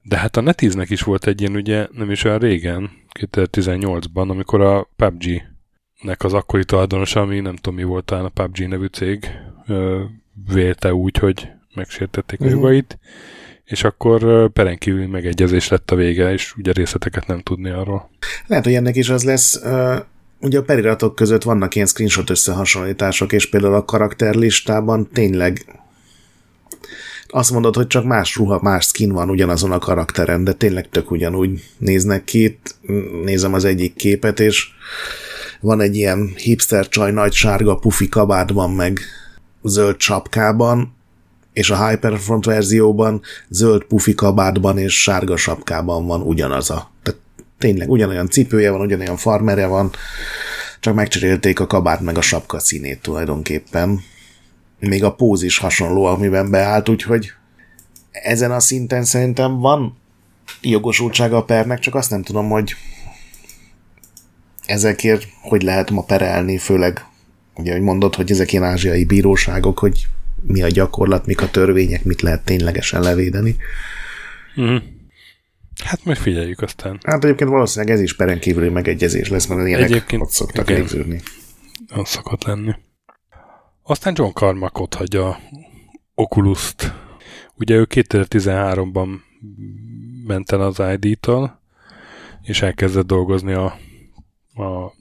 De hát a NetEase-nek is volt egy ilyen, ugye nem is olyan régen, 2018-ban, amikor a PUBG-nek az akkori tulajdonosa, ami nem tudom mi volt talán a PUBG nevű cég, vélte úgy, hogy megsértették uh-huh. a mhm. jogait, és akkor peren kívül megegyezés lett a vége, és ugye részleteket nem tudni arról. Lehet, hogy ennek is az lesz, ugye a periratok között vannak ilyen screenshot összehasonlítások, és például a karakterlistában tényleg azt mondod, hogy csak más ruha, más skin van ugyanazon a karakteren, de tényleg tök ugyanúgy néznek ki. Itt nézem az egyik képet, és van egy ilyen hipster csaj nagy sárga pufi kabátban, meg zöld csapkában, és a Hyperfront verzióban zöld pufi kabátban és sárga sapkában van ugyanaz a. Tehát tényleg ugyanolyan cipője van, ugyanolyan farmere van, csak megcserélték a kabát meg a sapka színét tulajdonképpen. Még a póz is hasonló, amiben beállt, úgyhogy ezen a szinten szerintem van jogosultsága a pernek, csak azt nem tudom, hogy ezekért hogy lehet ma perelni, főleg ugye, hogy mondod, hogy ezek ilyen ázsiai bíróságok, hogy mi a gyakorlat, mik a törvények, mit lehet ténylegesen levédeni. Mm. Hát megfigyeljük aztán. Hát egyébként valószínűleg ez is peren kívüli megegyezés lesz, mert ilyenek egyébként, ott szoktak igen, végződni. Az szokott lenni. Aztán John Carmack ott hagyja Oculus-t. Ugye ő 2013-ban ment el az ID-tól, és elkezdett dolgozni a, a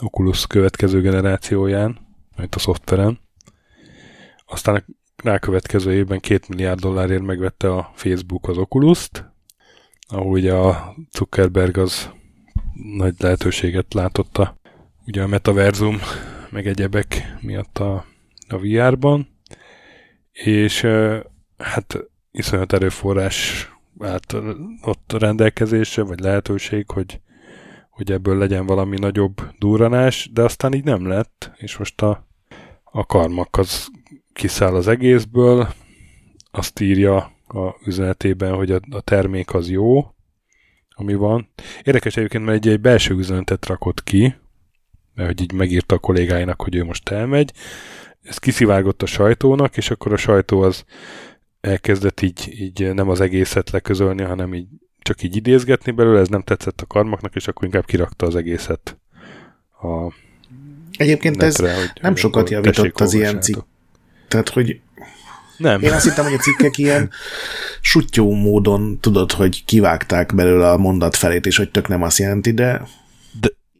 Oculus következő generációján, majd a szoftveren. Aztán a rákövetkező évben két milliárd dollárért megvette a Facebook az Oculus-t, ahol ugye a Zuckerberg az nagy lehetőséget látotta ugye a metaverzum meg egyebek miatt a, a VR-ban, és hát iszonyat erőforrás állt ott rendelkezésre, vagy lehetőség, hogy, hogy ebből legyen valami nagyobb durranás, de aztán így nem lett, és most a, a karmak az kiszáll az egészből, azt írja a üzenetében, hogy a, a termék az jó, ami van. Érdekes egyébként, mert egy, egy belső üzenetet rakott ki, mert hogy így megírta a kollégáinak, hogy ő most elmegy. Ez kiszivárgott a sajtónak, és akkor a sajtó az elkezdett így, így nem az egészet leközölni, hanem így csak így idézgetni belőle, ez nem tetszett a karmaknak, és akkor inkább kirakta az egészet a Egyébként netre, ez hogy, nem sokat javított az ilyen cikk Tehát, hogy Nem. én azt hittem, hogy a cikkek ilyen sutyó módon tudod, hogy kivágták belőle a mondat felét, és hogy tök nem azt jelenti, de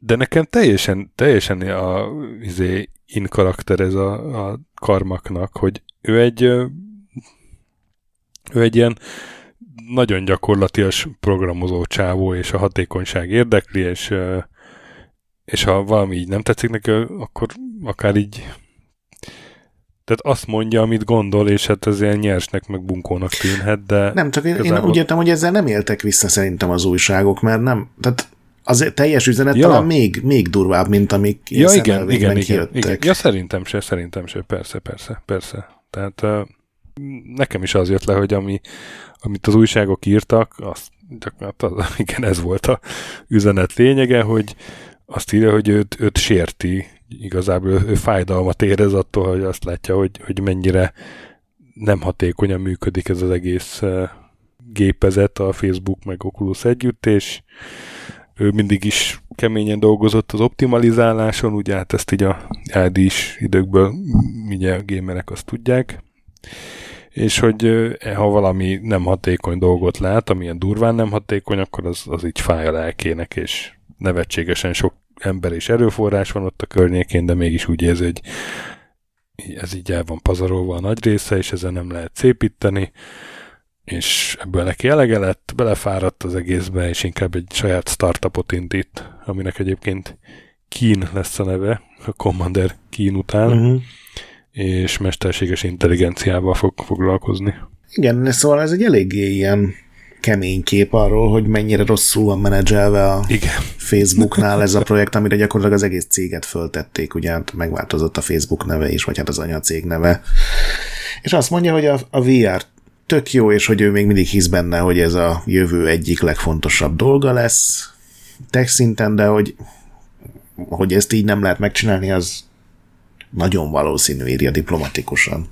De, nekem teljesen, teljesen a izé, in karakter ez a, a karmaknak, hogy ő egy ő egy ilyen nagyon gyakorlatias programozó csávó, és a hatékonyság érdekli, és, és ha valami így nem tetszik neki, akkor akár így tehát azt mondja, amit gondol, és hát ez ilyen nyersnek, meg bunkónak tűnhet, de nem, csak én, én igazából- úgy értem, hogy ezzel nem éltek vissza szerintem az újságok, mert nem, tehát az teljes üzenet Ja. talán még, még durvább, mint amik Ja, igen, igen, igen, igen. Ja, szerintem se, szerintem se, persze, persze, persze. Tehát uh, nekem is az jött le, hogy ami, amit az újságok írtak, azt, hát az, igen, ez volt a üzenet lényege, hogy azt írja, hogy őt, őt sérti, igazából ő, ő fájdalmat érez attól, hogy azt látja, hogy, hogy mennyire nem hatékonyan működik ez az egész uh, gépezet, a Facebook meg Oculus együtt, és ő mindig is keményen dolgozott az optimalizáláson, ugye hát ezt így a ID-s időkből ugye a gamerek azt tudják, és hogy ö, ha valami nem hatékony dolgot lát, amilyen durván nem hatékony, akkor az, az így fáj a lelkének, és nevetségesen sok ember és erőforrás van ott a környékén, de mégis úgy érzi, hogy ez így el van pazarolva a nagy része, és ezzel nem lehet szépíteni, és ebből neki elege lett, belefáradt az egészbe, és inkább egy saját startupot indít, aminek egyébként Keen lesz a neve, a Commander Keen után, uh-huh. És mesterséges intelligenciával fog foglalkozni. Igen, szóval ez egy eléggé ilyen kemény kép arról, hogy mennyire rosszul van menedzselve a Igen. Facebooknál ez a projekt, amire gyakorlatilag az egész céget föltették, ugye hát megváltozott a Facebook neve is, vagy hát az anyacég neve. És azt mondja, hogy a, a VR tök jó, és hogy ő még mindig hisz benne, hogy ez a jövő egyik legfontosabb dolga lesz tech szinten, de hogy, hogy ezt így nem lehet megcsinálni, az nagyon valószínű, írja diplomatikusan.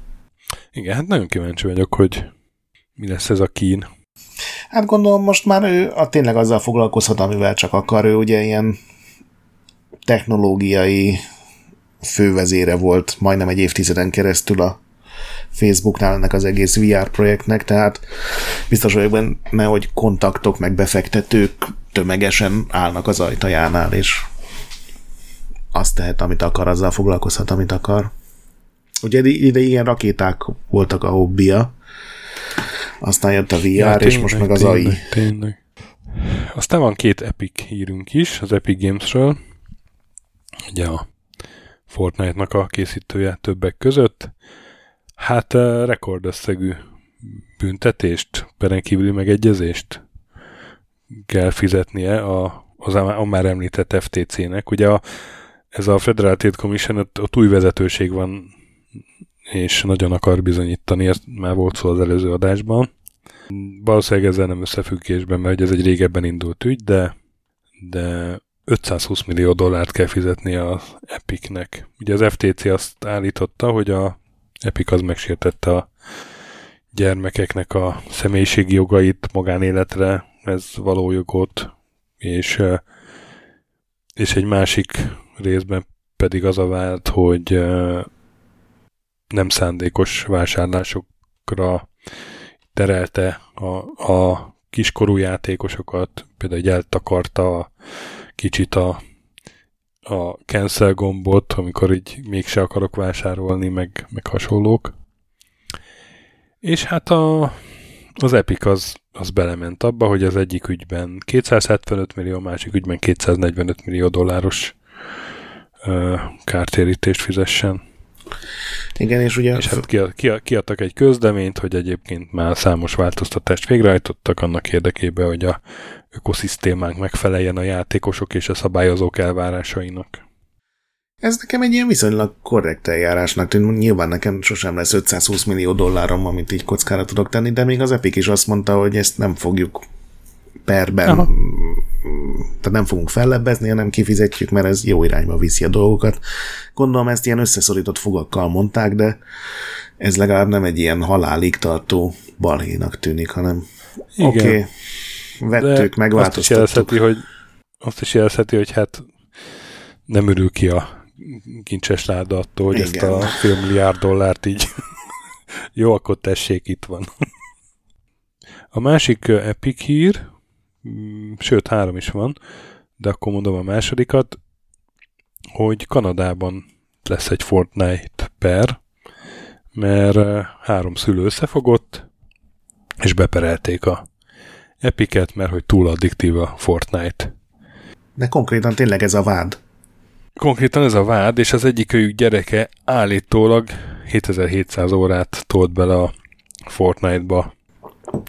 Igen, hát nagyon kíváncsi vagyok, hogy mi lesz ez a Keen. Hát gondolom most már ő a, tényleg azzal foglalkozhat, amivel csak akar. Ő ugye ilyen technológiai fővezére volt majdnem egy évtizeden keresztül a Facebooknál ennek az egész VR projektnek, tehát biztos vagyok benne, hogy kontaktok meg befektetők tömegesen állnak az ajtajánál, és azt tehet, amit akar, azzal foglalkozhat, amit akar. Ugye ide ilyen rakéták voltak a hobbija, aztán jött a VR, ja, és most meg az AI. tényleg, Tényleg. Aztán van két Epic hírünk is, az Epic Gamesről. Ugye a Fortnite-nak a készítője többek között. Hát rekordösszegű büntetést, peren kívüli megegyezést kell fizetnie a, az a már említett FTC-nek. Ugye a, ez a Federal Trade Commission, ott, ott új vezetőség van, és nagyon akar bizonyítani, ezt már volt szó az előző adásban. Valószínűleg ezzel nem összefüggésben, mert ez egy régebben indult ügy, de, de 520 millió dollárt kell fizetni az Epicnek. Ugye az FTC azt állította, hogy a Epic az megsértette a gyermekeknek a személyiségi jogait, magánéletre, ez való jogot, és, és egy másik részben pedig az a vált, hogy nem szándékos vásárlásokra terelte a, a kiskorú játékosokat, például eltakarta kicsit a, a cancel gombot, amikor így mégse akarok vásárolni, meg, meg hasonlók. És hát a, az Epic az, az belement abba, hogy az egyik ügyben 275 millió, a másik ügyben 245 millió dolláros ö, kártérítést fizessen. Igen, és ugye És hát ki, ki, kiadtak egy közleményt, hogy egyébként már számos változtatást végrehajtottak annak érdekében, hogy a ökoszisztémánk megfeleljen a játékosok és a szabályozók elvárásainak. ez nekem egy ilyen viszonylag korrekt eljárásnak tűnt. Nyilván nekem sosem lesz 520 millió dollárom, amit így kockára tudok tenni, de még az Epic is azt mondta, hogy ezt nem fogjuk perben, Aha. tehát nem fogunk fellebbezni, hanem kifizetjük, mert ez jó irányba viszi a dolgokat. Gondolom ezt ilyen összeszorított fogakkal mondták, de ez legalább nem egy ilyen halálig tartó balhénak tűnik, hanem oké, okay, De vettük, azt is megváltoztattuk. jelezheti, hogy, azt is jelezheti, hogy hát nem örül ki a kincses láda attól, hogy Igen. ezt a fél milliárd dollárt így jó, akkor tessék, itt van. A másik Epic hír, mm, sőt három is van, de akkor mondom a másodikat, hogy Kanadában lesz egy Fortnite per, mert három szülő összefogott, és beperelték a Epicet, mert hogy túl addiktív a Fortnite. De konkrétan tényleg ez a vád. Konkrétan ez a vád, és az egyik őjük gyereke állítólag 7700 órát tolt bele a Fortnite-ba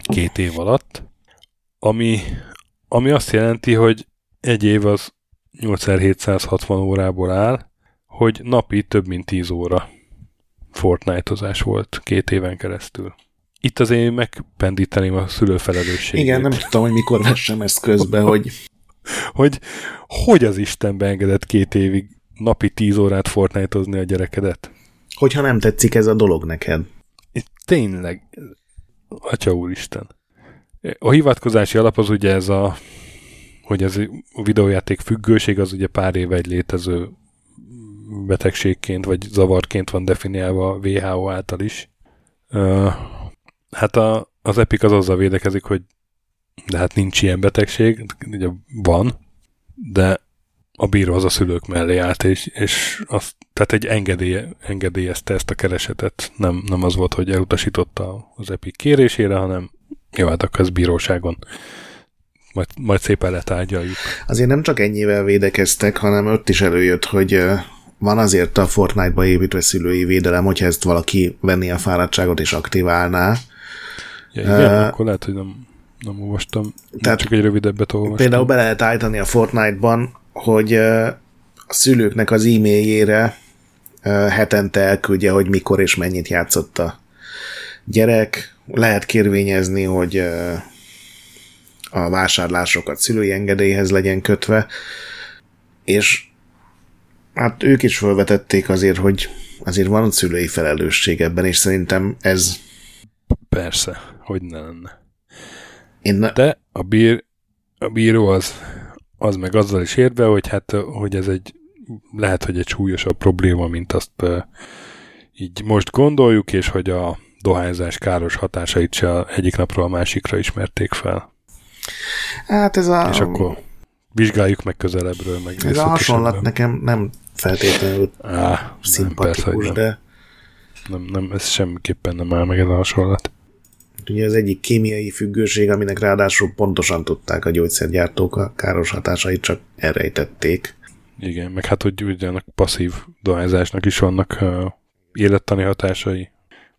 két év alatt, ami, ami azt jelenti, hogy egy év az 8760 órából áll, hogy napi több mint 10 óra Fortnite-ozás volt két éven keresztül. Itt azért megpendíteném a szülő felelősségét. Igen, nem tudtam, hogy mikor vessem ezt közbe, hogy hogy hogy az Istenbe engedett két évig napi 10 órát Fortnite-ozni a gyerekedet? hogyha nem tetszik ez a dolog neked. Itt tényleg, atya úristen. A hivatkozási alap az ugye ez a, hogy ez a videójáték függőség az ugye pár éve egy létező betegségként vagy zavarként van definiálva a WHO által is. Ö, Hát a, az Epic az azzal védekezik, hogy de hát nincs ilyen betegség, ugye van, de a bíró az a szülők mellé állt, és, és azt, tehát egy engedélye, engedélyezte ezt a keresetet. Nem, nem az volt, hogy elutasította az Epic kérésére, hanem jó, hát akkor ez bíróságon. Majd, majd szépen letárgyaljuk. Azért nem csak ennyivel védekeztek, hanem ott is előjött, hogy van azért a Fortnite-ba építve szülői védelem, hogyha ezt valaki venné a fáradtságot és aktiválná. Ja, igen, Ö, akkor lehet, hogy nem, nem olvastam. Tehát csak egy rövidebbet olvastam. Például be lehet állítani a Fortnite-ban, hogy a szülőknek az e-mailjére hetente elküldje, hogy mikor és mennyit játszott a gyerek. Lehet kérvényezni, hogy a vásárlásokat szülői engedélyhez legyen kötve, és hát ők is felvetették azért, hogy azért van szülői felelősség ebben, és szerintem ez Persze, hogy ne lenne. én ne, De a, bír, a bíró az, az meg azzal is érve, hogy hát, hogy ez egy lehet, hogy egy súlyosabb probléma, mint azt uh, így most gondoljuk, és hogy a dohányzás káros hatásait se egyik napról a másikra ismerték fel. hát ez a, És akkor vizsgáljuk meg közelebbről, meg ez a hasonlat nekem nem feltétlenül Á, nem, persze, szimpatikus, nem. de Nem, nem, ez semmiképpen nem áll meg ez a hasonlat. Ugye az egyik kémiai függőség, aminek ráadásul pontosan tudták a gyógyszergyártók a káros hatásait, csak elrejtették. Igen, meg hát, hogy ugyanak passzív dohányzásnak is vannak uh, élettani hatásai,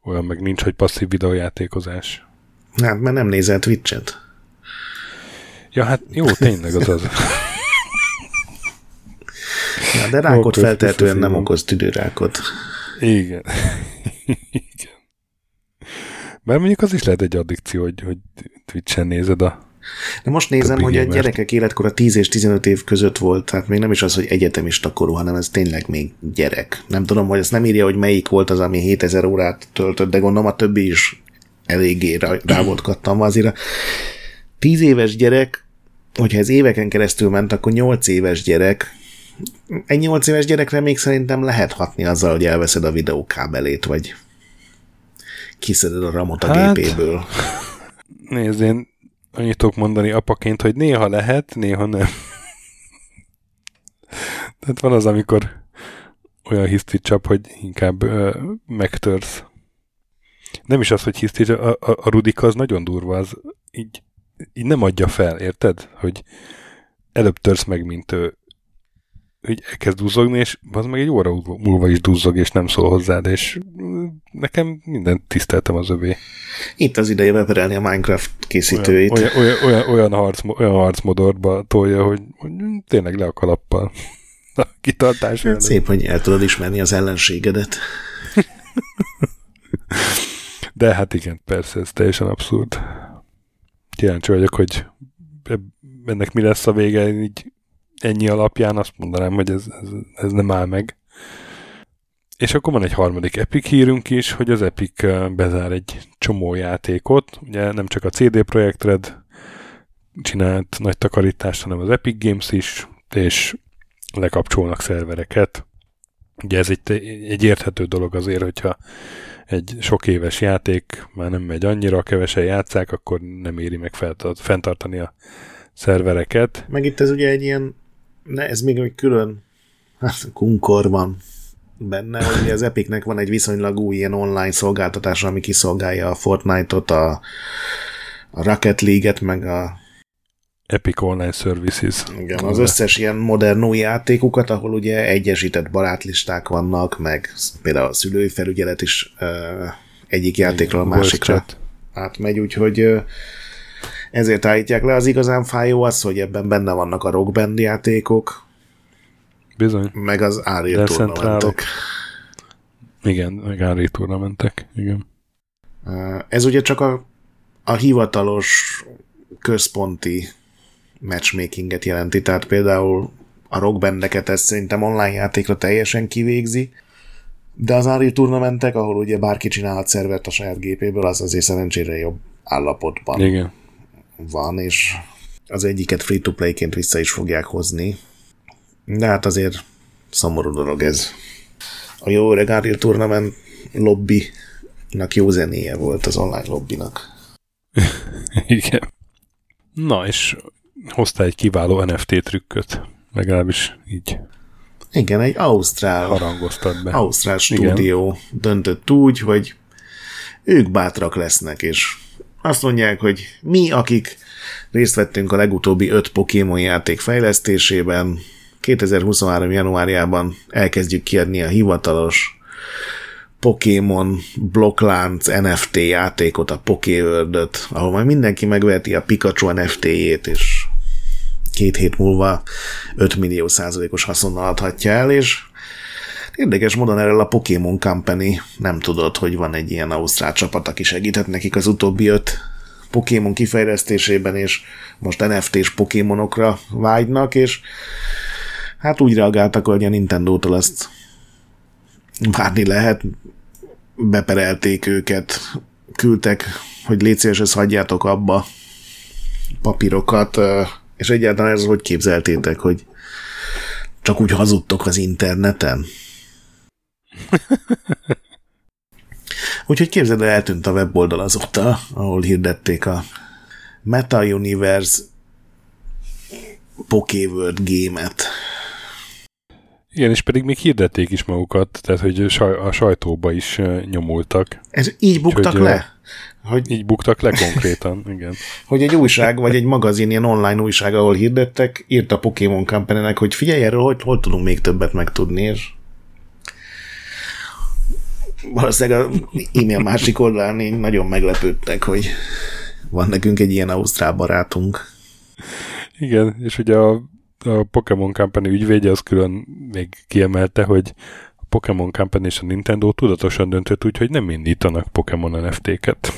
olyan meg nincs, hogy passzív videójátékozás. Hát, mert nem nézel Twitch-et. Ja, hát jó, tényleg az az. Ja, de rákot feltehetően nem okoz tüdőrákot. Igen. Bár mondjuk az is lehet egy addikció, hogy, hogy Twitch-en nézed a... De most nézem, hogy a gyerekek életkora 10 és 15 év között volt, tehát még nem is az, hogy egyetemista korú, hanem ez tényleg még gyerek. Nem tudom, hogy ezt nem írja, hogy melyik volt az, ami 7000 órát töltött, de gondolom a többi is eléggé rá, rá volt kattanva. Azért a 10 éves gyerek, hogyha ez éveken keresztül ment, akkor 8 éves gyerek, egy 8 éves gyerekre még szerintem lehet hatni azzal, hogy elveszed a videókábelét, vagy kiszeded a ramot a Hát, gépéből. Nézd, én annyit tudok mondani apaként, hogy néha lehet, néha nem. Tehát van az, amikor olyan hisztit csap, hogy inkább ö, megtörsz. Nem is az, hogy hiszti, a, a, a Rudika az nagyon durva, az így, így nem adja fel, érted? Hogy előbb törsz meg, mint ő. Úgy elkezd duzzogni, és az meg egy óra múlva is duzzog, és nem szól hozzád, és mm, nekem mindent tiszteltem az övé. Itt az ideje beperelni a Minecraft készítőit. Olyan, olyan, olyan, olyan, harc, olyan harcmodorba tolja, hogy, hogy tényleg le a kalappal. A kitartás ellen. szép, hogy el tudod ismerni az ellenségedet. De hát igen, persze, ez teljesen abszurd. Kíváncsi vagyok, hogy ennek mi lesz a vége, így ennyi alapján azt mondanám, hogy ez, ez, ez nem áll meg. És akkor van egy harmadik Epic hírünk is, hogy az Epic bezár egy csomó játékot. Ugye nem csak a CD Projekt Red csinált nagy takarítást, hanem az Epic Games is, és lekapcsolnak szervereket. Ugye ez egy, egy érthető dolog azért, hogyha egy sok éves játék már nem megy annyira, kevesen játszák, akkor nem éri meg fenntartani a szervereket. Meg itt ez ugye egy ilyen, ne, ez még egy külön hát, kunkor van benne, hogy az Epicnek van egy viszonylag új ilyen online szolgáltatás, ami kiszolgálja a Fortnite-ot, a, a Rocket League-et, meg a Epic Online Services. Igen, az összes ilyen modern új játékukat, ahol ugye egyesített barátlisták vannak, meg például a szülői felügyelet is uh, egyik játékról a másikra átmegy, úgyhogy uh, ezért állítják le. Az igazán fájó az, hogy ebben benne vannak a Rock Band játékok, Bizony. meg az Unreal turnamentek. Igen, meg Unreal turnamentek, igen. Ez ugye csak a, a hivatalos központi matchmakinget jelenti, tehát például a rockbandeket ez szerintem online játékra teljesen kivégzi, de az Unreal turnamentek, ahol ugye bárki csinálhat szervert a saját gépéből, az azért szerencsére jobb állapotban Igen. Van, és az egyiket free-to-play-ként vissza is fogják hozni. De hát azért szomorú dolog ez. A jó öreg Unreal Tournament lobbynak jó zenéje volt az online lobbynak. Igen. Na, és hozta egy kiváló NFT trükköt, legalábbis így. Igen, egy Ausztrál, harangoztat be. Ausztrál stúdió Igen. döntött úgy, hogy ők bátrak lesznek, és azt mondják, hogy mi, akik részt vettünk a legutóbbi öt Pokémon játék fejlesztésében, 2023. januárjában elkezdjük kiadni a hivatalos Pokémon blokklánc NFT játékot, a pokéworld ahol majd mindenki megveheti a Pikachu NFT-jét, és két hét múlva 5 millió százalékos haszonnal adhatja el, és érdekes módon erről a Pokémon Company nem tudott, hogy van egy ilyen ausztrál csapat, aki segített nekik az utóbbi öt Pokémon kifejlesztésében, és most NFT-s Pokémonokra vágynak, és hát úgy reagáltak, hogy a Nintendo-tól ezt várni lehet, beperelték őket, küldtek, hogy légy szíves, ezt hagyjátok abba papírokat, és egyáltalán ez hogy képzeltétek, hogy csak úgy hazudtok az interneten? Úgyhogy képzeld el, eltűnt a weboldal azóta, ahol hirdették a Meta Universe Pokéworld game-et. Igen, és pedig még hirdették is magukat, tehát hogy a sajtóba is nyomultak. Ez így buktak Úgyhogy, le? Hogy, így buktak le konkrétan, igen. hogy egy újság, vagy egy magazin, ilyen online újság, ahol hirdettek, írt a Pokémon company hogy figyelj erről, hogy hol tudunk még többet megtudni, és valószínűleg a e-mail másik oldalán nagyon meglepődtek, hogy van nekünk egy ilyen ausztrál barátunk. Igen, és ugye a, a Pokémon Company ügyvédje az külön még kiemelte, hogy a Pokémon Company és a Nintendo tudatosan döntött úgy, hogy nem indítanak Pokémon NFT-ket.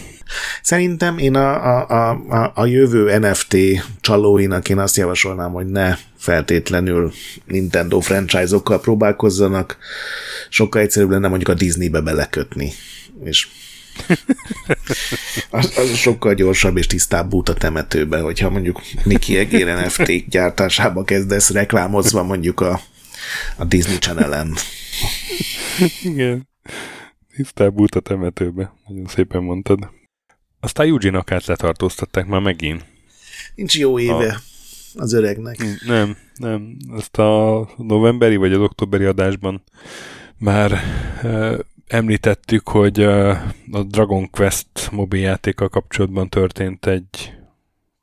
Szerintem én a, a, a, a jövő NFT csalóinak én azt javasolnám, hogy ne feltétlenül Nintendo franchise-okkal próbálkozzanak, sokkal egyszerűbb lenne mondjuk a Disneybe belekötni, és az, az sokkal gyorsabb és tisztább út a temetőbe, hogyha mondjuk Mickey Egér NFT gyártásába kezdesz reklámozva mondjuk a, a Disney Channel-en. Igen. Tisztább út a temetőbe. Nagyon szépen mondtad. Aztán Eugene akát letartóztatták már megint. Nincs jó éve a... az öregnek. Nem, nem. Ezt a novemberi vagy az októberi adásban már e, említettük, hogy e, a Dragon Quest mobiljátékkal kapcsolatban történt egy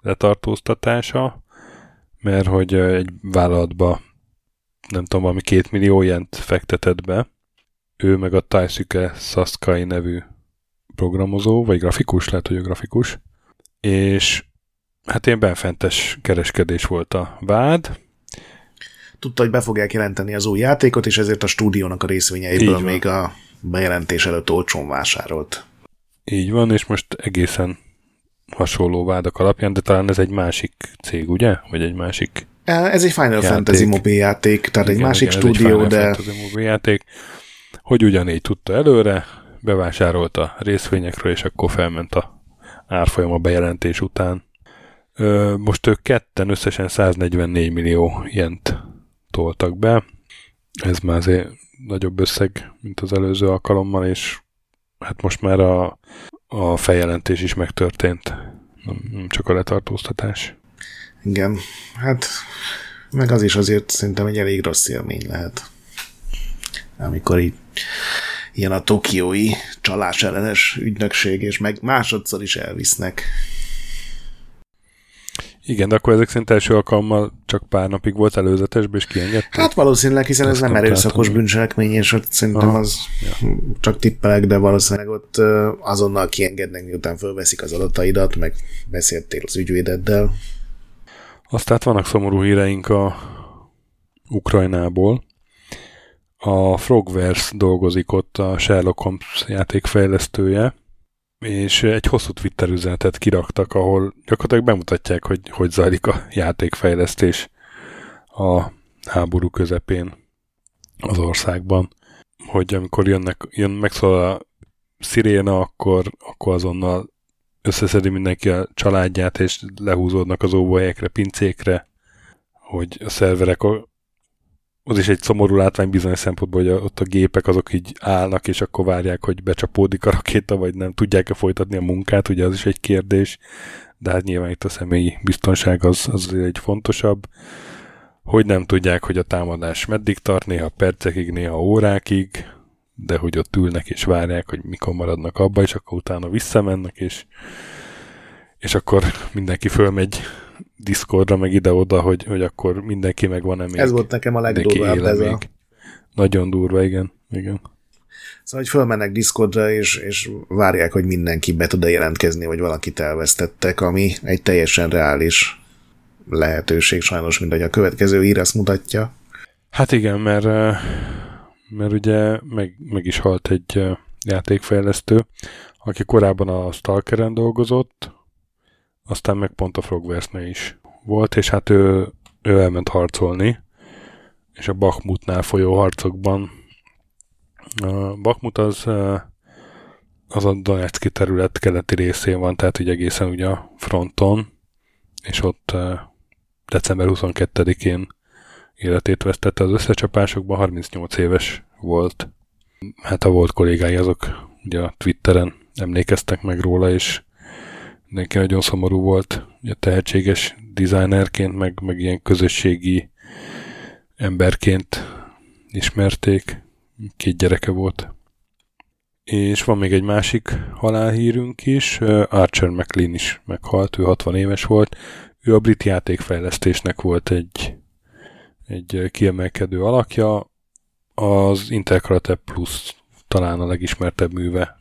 letartóztatása, mert hogy egy vállalatba nem tudom, valami két millió jent fektetett be. Ő meg a Taisuke Saskai nevű programozó, vagy grafikus, lehet, hogy a grafikus, és hát ilyen benfentes kereskedés volt a vád. Tudta, hogy be fogják jelenteni az új játékot, és ezért a stúdiónak a részvényeiből még a bejelentés előtt olcsón vásárolt. Így van, és most egészen hasonló vádak alapján, de talán ez egy másik cég, ugye? Vagy egy másik Ez egy Final játék. Fantasy mobil játék, tehát igen, egy másik igen, stúdió, egy Final de... Fantasy mobil játék, hogy ugyanígy tudta előre, bevásárolta részvényekről, és akkor felment a árfolyam a bejelentés után. Most ők ketten összesen 144 millió jent toltak be. Ez már azért nagyobb összeg, mint az előző alkalommal, és hát most már a, a feljelentés is megtörtént, nem csak a letartóztatás. Igen, hát meg az is azért szerintem egy elég rossz élmény lehet. Amikor így ilyen a tokiói csalás ellenes ügynökség, és meg másodszor is elvisznek. Igen, de akkor ezek szerint első alkalommal csak pár napig volt előzetesben, és kiengedték? Hát valószínűleg, hiszen ez nem erőszakos bűncselekmény, és ott szerintem Aha. az ja. csak tippelek, de valószínűleg ott azonnal kiengednek, miután fölveszik az adataidat, meg beszéltél az ügyvédeddel. Aztán vannak szomorú híreink a Ukrajnából. A Frogverse dolgozik ott a Sherlock Holmes játékfejlesztője, és egy hosszú Twitter üzenetet kiraktak, ahol gyakorlatilag bemutatják, hogy hogy zajlik a játékfejlesztés a háború közepén az országban. Hogy amikor jönnek, jön megszól a sziréna, akkor, akkor azonnal összeszedi mindenki a családját, és lehúzódnak az óvóhelyekre, pincékre, hogy a szerverek az is egy szomorú látvány bizonyos szempontból, hogy ott a gépek azok így állnak, és akkor várják, hogy becsapódik a rakéta, vagy nem tudják-e folytatni a munkát, ugye az is egy kérdés, de hát nyilván itt a személyi biztonság az, az egy fontosabb, hogy nem tudják, hogy a támadás meddig tart, néha percekig, néha órákig, de hogy ott ülnek és várják, hogy mikor maradnak abba, és akkor utána visszamennek, és, és akkor mindenki fölmegy Discordra, meg ide-oda, hogy, hogy akkor mindenki meg van-e még. Ez volt nekem a legdurvább ez a... Nagyon durva, igen. igen. Szóval, hogy fölmennek Discordra, és, és várják, hogy mindenki be tud jelentkezni, hogy valakit elvesztettek, ami egy teljesen reális lehetőség, sajnos, mint hogy a következő ír azt mutatja. Hát igen, mert, mert ugye meg, meg is halt egy játékfejlesztő, aki korábban a Stalkeren dolgozott, aztán meg pont a frogverse is volt, és hát ő, ő elment harcolni, és a Bakhmutnál folyó harcokban a Bakhmut az az a Donetszki terület keleti részén van, tehát ugye egészen ugye a fronton, és ott december 22-én életét vesztette az összecsapásokban, 38 éves volt. Hát a volt kollégái azok ugye a Twitteren emlékeztek meg róla, és neki nagyon szomorú volt, ugye tehetséges designerként, meg, meg ilyen közösségi emberként ismerték, két gyereke volt. És van még egy másik halálhírünk is, Archer McLean is meghalt, ő 60 éves volt, ő a brit játékfejlesztésnek volt egy, egy kiemelkedő alakja, az Interkarate Plus talán a legismertebb műve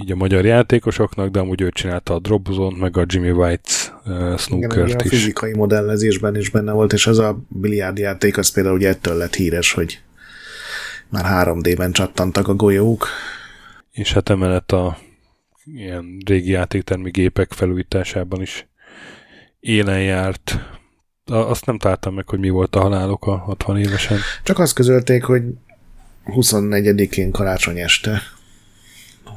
így a magyar játékosoknak, de amúgy ő csinálta a Dropzone, meg a Jimmy White uh, snookert Igen, is. a fizikai modellezésben is benne volt, és az a játék az például ugye ettől lett híres, hogy már 3D-ben csattantak a golyók. És hát emellett a ilyen régi játéktermi gépek felújításában is élen járt. Azt nem találtam meg, hogy mi volt a halálok a 60 évesen. Csak azt közölték, hogy 24-én karácsony este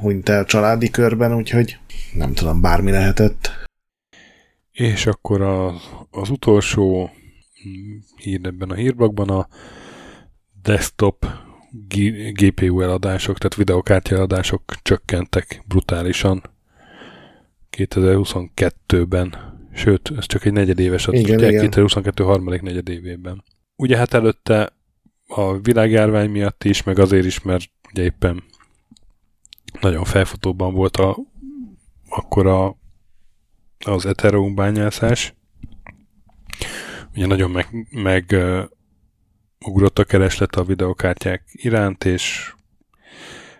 hunyt el családi körben, úgyhogy nem tudom, bármi lehetett. És akkor a, az utolsó hír ebben a hírblogban a desktop GPU eladások, tehát videokártya eladások csökkentek brutálisan 2022-ben, sőt, ez csak egy negyedéves adat, igen. 2022 harmadik negyedévében. Ugye hát előtte a világjárvány miatt is, meg azért is, mert ugye éppen nagyon felfutóban volt a, akkor a, az Ethereum bányászás. Ugye nagyon meg, meg uh, ugrott a kereslet a videokártyák iránt, és,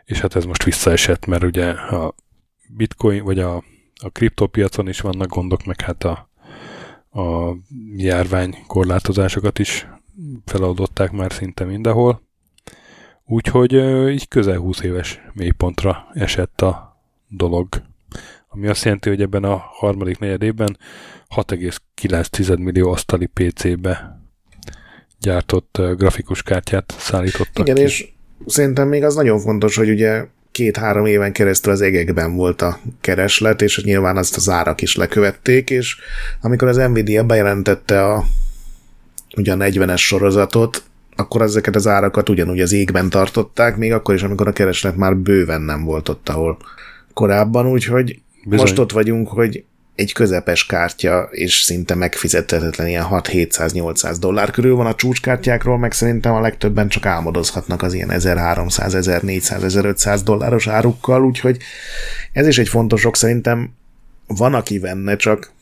és hát ez most visszaesett, mert ugye a bitcoin, vagy a, a kriptopiacon is vannak gondok, meg hát a, a járvány korlátozásokat is feladották már szinte mindenhol. Úgyhogy így közel 20 éves mélypontra esett a dolog. Ami azt jelenti, hogy ebben a harmadik negyed évben 6,9 millió asztali PC-be gyártott grafikus kártyát szállítottak Igen, ki. és szerintem még az nagyon fontos, hogy ugye két-három éven keresztül az egekben volt a kereslet, és nyilván azt az árak is lekövették, és amikor az Nvidia bejelentette a ugye a 40-es sorozatot, akkor ezeket az árakat ugyanúgy az égben tartották, még akkor is, amikor a kereslet már bőven nem volt ott, ahol korábban, úgyhogy Bizony. most ott vagyunk, hogy egy közepes kártya, és szinte megfizethetetlen ilyen 6-700-800 dollár körül van a csúcskártyákról, meg szerintem a legtöbben csak álmodozhatnak az ilyen 1300, 1400, 1500 dolláros árukkal, úgyhogy ez is egy fontos ok, szerintem van, aki venne, csak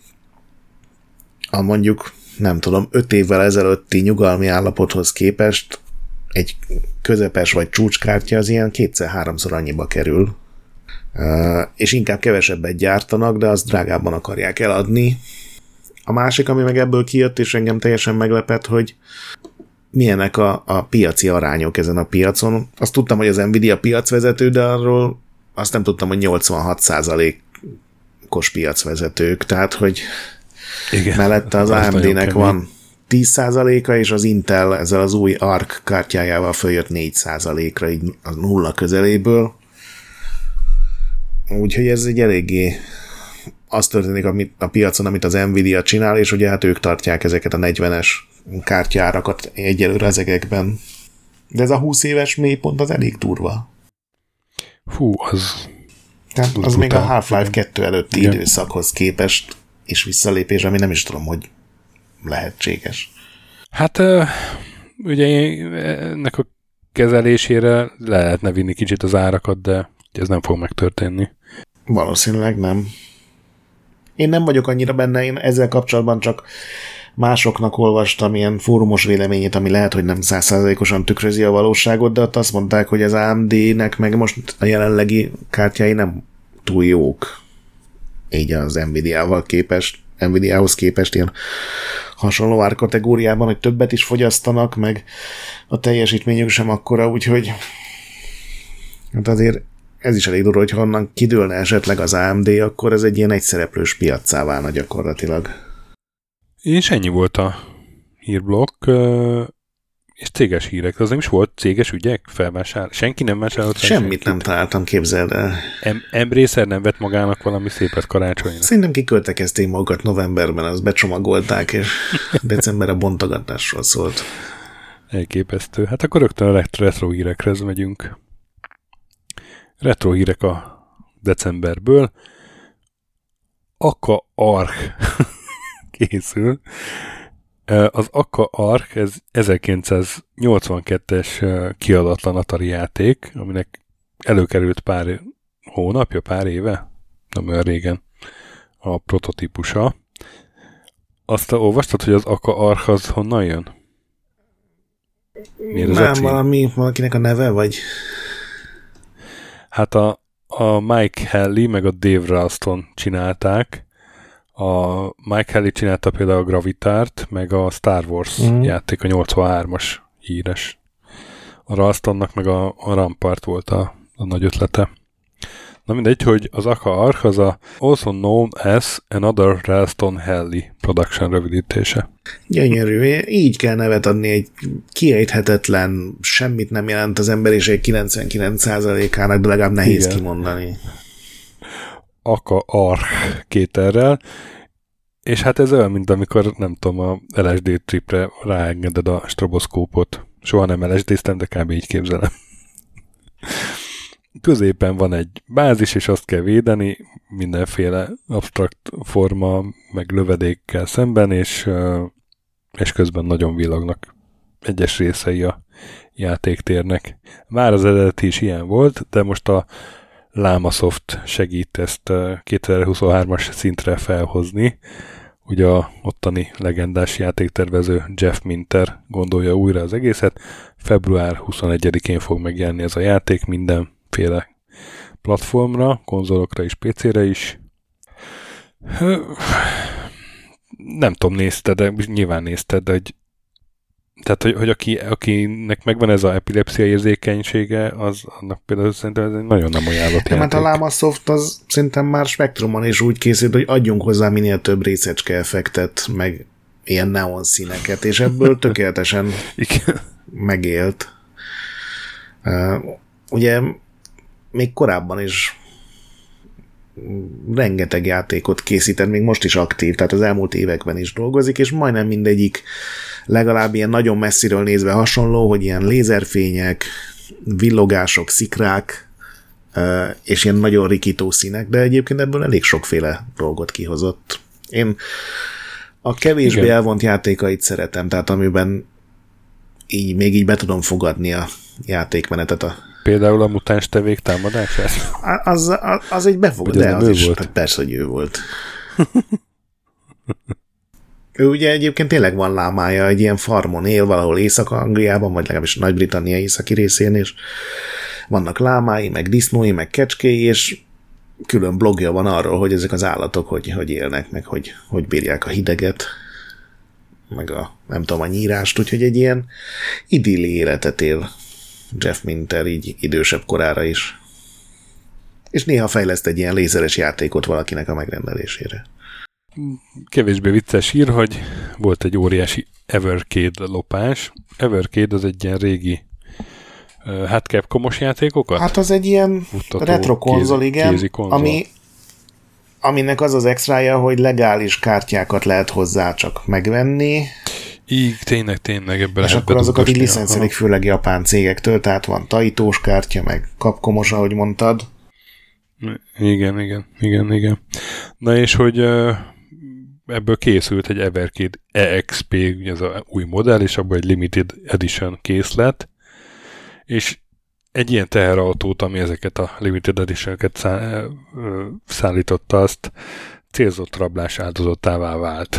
a mondjuk, nem tudom, 5 évvel ezelőtti nyugalmi állapothoz képest egy közepes vagy csúcskártya az ilyen kétszer-háromszor annyiba kerül, és inkább kevesebbet gyártanak, de azt drágábban akarják eladni. A másik, ami meg ebből kijött, és engem teljesen meglepett, hogy milyenek a, a piaci arányok ezen a piacon. Azt tudtam, hogy az Nvidia piacvezető, de arról azt nem tudtam, hogy 86%-os piacvezetők, tehát hogy Igen, mellette az AMD-nek van 10%-a, és az Intel ezzel az új ARC kártyájával följött 4%-ra, így a nulla közeléből. Úgyhogy ez egy eléggé az történik amit a piacon, amit az Nvidia csinál, és ugye hát ők tartják ezeket a 40-es kártyárakat egyelőre ezekben. De ez a 20 éves mélypont az elég durva. Fú, az... Tehát az, az még a Half-Life 2 előtti Igen. időszakhoz képest és visszalépés, ami nem is tudom, hogy lehetséges. Hát ugye ennek a kezelésére le lehetne vinni kicsit az árakat, de ez nem fog megtörténni. Valószínűleg nem. Én nem vagyok annyira benne, én ezzel kapcsolatban csak másoknak olvastam ilyen fórumos véleményét, ami lehet, hogy nem százszázalékosan tükrözi a valóságot, de ott azt mondták, hogy az AMD-nek meg most a jelenlegi kártyái nem túl jók. Így az Nvidia-val képest, Nvidia-hoz képest ilyen hasonló árkategóriában, hogy többet is fogyasztanak, meg a teljesítményük sem akkora, úgyhogy hát azért ez is elég durva, hogy honnan kidőlne esetleg az AMD, akkor ez egy ilyen egyszereplős piaccá válna gyakorlatilag. És ennyi volt a hírblokk, és céges hírek. Az nem is volt céges ügyek felvásár? Senki nem vásárolt Semmit senkit? nem találtam, képzeld el. Em- nem vett magának valami szépet karácsonyra? Szerintem kiköltekezték magukat novemberben, az becsomagolták, és decemberre bontogatásról szólt. Elképesztő. Hát akkor rögtön a retro hírekre megyünk retro hírek a decemberből. Aka Ark készül. Az Aka Ark, ez 1982-es kiadatlan Atari játék, aminek előkerült pár hónapja, pár éve, nem olyan régen a prototípusa. Azt olvastad, hogy az Aka Ark az honnan jön? Miért nem, valami, valakinek a neve, vagy? Hát a, a Mike Helly meg a Dave Ralston csinálták. A Mike Helly csinálta például a Gravitárt, meg a Star Wars mm. játék, a 83-as híres. A Ralstonnak meg a, a Rampart volt a, a nagy ötlete. Na mindegy, hogy az Aka Arch az a also known as Another Ralston Helly production rövidítése. Gyönyörű, így kell nevet adni egy kiejthetetlen, semmit nem jelent az emberiség 99%-ának, de legalább nehéz Igen. kimondani. Aka Arch kéterrel, és hát ez olyan, mint amikor, nem tudom, a LSD tripre ráengeded a stroboszkópot. Soha nem LSD-ztem, de kb. így képzelem középen van egy bázis, és azt kell védeni mindenféle abstrakt forma, meg lövedékkel szemben, és, és közben nagyon villognak egyes részei a játéktérnek. Már az eredeti is ilyen volt, de most a Lamasoft segít ezt 2023-as szintre felhozni. Ugye a ottani legendás játéktervező Jeff Minter gondolja újra az egészet. Február 21-én fog megjelenni ez a játék minden féle platformra, konzolokra és PC-re is. Nem tudom, nézted, de nyilván nézted, de hogy tehát, hogy, hogy aki, akinek megvan ez a epilepsia érzékenysége, az annak például szerintem ez egy nagyon nem ajánlott játék. Mert a Lama Soft az szerintem már Spectrumon is úgy készült, hogy adjunk hozzá minél több részecske effektet, meg ilyen neon színeket, és ebből tökéletesen Igen. megélt. Uh, ugye még korábban is rengeteg játékot készített, még most is aktív, tehát az elmúlt években is dolgozik, és majdnem mindegyik legalább ilyen nagyon messziről nézve hasonló, hogy ilyen lézerfények, villogások, szikrák, és ilyen nagyon rikító színek, de egyébként ebből elég sokféle dolgot kihozott. Én a kevésbé Igen. elvont játékait szeretem, tehát amiben így még így be tudom fogadni a játékmenetet. A... Például a mutáns tevék támadását? Az, az, az egy befogad, de az is, volt? Hát persze, hogy ő volt. ő ugye egyébként tényleg van lámája, egy ilyen farmon él valahol Észak-Angliában, vagy legalábbis Nagy-Britannia északi részén, és vannak lámái, meg disznói, meg kecskéi, és külön blogja van arról, hogy ezek az állatok hogy, hogy élnek, meg hogy, hogy bírják a hideget, meg a, nem tudom, a nyírást, úgyhogy egy ilyen idilli életet él Jeff Minter így idősebb korára is. És néha fejleszt egy ilyen lézeres játékot valakinek a megrendelésére. Kevésbé vicces hír, hogy volt egy óriási Evercade lopás. Evercade az egy ilyen régi hát Capcomos játékokat? Hát az egy ilyen Mutató retro konzol, kézi, igen, kézi konzol. ami aminek az az extrája, hogy legális kártyákat lehet hozzá csak megvenni. Így, tényleg, tényleg ebben És akkor azokat így licenszelik főleg japán cégektől, tehát van tajtós kártya, meg kapkomos, ahogy mondtad. Igen, igen, igen, igen. Na és hogy ebből készült egy Evercade EXP, ugye ez a új modell, és abban egy limited edition készlet, és egy ilyen teherautót, ami ezeket a limited edition-eket szá- szállította, azt célzott rablás áldozattává vált.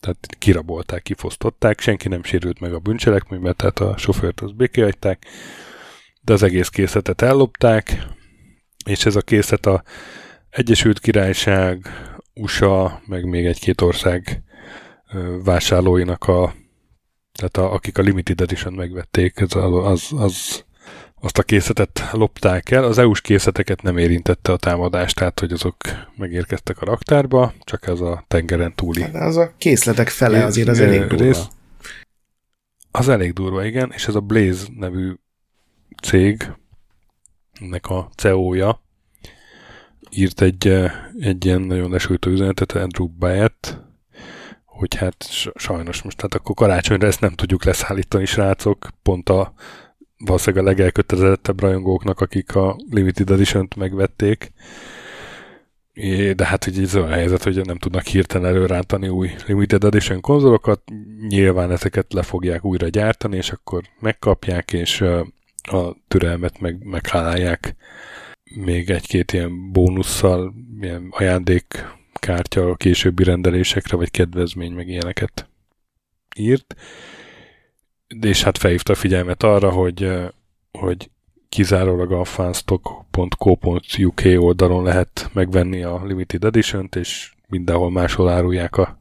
Tehát kirabolták, kifosztották, senki nem sérült meg a bűncselekményben, tehát a sofőrt az békéhagyták, de az egész készletet ellopták, és ez a készlet a Egyesült Királyság, USA, meg még egy-két ország vásárlóinak a tehát a, akik a Limited Edition megvették, ez az, az, az azt a készletet lopták el. Az EU-s készleteket nem érintette a támadás, tehát hogy azok megérkeztek a raktárba, csak ez a tengeren túli. De az a készletek fele azért az elég durva. Rész. Az elég durva, igen, és ez a Blaze nevű cég, nek a CEO-ja írt egy, egy ilyen nagyon lesújtó üzenetet Andrew Byatt, hogy hát sajnos most, tehát akkor karácsonyra ezt nem tudjuk leszállítani, srácok, pont a valószínűleg a legelkötelezettebb rajongóknak, akik a Limited Edition-t megvették. De hát ugye ez olyan helyzet, hogy nem tudnak hirtelen előrántani új Limited Edition konzolokat, nyilván ezeket le fogják újra gyártani, és akkor megkapják, és a türelmet meg, meghálálják még egy-két ilyen bónusszal, ilyen ajándékkártya a későbbi rendelésekre, vagy kedvezmény, meg ilyeneket írt és hát felhívta a figyelmet arra, hogy, hogy kizárólag a fanstock.co.uk oldalon lehet megvenni a Limited Edition-t, és mindenhol máshol árulják a,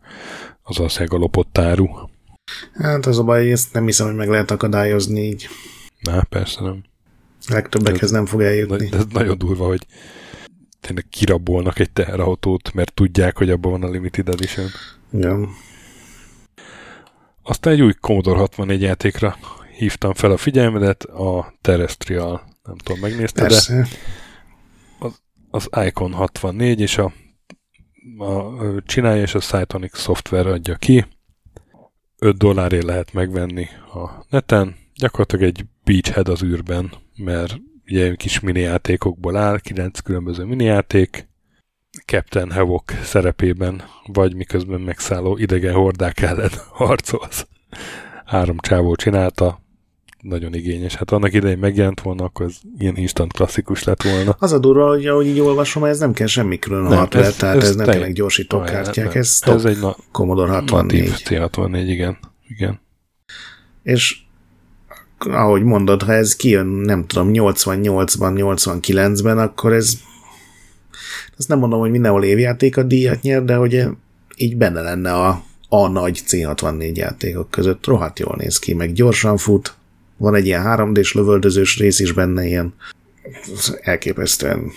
az ország a lopott áru. Hát az a baj, ezt nem hiszem, hogy meg lehet akadályozni így. Na, persze nem. Legtöbbekhez nem fog eljutni. Ez nagyon durva, hogy tényleg kirabolnak egy teherautót, mert tudják, hogy abban van a Limited Edition. Ja. Aztán egy új Commodore 64 játékra hívtam fel a figyelmedet, a Terrestrial, nem tudom, megnézted de az, az Icon 64, és a, a, csinálja, és a Cytonic Software adja ki. 5 dollárért lehet megvenni a neten, gyakorlatilag egy Beachhead az űrben, mert ugye kis mini játékokból áll, 9 különböző mini játék, Captain Havok szerepében, vagy miközben megszálló idegen hordák ellen harcolsz. Három csávó csinálta, nagyon igényes. Hát annak idején megjelent volna, akkor ez ilyen instant klasszikus lett volna. Az a durva, hogy ahogy így olvasom, ez nem kell semmi külön nem, hardware, ez, tehát ez, ez nem kell gyorsító kártyák, ez, ez egy na, Commodore 64. T64, igen. igen. És ahogy mondod, ha ez kijön, nem tudom, 88-ban, 89-ben, akkor ez azt nem mondom, hogy mindenhol évjáték a díjat nyer, de hogy így benne lenne a, a nagy C64 játékok között. Rohadt jól néz ki, meg gyorsan fut. Van egy ilyen 3D-s lövöldözős rész is benne, ilyen elképesztően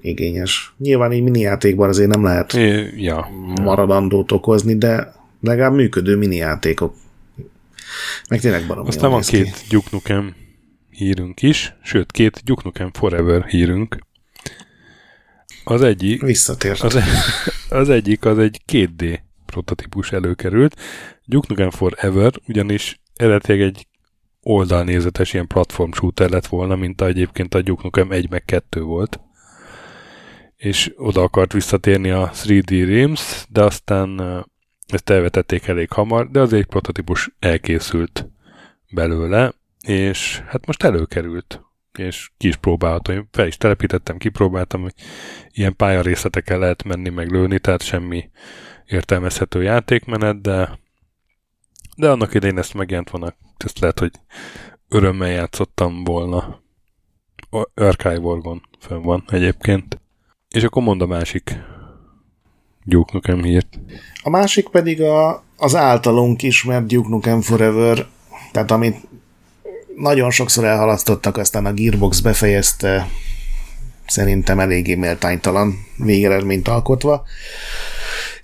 igényes. Nyilván egy mini játékban azért nem lehet ja, maradandót okozni, de legalább működő mini játékok. Meg tényleg barom Aztán van két ki. Duke Nukem hírünk is, sőt, két Duke Nukem Forever hírünk. Az egyik... Visszatért. Az, az egyik az egy 2D prototípus előkerült. Duke Nukem Forever ugyanis eredetileg egy oldalnézetes ilyen platform shooter lett volna, mint a egyébként a Duke Nukem 1 meg 2 volt. És oda akart visszatérni a 3D Realms, de aztán ezt elvetették elég hamar, de az egy prototípus elkészült belőle, és hát most előkerült, és ki is próbálhatom, fel is telepítettem, kipróbáltam, hogy ilyen pályarészletekkel lehet menni, meg lőni, tehát semmi értelmezhető játékmenet, de de annak idején ezt megjelent volna, ezt lehet, hogy örömmel játszottam volna. Archive-orgon fönn van egyébként. És akkor mond a másik Duke Nukem hírt. A másik pedig a, az általunk ismert Duke Nukem Forever, tehát amit nagyon sokszor elhalasztottak, aztán a Gearbox befejezte, szerintem eléggé méltánytalan végeredményt alkotva.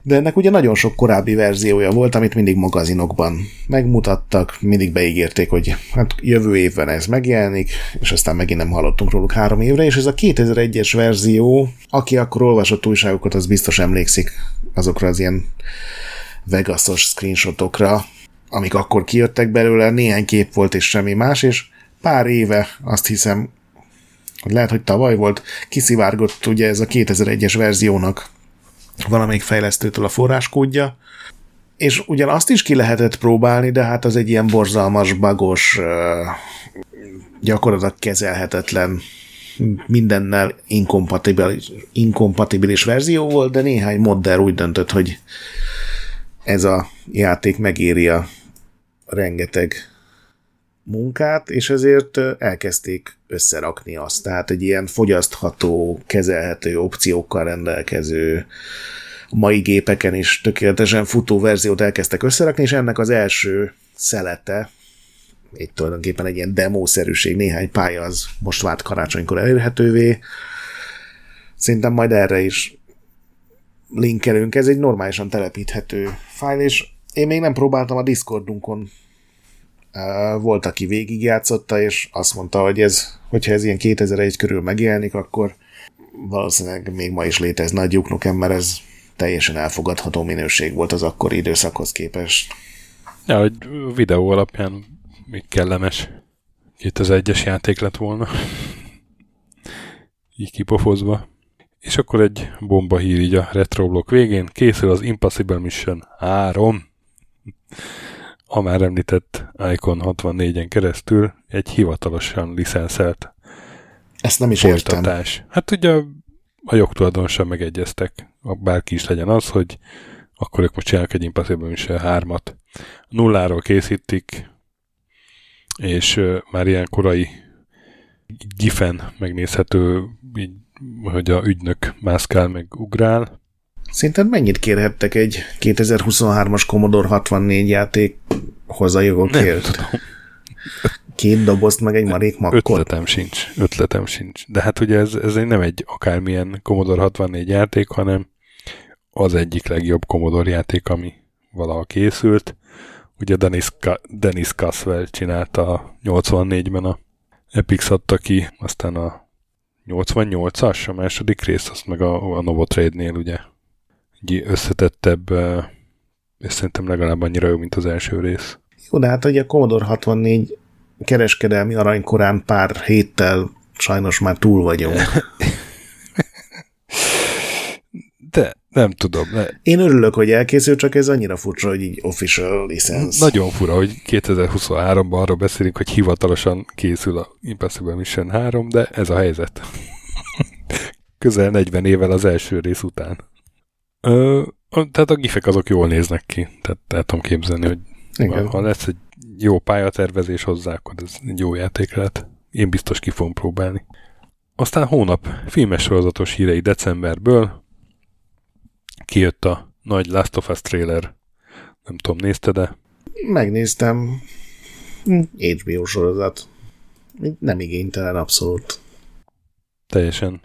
De ennek ugye nagyon sok korábbi verziója volt, amit mindig magazinokban megmutattak, mindig beígérték, hogy hát jövő évben ez megjelenik, és aztán megint nem hallottunk róluk három évre, és ez a 2001-es verzió, aki akkor olvasott újságokat, az biztos emlékszik azokra az ilyen Vegasos screenshotokra, amik akkor kijöttek belőle, néhány kép volt és semmi más, és pár éve azt hiszem, hogy lehet, hogy tavaly volt, kiszivárgott ugye ez a 2001-es verziónak valamelyik fejlesztőtől a forráskódja, és ugyan azt is ki lehetett próbálni, de hát az egy ilyen borzalmas, bagos, gyakorlatilag kezelhetetlen, mindennel inkompatibilis, inkompatibilis verzió volt, de néhány modder úgy döntött, hogy ez a játék megéri a rengeteg munkát, és ezért elkezdték összerakni azt. Tehát egy ilyen fogyasztható, kezelhető opciókkal rendelkező mai gépeken is tökéletesen futó verziót elkezdtek összerakni, és ennek az első szelete, egy tulajdonképpen egy ilyen demószerűség, néhány pálya az most vált karácsonykor elérhetővé. Szerintem majd erre is linkelünk. Ez egy normálisan telepíthető fájl, és én még nem próbáltam a Discordunkon volt, aki végigjátszotta, és azt mondta, hogy ez, hogyha ez ilyen 2001 körül megjelenik, akkor valószínűleg még ma is létezne a Duke Nukem, mert ez teljesen elfogadható minőség volt az akkori időszakhoz képest. Ja, hogy videó alapján még kellemes 2001-es játék lett volna. így kipofozva. És akkor egy bomba hír így a retroblok végén. Készül az Impossible Mission 3 a már említett Icon 64-en keresztül egy hivatalosan licenszelt Ezt nem is folytatás. értem. Hát ugye a jogtulajdonosan megegyeztek, bárki is legyen az, hogy akkor ők most csinálnak egy Impossible Mission 3-at. Nulláról készítik, és már ilyen korai gifen megnézhető, így, hogy a ügynök mászkál meg ugrál, Szerinted mennyit kérhettek egy 2023-as Commodore 64 játékhoz a jogokért? Két dobozt, meg egy marék makkot? Ötletem sincs, ötletem sincs. De hát ugye ez, ez nem egy akármilyen Commodore 64 játék, hanem az egyik legjobb Commodore játék, ami valaha készült. Ugye Dennis, Ka- Dennis Caswell csinálta a 84-ben a Epix adta ki, aztán a 88-as, a második rész, azt meg a, a Novotrade-nél ugye egy összetettebb, és szerintem legalább annyira jó, mint az első rész. Jó, de hát ugye a Commodore 64 kereskedelmi aranykorán pár héttel sajnos már túl vagyunk. De nem tudom. Ne. Én örülök, hogy elkészül, csak ez annyira furcsa, hogy így official license. Nagyon fura, hogy 2023-ban arról beszélünk, hogy hivatalosan készül a Impossible Mission 3, de ez a helyzet. Közel 40 évvel az első rész után. Ö, tehát a gifek azok jól néznek ki. Tehát el tudom képzelni, hogy Igen. ha lesz egy jó pályatervezés hozzá, akkor ez egy jó játék lehet. Én biztos ki fogom próbálni. Aztán hónap filmes sorozatos hírei decemberből kijött a nagy Last of Us trailer. Nem tudom, nézte, de... Megnéztem. HBO sorozat. Nem igénytelen, abszolút. Teljesen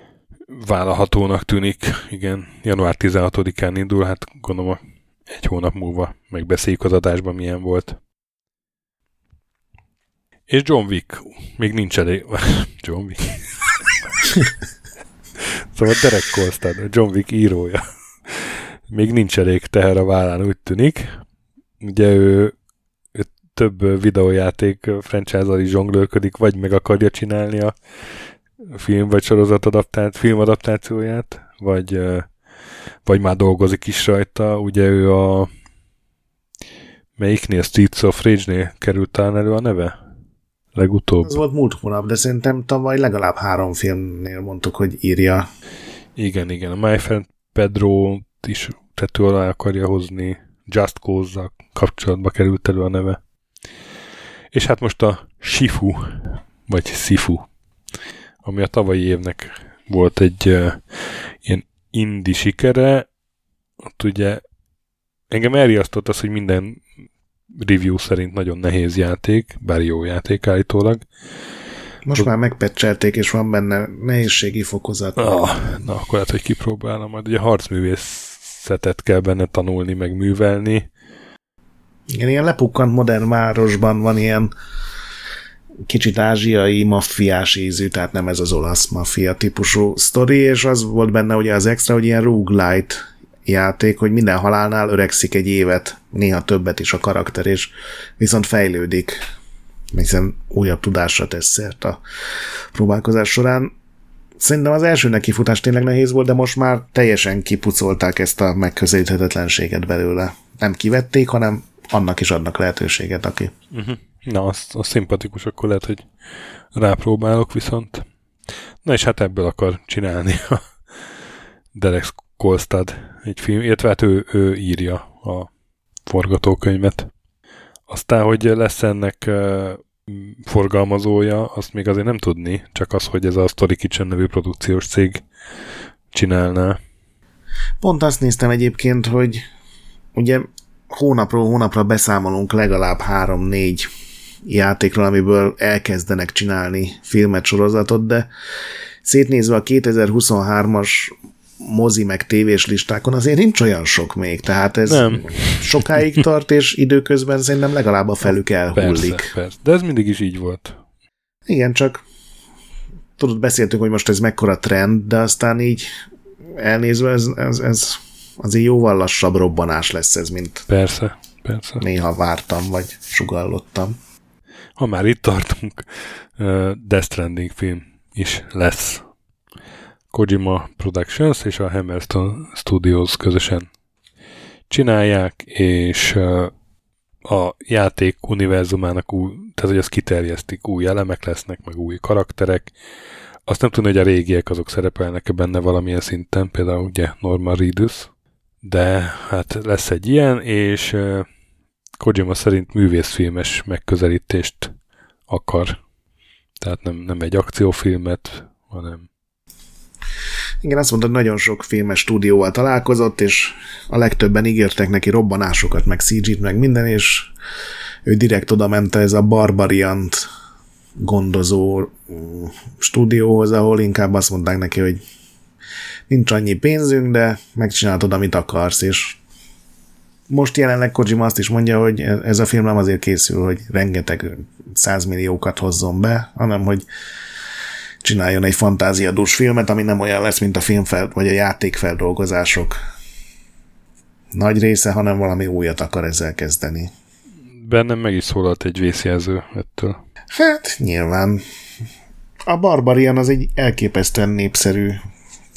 vállalhatónak tűnik. Igen, január 16-án indul, hát gondolom egy hónap múlva megbeszéljük az adásban milyen volt. És John Wick, még nincs elég... John Wick. szóval Derek Kolstad, John Wick írója. még nincs elég teher a vállán, úgy tűnik. Ugye ő, ő több videójáték franchise is zsonglőrködik, vagy meg akarja csinálni a film vagy sorozat adaptált, filmadaptációját, vagy, vagy már dolgozik is rajta. Ugye ő a melyiknél, Streets of Rage-nél került talán elő a neve? Legutóbb. Az volt múlt hónap, de szerintem tavaly legalább három filmnél mondtuk, hogy írja. Igen, igen. A My Friend Pedro is tető alá akarja hozni. Just cause kapcsolatba került elő a neve. És hát most a Shifu, vagy Sifu, ami a tavalyi évnek volt egy uh, ilyen indi sikere, ott ugye engem elriasztott az, hogy minden review szerint nagyon nehéz játék, bár jó játék állítólag. Most már megpecselték, és van benne nehézségi fokozat. Ah, na, akkor lehet, hogy kipróbálom. Majd ugye harcművészetet kell benne tanulni, meg művelni. Igen, ilyen lepukkant modern városban van ilyen kicsit ázsiai maffiás ízű, tehát nem ez az olasz maffia típusú sztori, és az volt benne ugye az extra, hogy ilyen roguelite játék, hogy minden halálnál öregszik egy évet, néha többet is a karakter, és viszont fejlődik, hiszen újabb tudásra tesz szert a próbálkozás során. Szerintem az első nekifutás tényleg nehéz volt, de most már teljesen kipucolták ezt a megközelíthetetlenséget belőle. Nem kivették, hanem annak is adnak lehetőséget, aki. Uh-huh. Na, az, az szimpatikus, akkor lehet, hogy rápróbálok viszont. Na és hát ebből akar csinálni a Derek Kolstad egy film, illetve hát ő, ő írja a forgatókönyvet. Aztán, hogy lesz ennek forgalmazója, azt még azért nem tudni, csak az, hogy ez a Story Kitchen nevű produkciós cég csinálná. Pont azt néztem egyébként, hogy ugye hónapról hónapra beszámolunk legalább három-négy játékról, amiből elkezdenek csinálni filmet, sorozatot, de szétnézve a 2023-as mozi meg tévés listákon azért nincs olyan sok még, tehát ez nem. sokáig tart, és időközben szerintem legalább a felük elhullik. Persze, persze. De ez mindig is így volt. Igen, csak tudod, beszéltünk, hogy most ez mekkora trend, de aztán így elnézve ez, ez, ez azért jóval lassabb robbanás lesz ez, mint persze, persze. néha vártam, vagy sugallottam. Ha már itt tartunk, Death Stranding film is lesz Kojima Productions és a Hammerstone Studios közösen csinálják, és a játék univerzumának új, tehát hogy azt kiterjesztik, új elemek lesznek, meg új karakterek. Azt nem tudom, hogy a régiek azok szerepelnek-e benne valamilyen szinten, például ugye Norman Reedus, de hát lesz egy ilyen, és Kojima szerint művészfilmes megközelítést akar. Tehát nem, nem egy akciófilmet, hanem igen, azt mondta, nagyon sok filmes stúdióval találkozott, és a legtöbben ígértek neki robbanásokat, meg CG-t, meg minden, és ő direkt oda ment ez a Barbariant gondozó mm, stúdióhoz, ahol inkább azt mondták neki, hogy nincs annyi pénzünk, de megcsináltad, amit akarsz, és most jelenleg Kojima azt is mondja, hogy ez a film nem azért készül, hogy rengeteg százmilliókat hozzon be, hanem hogy csináljon egy fantáziadús filmet, ami nem olyan lesz, mint a filmfel, vagy a játékfeldolgozások nagy része, hanem valami újat akar ezzel kezdeni. Bennem meg is szólalt egy vészjelző ettől. Hát, nyilván. A Barbarian az egy elképesztően népszerű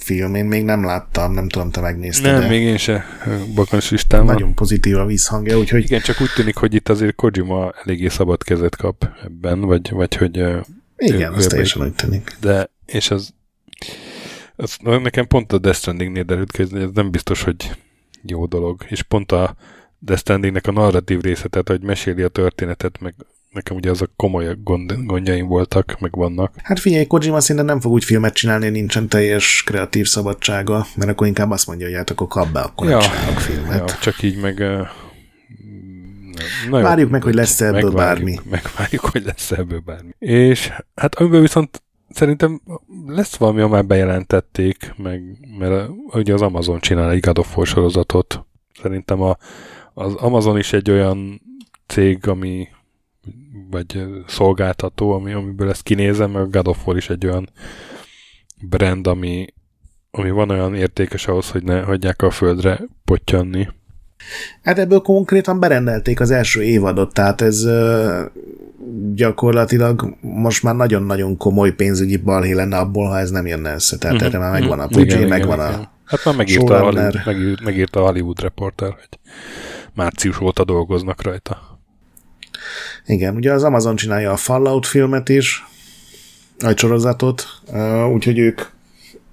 film, én még nem láttam, nem tudom, te megnézted Nem, de még én se bakancs listán Nagyon pozitív a vízhangja, úgyhogy... Igen, csak úgy tűnik, hogy itt azért Kojima eléggé szabad kezet kap ebben, vagy, vagy hogy igen, az teljesen úgy tűnik. De, és az, az nekem pont a Death Stranding-nél derült ki, ez nem biztos, hogy jó dolog. És pont a Death Stranding-nek a narratív része, tehát hogy meséli a történetet, meg nekem ugye azok komoly gond, gondjaim voltak, meg vannak. Hát figyelj, Kojima szerintem nem fog úgy filmet csinálni, nincsen teljes kreatív szabadsága, mert akkor inkább azt mondja, hogy hát akkor kap be, akkor ja, csinálok filmet. Ja, csak így meg Na jó, Várjuk meg, hogy lesz ebből bármi. Megvárjuk, hogy lesz ebből bármi. És hát amiből viszont szerintem lesz valami, ha már bejelentették, meg, mert ugye az Amazon csinál egy God of War sorozatot. Szerintem a, az Amazon is egy olyan cég, ami vagy szolgáltató, ami, amiből ezt kinézem, meg a God of War is egy olyan brand, ami, ami van olyan értékes ahhoz, hogy ne hagyják a földre pottyanni. Hát ebből konkrétan berendelték az első évadot, tehát ez gyakorlatilag most már nagyon-nagyon komoly pénzügyi balhé lenne abból, ha ez nem jönne össze. Tehát uh-huh. erre már megvan a Pucci, megvan igen, a igen. Hát már megírta a, Hollywood, megírt, megírta a Hollywood Reporter, hogy március óta dolgoznak rajta. Igen, ugye az Amazon csinálja a Fallout filmet is, a sorozatot, úgyhogy ők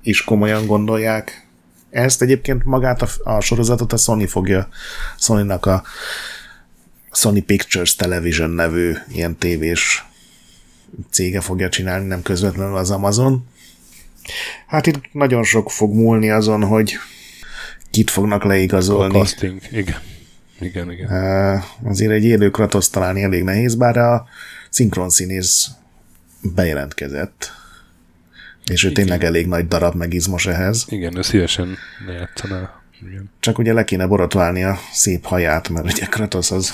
is komolyan gondolják ezt. Egyébként magát a, a sorozatot a Sony fogja, Sony-nak a Sony Pictures Television nevű ilyen tévés cége fogja csinálni, nem közvetlenül az Amazon. Hát itt nagyon sok fog múlni azon, hogy kit fognak leigazolni. A casting, igen. Igen, igen. Azért egy élő Kratos találni elég nehéz, bár a színész bejelentkezett. És ő igen. tényleg elég nagy darab, meg izmos ehhez. Igen, ő szívesen játszaná. Igen. Csak ugye le kéne borotválni a szép haját, mert ugye Kratos az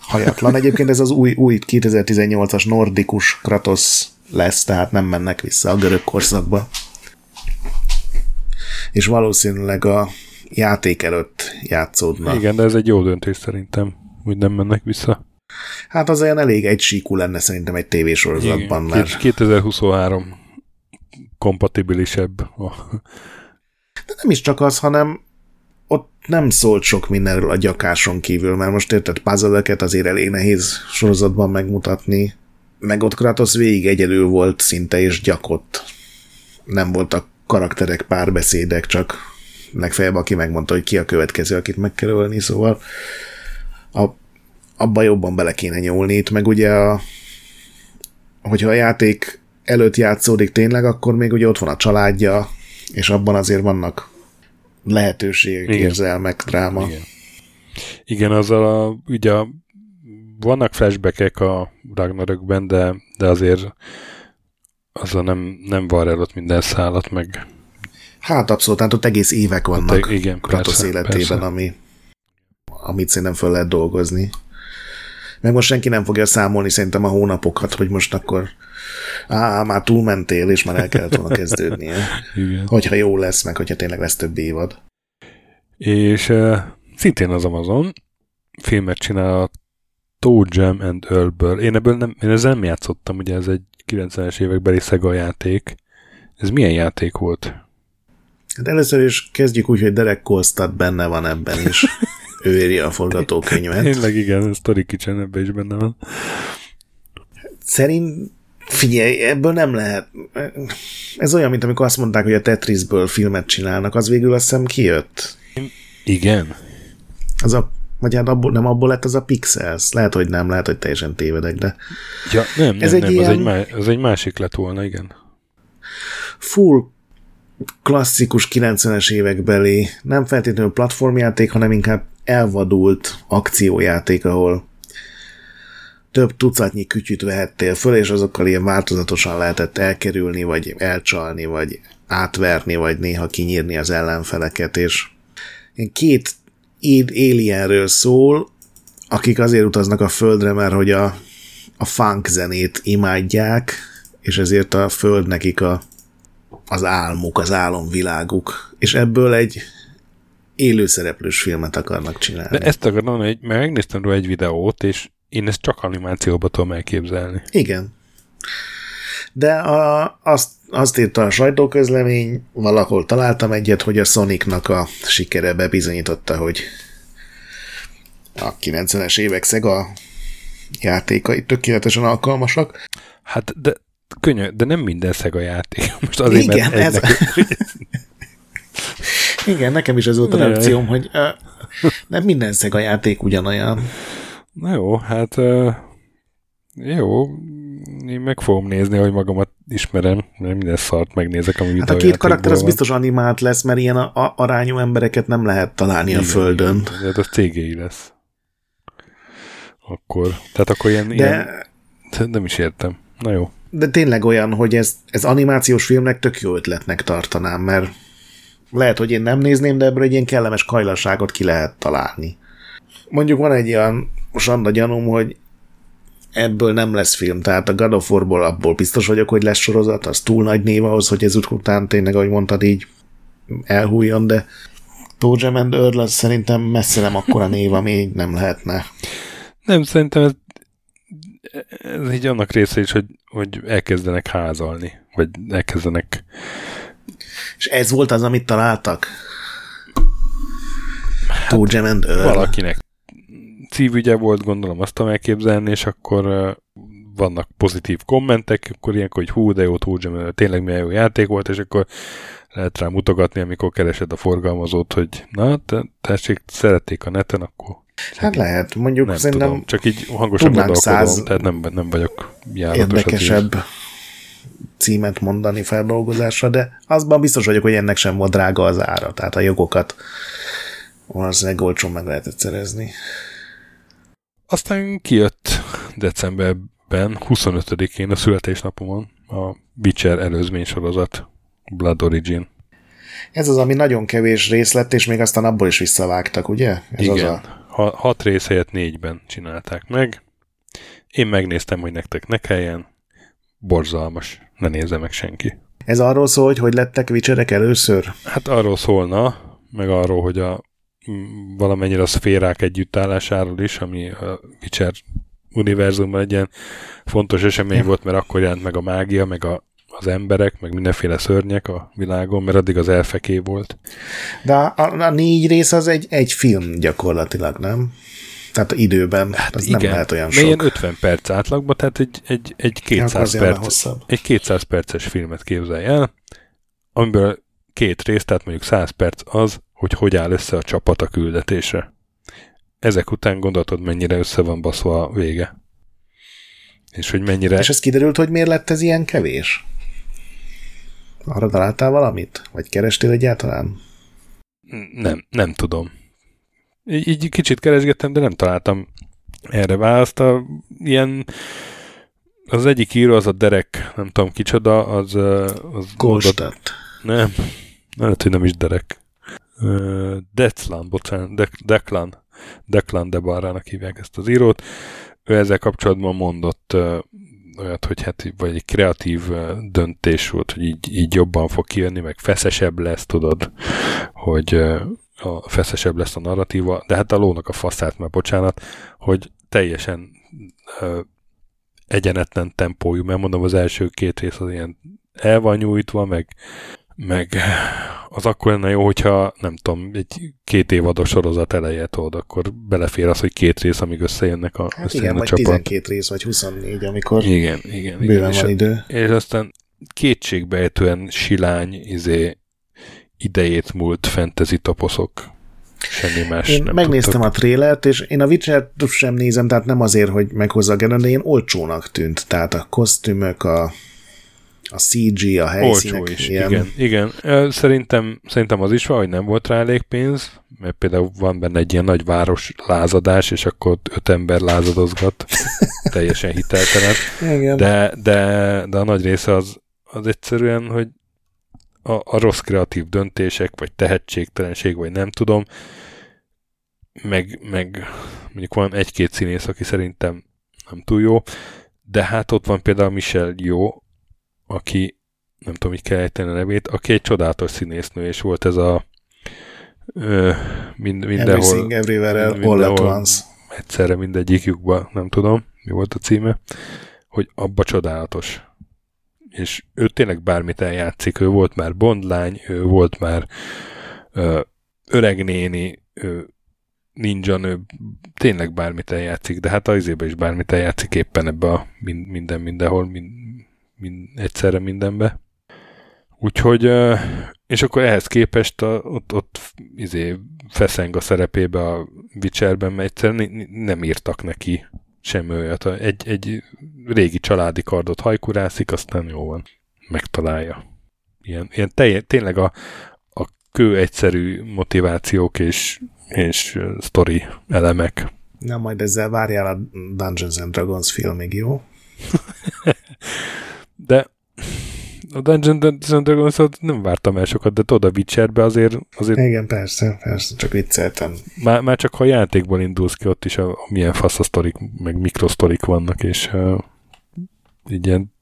hajatlan. Egyébként ez az új, új 2018-as nordikus Kratos lesz, tehát nem mennek vissza a görög korszakba. És valószínűleg a játék előtt játszódna. Igen, de ez egy jó döntés szerintem, hogy nem mennek vissza. Hát az olyan elég egysíkú lenne szerintem egy tévésorozatban. Igen, mert... 2023 kompatibilisebb. De nem is csak az, hanem ott nem szólt sok mindenről a gyakáson kívül, mert most érted, puzzle azért elég nehéz sorozatban megmutatni, meg ott Kratos végig egyedül volt szinte, és gyakott. Nem voltak karakterek, párbeszédek, csak legfeljebb aki megmondta, hogy ki a következő, akit meg kell ölni, szóval a, abba jobban bele kéne nyúlni. Itt meg ugye a, hogyha a játék előtt játszódik tényleg, akkor még ugye ott van a családja, és abban azért vannak lehetőségek, Igen. érzelmek, dráma. Igen. Igen, azzal a, ugye vannak flashbackek a Ragnarökben, de, de azért azzal nem, nem var el ott minden szállat, meg Hát abszolút, hát ott egész évek vannak ott, igen, Kratos persze, életében, persze. ami amit szerintem föl lehet dolgozni. Meg most senki nem fogja számolni szerintem a hónapokat, hogy most akkor á, már túlmentél, és már el kellett volna kezdődnie. Igen. Hogyha jó lesz, meg hogyha tényleg lesz több évad. És uh, szintén az Amazon filmet csinál a Toe Jam and Earlből. Én ebből nem, én ezzel nem játszottam, ugye ez egy 90-es évekbeli Sega játék. Ez milyen játék volt? Hát először is kezdjük úgy, hogy Derek Kolstad benne van ebben is. ő írja a forgatókönyvet. Tényleg igen, ez Tori Kitchen ebben is benne van. Szerint Figyelj, ebből nem lehet. Ez olyan, mint amikor azt mondták, hogy a Tetrisből filmet csinálnak, az végül azt hiszem kijött. Igen. Az a, vagy hát abból, nem abból lett az a Pixels. Lehet, hogy nem, lehet, hogy teljesen tévedek, de... Ja, nem, nem, ez egy nem, ilyen... az, egy má, az egy másik lett volna, igen. Full klasszikus 90-es évekbeli, nem feltétlenül platformjáték, hanem inkább elvadult akciójáték, ahol több tucatnyi kütyüt vehettél föl, és azokkal ilyen változatosan lehetett elkerülni, vagy elcsalni, vagy átverni, vagy néha kinyírni az ellenfeleket, és két alienről szól, akik azért utaznak a földre, mert hogy a, a funk zenét imádják, és ezért a föld nekik a az álmuk, az álomviláguk, és ebből egy élőszereplős filmet akarnak csinálni. De ezt akarom, hogy megnéztem róla egy videót, és én ezt csak animációba tudom elképzelni. Igen. De a, azt, azt írta a sajtóközlemény, valahol találtam egyet, hogy a Sonicnak a sikere bebizonyította, hogy a 90-es évek Sega játékai tökéletesen alkalmasak. Hát, de könnyű, de nem minden Sega játék. Most azért, Igen, mert ez... Neki... Igen, nekem is ez volt a reakcióm, hogy uh, nem minden Sega játék ugyanolyan. Na jó, hát uh, jó, én meg fogom nézni, hogy magamat ismerem, mert minden szart megnézek, ami Hát a két karakter az biztos animált lesz, mert ilyen a, a, arányú embereket nem lehet találni igen, a földön. Igen, hát az CGI lesz. Akkor, tehát akkor ilyen, De... ilyen nem is értem. Na jó de tényleg olyan, hogy ez, ez animációs filmnek tök jó ötletnek tartanám, mert lehet, hogy én nem nézném, de ebből egy ilyen kellemes kajlaságot ki lehet találni. Mondjuk van egy olyan sanda gyanúm, hogy ebből nem lesz film, tehát a God of War-ból abból biztos vagyok, hogy lesz sorozat, az túl nagy név ahhoz, hogy ez után tényleg, ahogy mondtad így, elhújjon, de Toe and Earl az szerintem messze nem akkora név, ami nem lehetne. Nem, szerintem ez, ez így annak része is, hogy, hogy elkezdenek házalni, vagy elkezdenek... És ez volt az, amit találtak? Hát, and Earl? Valakinek szívügye volt, gondolom azt tudom elképzelni, és akkor vannak pozitív kommentek, akkor ilyenkor, hogy hú, de jó, Toe tényleg milyen jó játék volt, és akkor lehet rá mutogatni, amikor keresed a forgalmazót, hogy na, te, tessék, szerették a neten, akkor Hát lehet, mondjuk nem szerintem tudom, csak így hangosan gondolkodom, tehát nem, nem vagyok járatos. Érdekesebb címet mondani feldolgozásra, de azban biztos vagyok, hogy ennek sem volt drága az ára, tehát a jogokat valószínűleg olcsón meg lehetett szerezni. Aztán kijött decemberben, 25-én a születésnapomon a Witcher előzmény sorozat, Blood Origin. Ez az, ami nagyon kevés rész lett, és még aztán abból is visszavágtak, ugye? Ez Igen, az a... ha, hat rész helyett négyben csinálták meg. Én megnéztem, hogy nektek ne kelljen. Borzalmas, ne nézze meg senki. Ez arról szól, hogy hogy lettek vicserek először? Hát arról szólna, meg arról, hogy a valamennyire a szférák együttállásáról is, ami a Witcher univerzumban egy ilyen fontos esemény volt, mert akkor jelent meg a mágia, meg a az emberek, meg mindenféle szörnyek a világon, mert addig az elfeké volt. De a, a négy rész az egy, egy film gyakorlatilag, nem? Tehát időben, hát az igen, nem lehet olyan sok. ilyen 50 perc átlagban, tehát egy, egy, egy, 200 perc, egy 200 perces filmet képzelj el, amiből két rész, tehát mondjuk 100 perc az, hogy hogy áll össze a csapat a küldetésre. Ezek után gondoltad, mennyire össze van baszva a vége. És hogy mennyire... És ez kiderült, hogy miért lett ez ilyen kevés? Arra találtál valamit? Vagy kerestél egyáltalán? Nem, nem tudom. Így, így kicsit keresgettem, de nem találtam erre választ. A, ilyen az egyik író, az a Derek, nem tudom kicsoda, az... az Goldstadt. Nem, lehet, hogy nem is Derek. Declan, bocsánat, De- Declan. Declan de Barrának hívják ezt az írót. Ő ezzel kapcsolatban mondott olyat, hogy hát vagy egy kreatív döntés volt, hogy így, így jobban fog kijönni, meg feszesebb lesz, tudod, hogy a feszesebb lesz a narratíva, de hát a lónak a faszát, mert bocsánat, hogy teljesen uh, egyenetlen tempójú, mert mondom, az első két rész az ilyen el van nyújtva, meg meg az akkor lenne jó, hogyha nem tudom, egy két évados sorozat eleje tudod, akkor belefér az, hogy két rész, amíg összejönnek a, hát igen, a vagy csapat. 12 rész, vagy 24, amikor igen, igen, bőven igen. van idő. És aztán kétségbejtően silány izé, idejét múlt fantasy toposzok. Semmi más én nem megnéztem tudtak. a trélert, és én a witcher sem nézem, tehát nem azért, hogy meghozza a de én olcsónak tűnt. Tehát a kosztümök, a a CG, a helyszínek. Olcsó is, ilyen. igen. igen. Szerintem, szerintem az is van, hogy nem volt rá elég pénz, mert például van benne egy ilyen nagy város lázadás, és akkor öt ember lázadozgat. Teljesen hiteltelen. Igen. De, de, de a nagy része az, az egyszerűen, hogy a, a rossz kreatív döntések, vagy tehetségtelenség, vagy nem tudom, meg, meg mondjuk van egy-két színész, aki szerintem nem túl jó, de hát ott van például Michel jó, aki, nem tudom, hogy kell ejteni a nevét, aki egy csodálatos színésznő, és volt ez a ö, mind, mindenhol... Everything, everywhere, mindenhol, all at once. Egyszerre mindegyikjükben, nem tudom, mi volt a címe, hogy abba csodálatos. És ő tényleg bármit eljátszik, ő volt már bondlány, ő volt már ö, öreg néni, ő ninja nő, tényleg bármit eljátszik, de hát az is bármit eljátszik éppen ebbe a minden, mindenhol, mind, mind, egyszerre mindenbe. Úgyhogy, és akkor ehhez képest a, ott, ott izé, feszeng a szerepébe a Witcherben, mert egyszerűen nem írtak neki semmi olyat. Egy, egy régi családi kardot hajkurászik, aztán jó van, megtalálja. Ilyen, ilyen telj, tényleg a, a kő egyszerű motivációk és, és story elemek. Na, majd ezzel várjál a Dungeons and Dragons filmig, jó? De a Dungeons and dragons nem vártam el sokat, de tudod, a Witcherbe azért, azért... Igen, persze, persze, csak vicceltem. Már, már csak ha a játékból indulsz ki, ott is a, a milyen faszasztorik, meg mikrosztorik vannak, és uh, így ilyen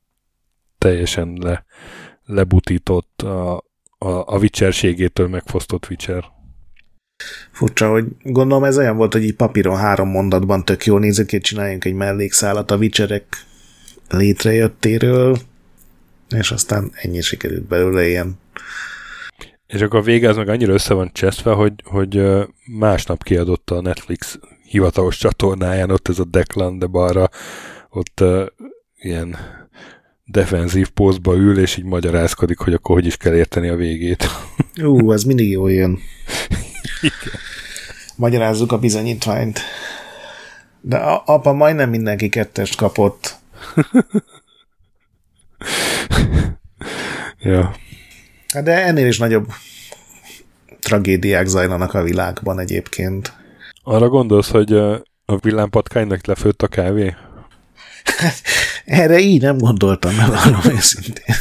teljesen le, lebutított a, a, a Witcherségétől megfosztott Witcher. Furcsa, hogy gondolom ez olyan volt, hogy így papíron három mondatban tök jól nézek, hogy csináljunk egy mellékszálat a Witcherek létrejöttéről, és aztán ennyi sikerült belőle ilyen. És akkor a vége az meg annyira össze van cseszve, hogy, hogy másnap kiadotta a Netflix hivatalos csatornáján, ott ez a Declan de balra, ott uh, ilyen defenzív pózba ül, és így magyarázkodik, hogy akkor hogy is kell érteni a végét. Ú, ez mindig jól jön. Magyarázzuk a bizonyítványt. De apa majdnem mindenki kettest kapott. ja. De ennél is nagyobb tragédiák zajlanak a világban egyébként. Arra gondolsz, hogy a villámpatkánynak lefőtt a kávé? Erre így nem gondoltam, nem arról őszintén.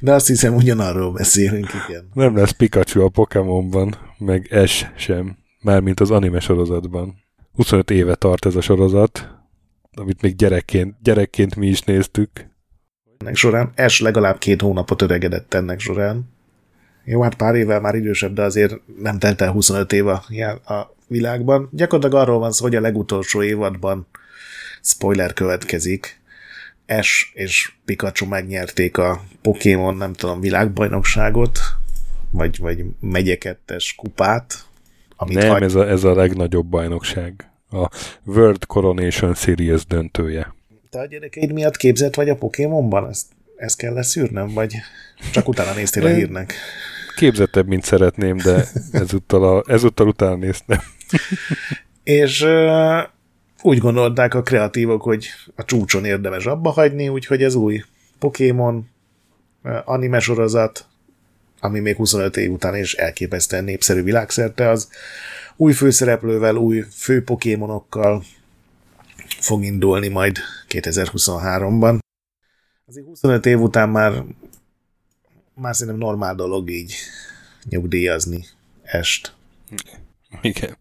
De azt hiszem, ugyanarról beszélünk, igen. Nem lesz Pikachu a Pokémonban, meg Es sem, mármint az anime sorozatban. 25 éve tart ez a sorozat, amit még gyerekként, gyerekként mi is néztük. Ennek során Es legalább két hónapot öregedett ennek során. Jó, hát pár évvel már idősebb, de azért nem telt el 25 év a, a világban. Gyakorlatilag arról van szó, hogy a legutolsó évadban spoiler következik, Ash és Pikachu megnyerték a Pokémon, nem tudom, világbajnokságot, vagy, vagy megyekettes kupát. Amit nem, hagy... ez, a, ez a legnagyobb bajnokság. A World Coronation Series döntője. Te a gyerekeid miatt képzett vagy a Pokémonban? Ezt, ezt kell leszűrnem, vagy csak utána néztél a hírnek? Képzettebb, mint szeretném, de ezúttal, a, ezúttal utána néztem. és úgy gondolták a kreatívok, hogy a csúcson érdemes abba hagyni, úgyhogy ez új Pokémon anime sorozat, ami még 25 év után is elképesztően népszerű világszerte, az új főszereplővel, új fő pokémonokkal fog indulni majd 2023-ban. Azért 25 év után már már szerintem normál dolog így nyugdíjazni est. Igen.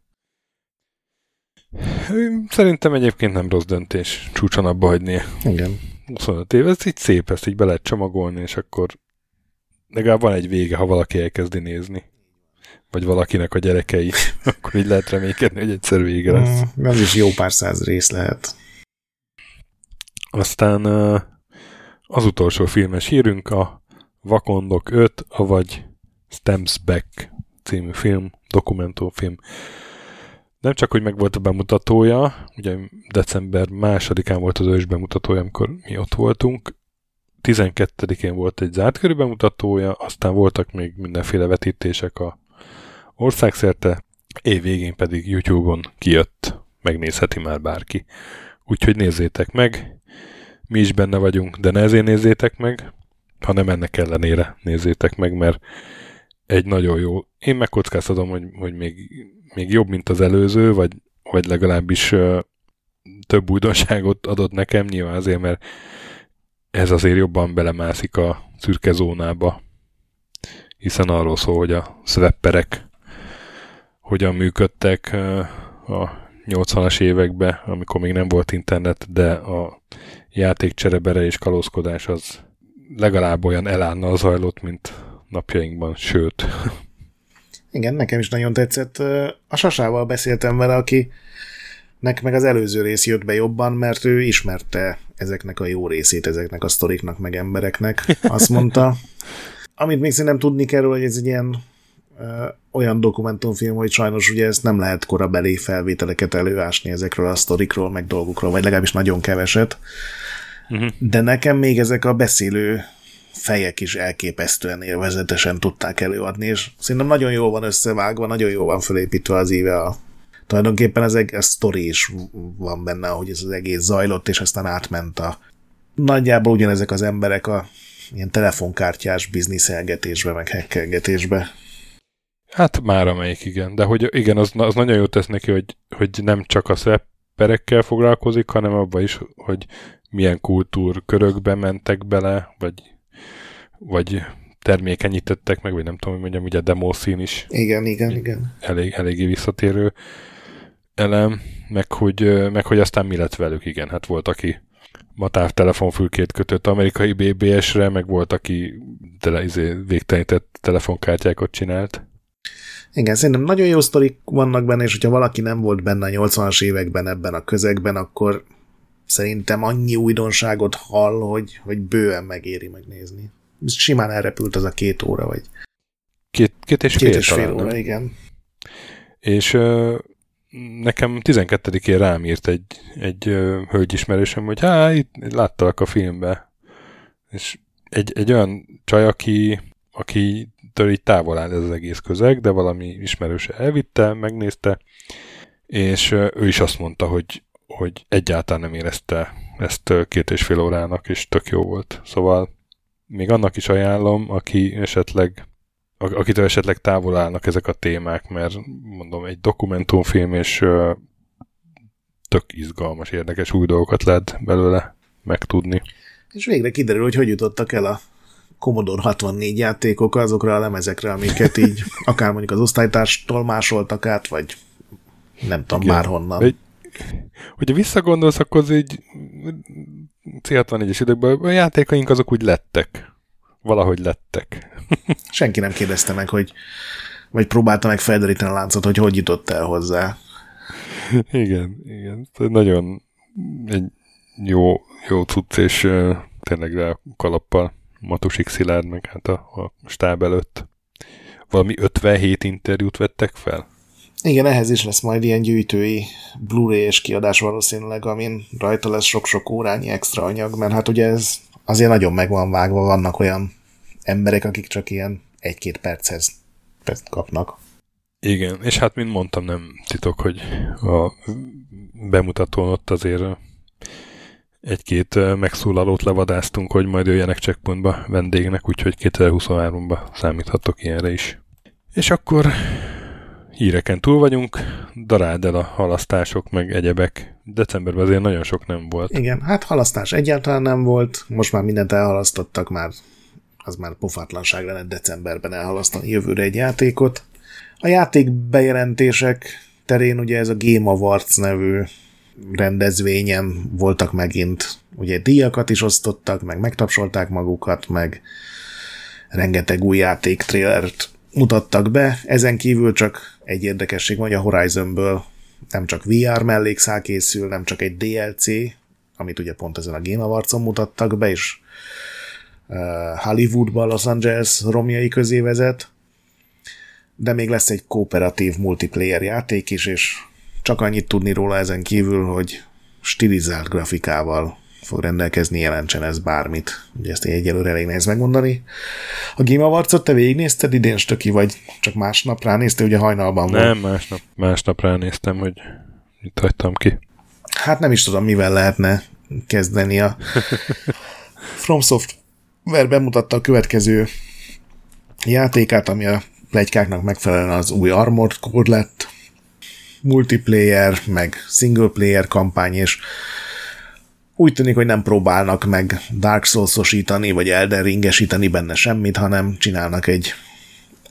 Szerintem egyébként nem rossz döntés csúcson abba hagyni. Igen. 25 év, ez így szép, ezt így be lehet csomagolni, és akkor legalább van egy vége, ha valaki elkezdi nézni. Vagy valakinek a gyerekei, akkor így lehet reménykedni, hogy egyszer vége lesz. Mm, az is jó pár száz rész lehet. Aztán az utolsó filmes hírünk a Vakondok 5, avagy Stems Back című film, dokumentumfilm nem csak, hogy meg volt a bemutatója, ugye december másodikán volt az ős bemutatója, amikor mi ott voltunk, 12-én volt egy zárt körű bemutatója, aztán voltak még mindenféle vetítések a országszerte, év végén pedig YouTube-on kijött, megnézheti már bárki. Úgyhogy nézzétek meg, mi is benne vagyunk, de ne ezért nézzétek meg, hanem ennek ellenére nézzétek meg, mert egy nagyon jó, én megkockáztatom, hogy, hogy még még jobb, mint az előző, vagy, vagy legalábbis uh, több újdonságot adott nekem, nyilván azért, mert ez azért jobban belemászik a szürke zónába, hiszen arról szól, hogy a swapperek hogyan működtek a 80-as években, amikor még nem volt internet, de a játékcserebere és kalózkodás az legalább olyan elánnal zajlott, mint napjainkban, sőt, Igen, nekem is nagyon tetszett. A Sasával beszéltem vele, aki nek meg az előző rész jött be jobban, mert ő ismerte ezeknek a jó részét, ezeknek a sztoriknak, meg embereknek. Azt mondta. Amit még szerintem tudni kell, hogy ez egy ilyen olyan dokumentumfilm, hogy sajnos ugye ezt nem lehet korabeli felvételeket előásni ezekről a sztorikról, meg dolgokról, vagy legalábbis nagyon keveset. Uh-huh. De nekem még ezek a beszélő fejek is elképesztően élvezetesen tudták előadni, és szerintem nagyon jól van összevágva, nagyon jól van felépítve az íve a tulajdonképpen az egész sztori is van benne, hogy ez az egész zajlott, és aztán átment a nagyjából ugyanezek az emberek a ilyen telefonkártyás bizniszelgetésbe, meg hekkelgetésbe. Hát már amelyik igen, de hogy igen, az, az nagyon jó tesz neki, hogy, hogy nem csak a szepperekkel foglalkozik, hanem abban is, hogy milyen kultúrkörökbe mentek bele, vagy vagy termékenyítettek meg, vagy nem tudom, hogy mondjam, ugye a demószín is. Igen, igen, igen. Elég, eléggé visszatérő elem, meg hogy, meg hogy aztán mi lett velük, igen, hát volt, aki matáv telefonfülkét kötött amerikai BBS-re, meg volt, aki tele, izé, végtelenített telefonkártyákat csinált. Igen, szerintem nagyon jó sztorik vannak benne, és hogyha valaki nem volt benne a 80-as években ebben a közegben, akkor szerintem annyi újdonságot hall, hogy, hogy bőven megéri megnézni. Simán elrepült az a két óra, vagy Két, két és két fél, és fél talán, óra, nem? igen. És ö, nekem 12-én rám írt egy, egy ö, hölgyismerősöm, hogy hát itt láttalak a filmbe. És egy, egy olyan csaj, aki, aki től így távol áll ez az egész közeg, de valami ismerőse elvitte, megnézte, és ő is azt mondta, hogy, hogy egyáltalán nem érezte ezt két és fél órának, és tök jó volt. Szóval még annak is ajánlom, aki esetleg ak- akitől esetleg távol állnak ezek a témák, mert mondom, egy dokumentumfilm, és tök izgalmas, érdekes új dolgokat lehet belőle megtudni. És végre kiderül, hogy hogy jutottak el a Commodore 64 játékok azokra a lemezekre, amiket így akár mondjuk az osztálytárstól másoltak át, vagy nem tudom, Igen. már honnan. Egy- Hogyha visszagondolsz, akkor az így C64-es időkben a játékaink azok úgy lettek. Valahogy lettek. Senki nem kérdezte meg, hogy vagy próbálta meg felderíteni a láncot, hogy hogy jutott el hozzá. igen, igen. Nagyon egy jó, jó cucc, és tényleg rá kalappal Matusik Szilárd, meg hát a, a stáb előtt. Valami 57 interjút vettek fel? Igen, ehhez is lesz majd ilyen gyűjtői Blu-ray és kiadás valószínűleg, amin rajta lesz sok-sok órányi extra anyag, mert hát ugye ez azért nagyon meg van vágva, vannak olyan emberek, akik csak ilyen egy-két perchez kapnak. Igen, és hát mint mondtam, nem titok, hogy a bemutatón ott azért egy-két megszólalót levadáztunk, hogy majd jöjjenek checkpointba vendégnek, úgyhogy 2023-ban számíthatok ilyenre is. És akkor híreken túl vagyunk, daráld el a halasztások, meg egyebek. Decemberben azért nagyon sok nem volt. Igen, hát halasztás egyáltalán nem volt, most már mindent elhalasztottak, már az már pofátlanság lenne decemberben elhalasztani jövőre egy játékot. A játék bejelentések terén ugye ez a Game Awards nevű rendezvényen voltak megint ugye díjakat is osztottak, meg megtapsolták magukat, meg rengeteg új játék trailert mutattak be. Ezen kívül csak egy érdekesség hogy a Horizonből nem csak VR mellékszál készül, nem csak egy DLC, amit ugye pont ezen a Game Awards-on mutattak be, és Hollywoodban Los Angeles romjai közé vezet, de még lesz egy kooperatív multiplayer játék is, és csak annyit tudni róla ezen kívül, hogy stilizált grafikával fog rendelkezni, jelentsen ez bármit. Ugye ezt egyelőre elég nehéz megmondani. A Game Awards-ot te végignézted idén stöki, vagy csak másnap ránéztél, ugye hajnalban volt? Nem, másnap, másnap ránéztem, hogy mit hagytam ki. Hát nem is tudom, mivel lehetne kezdeni a From Software bemutatta a következő játékát, ami a plegykáknak megfelelően az új Armored Core lett, multiplayer, meg single player kampány, és úgy tűnik, hogy nem próbálnak meg Dark Souls-osítani, vagy Elden Ringesíteni benne semmit, hanem csinálnak egy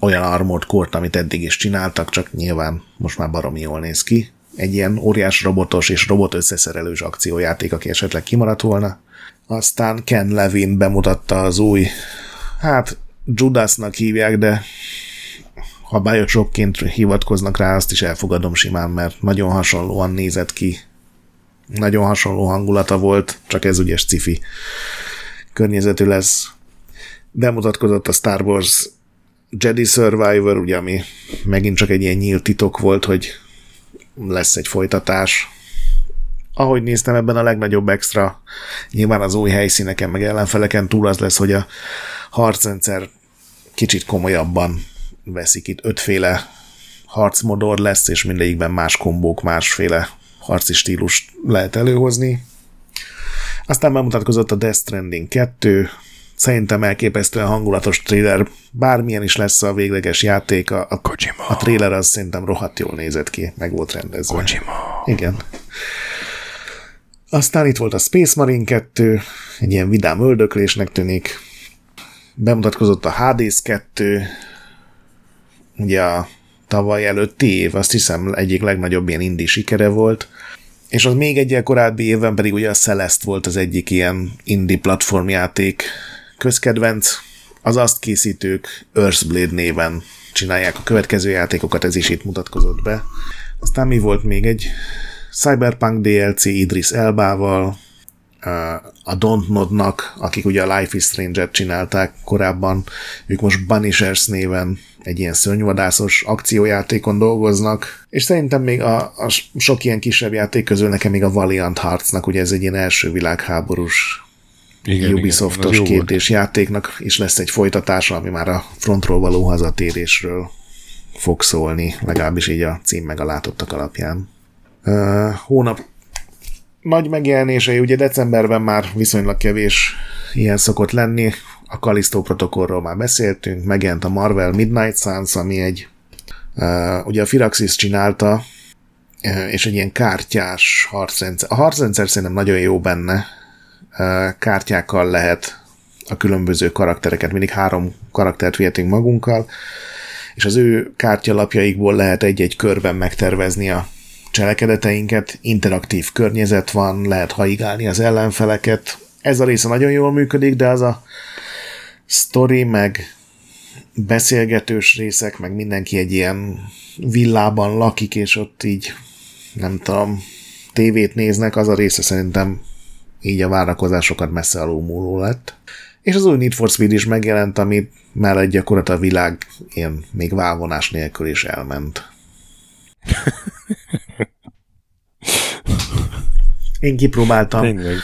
olyan Armored Core-t, amit eddig is csináltak, csak nyilván most már baromi jól néz ki. Egy ilyen óriás robotos és robot összeszerelős akciójáték, aki esetleg kimaradt volna. Aztán Ken Levin bemutatta az új, hát Judasnak hívják, de ha Bioshockként hivatkoznak rá, azt is elfogadom simán, mert nagyon hasonlóan nézett ki. Nagyon hasonló hangulata volt, csak ez ugye sci-fi környezetű lesz. Bemutatkozott a Star Wars Jedi Survivor, ugye, ami megint csak egy ilyen nyílt titok volt, hogy lesz egy folytatás. Ahogy néztem ebben a legnagyobb extra, nyilván az új helyszíneken, meg ellenfeleken túl az lesz, hogy a harcrendszer kicsit komolyabban veszik itt. Ötféle harcmodor lesz, és mindegyikben más kombók, másféle harci stílust lehet előhozni. Aztán bemutatkozott a Death Stranding 2, szerintem elképesztően hangulatos trailer, bármilyen is lesz a végleges játék, a, a, Kojima. a trailer az szerintem rohadt jól nézett ki, meg volt rendezve. Kojima. Igen. Aztán itt volt a Space Marine 2, egy ilyen vidám öldöklésnek tűnik. Bemutatkozott a Hades 2, ugye a tavaly előtti év, azt hiszem egyik legnagyobb ilyen indie sikere volt, És az még egy korábbi évben pedig ugye a Celeste volt az egyik ilyen indie platformjáték közkedvenc, az azt készítők Earthblade néven csinálják a következő játékokat, ez is itt mutatkozott be. Aztán mi volt még egy? Cyberpunk DLC Idris Elbával, a Dontnodnak, akik ugye a Life is Stranger-t csinálták korábban, ők most Banishers néven egy ilyen szörnyvadászos akciójátékon dolgoznak, és szerintem még a, a sok ilyen kisebb játék közül nekem még a Valiant Heartsnak, ugye ez egy ilyen első világháborús igen, Ubisoftos igen, kérdés játéknak is lesz egy folytatása, ami már a frontról való hazatérésről fog szólni, legalábbis így a cím meg a látottak alapján. Hónap nagy megjelenései, ugye decemberben már viszonylag kevés ilyen szokott lenni, a Callisto protokollról már beszéltünk, megjelent a Marvel Midnight Suns, ami egy, uh, ugye a Firaxis csinálta, uh, és egy ilyen kártyás harcrendszer. A harcrendszer szerintem nagyon jó benne, uh, kártyákkal lehet a különböző karaktereket, mindig három karaktert vihetünk magunkkal, és az ő kártyalapjaikból lehet egy-egy körben megtervezni a cselekedeteinket, interaktív környezet van, lehet haigálni az ellenfeleket. Ez a része nagyon jól működik, de az a story, meg beszélgetős részek, meg mindenki egy ilyen villában lakik, és ott így nem tudom, tévét néznek, az a része szerintem így a várakozásokat messze alulmúló lett. És az új Need for Speed is megjelent, ami már gyakorlatilag a világ ilyen még válvonás nélkül is elment. Én kipróbáltam. Tényleg.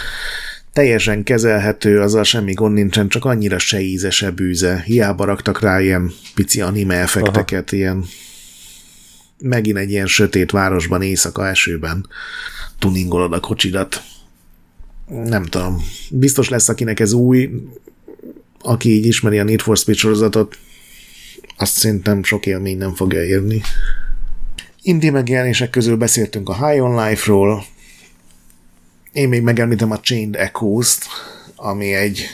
Teljesen kezelhető, azzal semmi gond nincsen, csak annyira se íze, se bűze. Hiába raktak rá ilyen pici anime effekteket, Aha. ilyen megint egy ilyen sötét városban, éjszaka esőben tuningolod a kocsidat. Nem tudom. Biztos lesz, akinek ez új, aki így ismeri a Need for Speed sorozatot, azt szerintem sok élmény nem fogja érni. Indie megjelenések közül beszéltünk a High on Life-ról, én még megemlítem a Chained Echoes-t, ami egy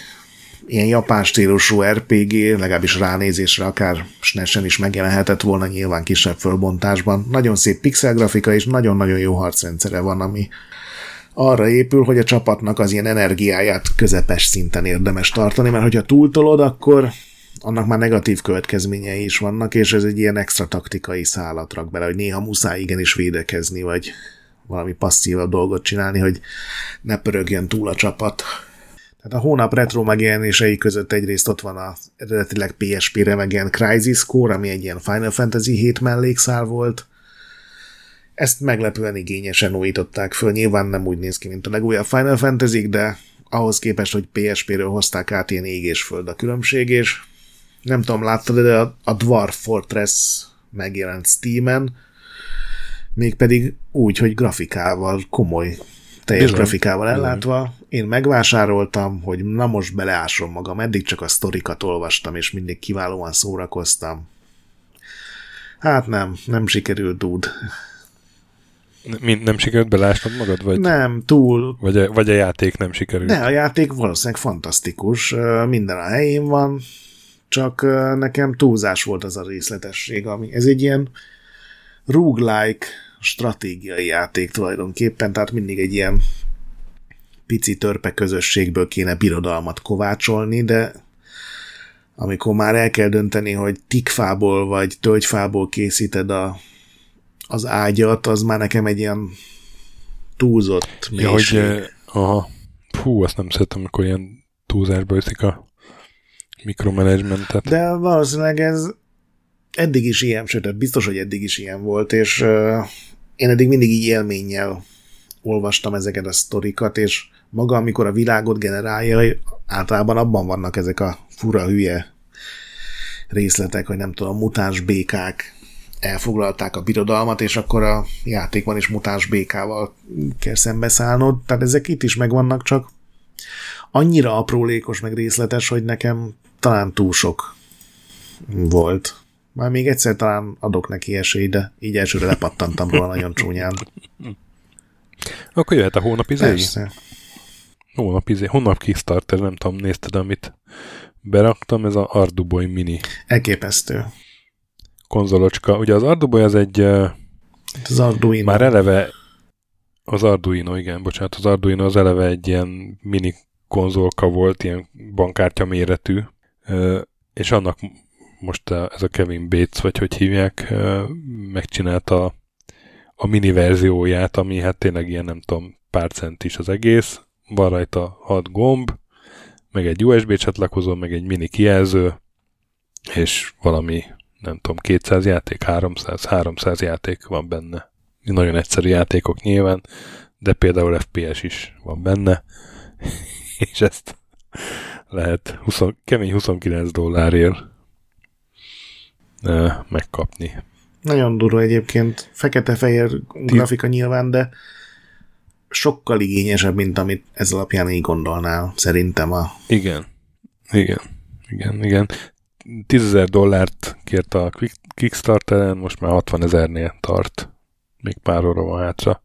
ilyen japán stílusú RPG, legalábbis ránézésre akár SNES-en is megjelenhetett volna nyilván kisebb fölbontásban. Nagyon szép pixel grafika és nagyon-nagyon jó harcrendszere van, ami arra épül, hogy a csapatnak az ilyen energiáját közepes szinten érdemes tartani, mert hogyha túltolod, akkor annak már negatív következményei is vannak, és ez egy ilyen extra taktikai szállat rak bele, hogy néha muszáj igenis védekezni, vagy valami passzívabb dolgot csinálni, hogy ne pörögjön túl a csapat. Tehát a hónap retro megjelenései között egyrészt ott van a eredetileg PSP-re megjelent Crisis Core, ami egy ilyen Final Fantasy 7 mellékszál volt. Ezt meglepően igényesen újították föl. Nyilván nem úgy néz ki, mint a legújabb Final fantasy de ahhoz képest, hogy PSP-ről hozták át ilyen ég és föld a különbség, és nem tudom, láttad, de a, Dwarf Fortress megjelent Steam-en, mégpedig úgy, hogy grafikával, komoly, teljes Bizony. grafikával ellátva. Én megvásároltam, hogy na most beleásom magam, eddig csak a sztorikat olvastam, és mindig kiválóan szórakoztam. Hát nem, nem sikerült dúd. Mind nem sikerült belásnod magad? Vagy, nem, túl. Vagy a, vagy a játék nem sikerült? Ne, a játék valószínűleg fantasztikus, minden a helyén van, csak nekem túlzás volt az a részletesség, ami ez egy ilyen roguelike stratégiai játék tulajdonképpen, tehát mindig egy ilyen pici törpe közösségből kéne birodalmat kovácsolni, de amikor már el kell dönteni, hogy tikfából vagy tölgyfából készíted a, az ágyat, az már nekem egy ilyen túlzott mélység. Ja, hogy, aha. Fú, azt nem szeretem, amikor ilyen túlzásba viszik a mikromanagementet. De valószínűleg ez eddig is ilyen, sőt, biztos, hogy eddig is ilyen volt, és uh, én eddig mindig így élménnyel olvastam ezeket a sztorikat, és maga, amikor a világot generálja, általában abban vannak ezek a fura hülye részletek, hogy nem tudom, mutáns békák elfoglalták a birodalmat, és akkor a játékban is mutáns békával kell szembeszállnod. Tehát ezek itt is megvannak, csak annyira aprólékos, meg részletes, hogy nekem talán túl sok volt. Már még egyszer talán adok neki esélyt, de így elsőre lepattantam róla nagyon csúnyán. Akkor jöhet a hónap izé? Persze. Hónap izé, hónap Kickstarter, nem tudom, nézted, amit beraktam, ez a Arduboy Mini. Elképesztő. Konzolocska. Ugye az Arduboy az egy az Arduino. már eleve Az Arduino, igen, bocsánat, az Arduino az eleve egy ilyen mini konzolka volt, ilyen bankkártya méretű, és annak most ez a Kevin Bates, vagy hogy hívják, megcsinálta a mini verzióját, ami hát tényleg ilyen nem tudom, pár centis az egész, van rajta 6 gomb, meg egy USB csatlakozó, meg egy mini kijelző, és valami, nem tudom, 200 játék, 300, 300 játék van benne. Nagyon egyszerű játékok nyilván, de például FPS is van benne, és ezt lehet 20, kemény 29 dollárért megkapni. Nagyon durva egyébként, fekete-fehér grafika nyilván, de sokkal igényesebb, mint amit ez alapján így gondolnál, szerintem a... Igen, igen, igen, igen. 10 dollárt kért a Kickstarteren, most már 60 ezernél tart. Még pár óra van hátra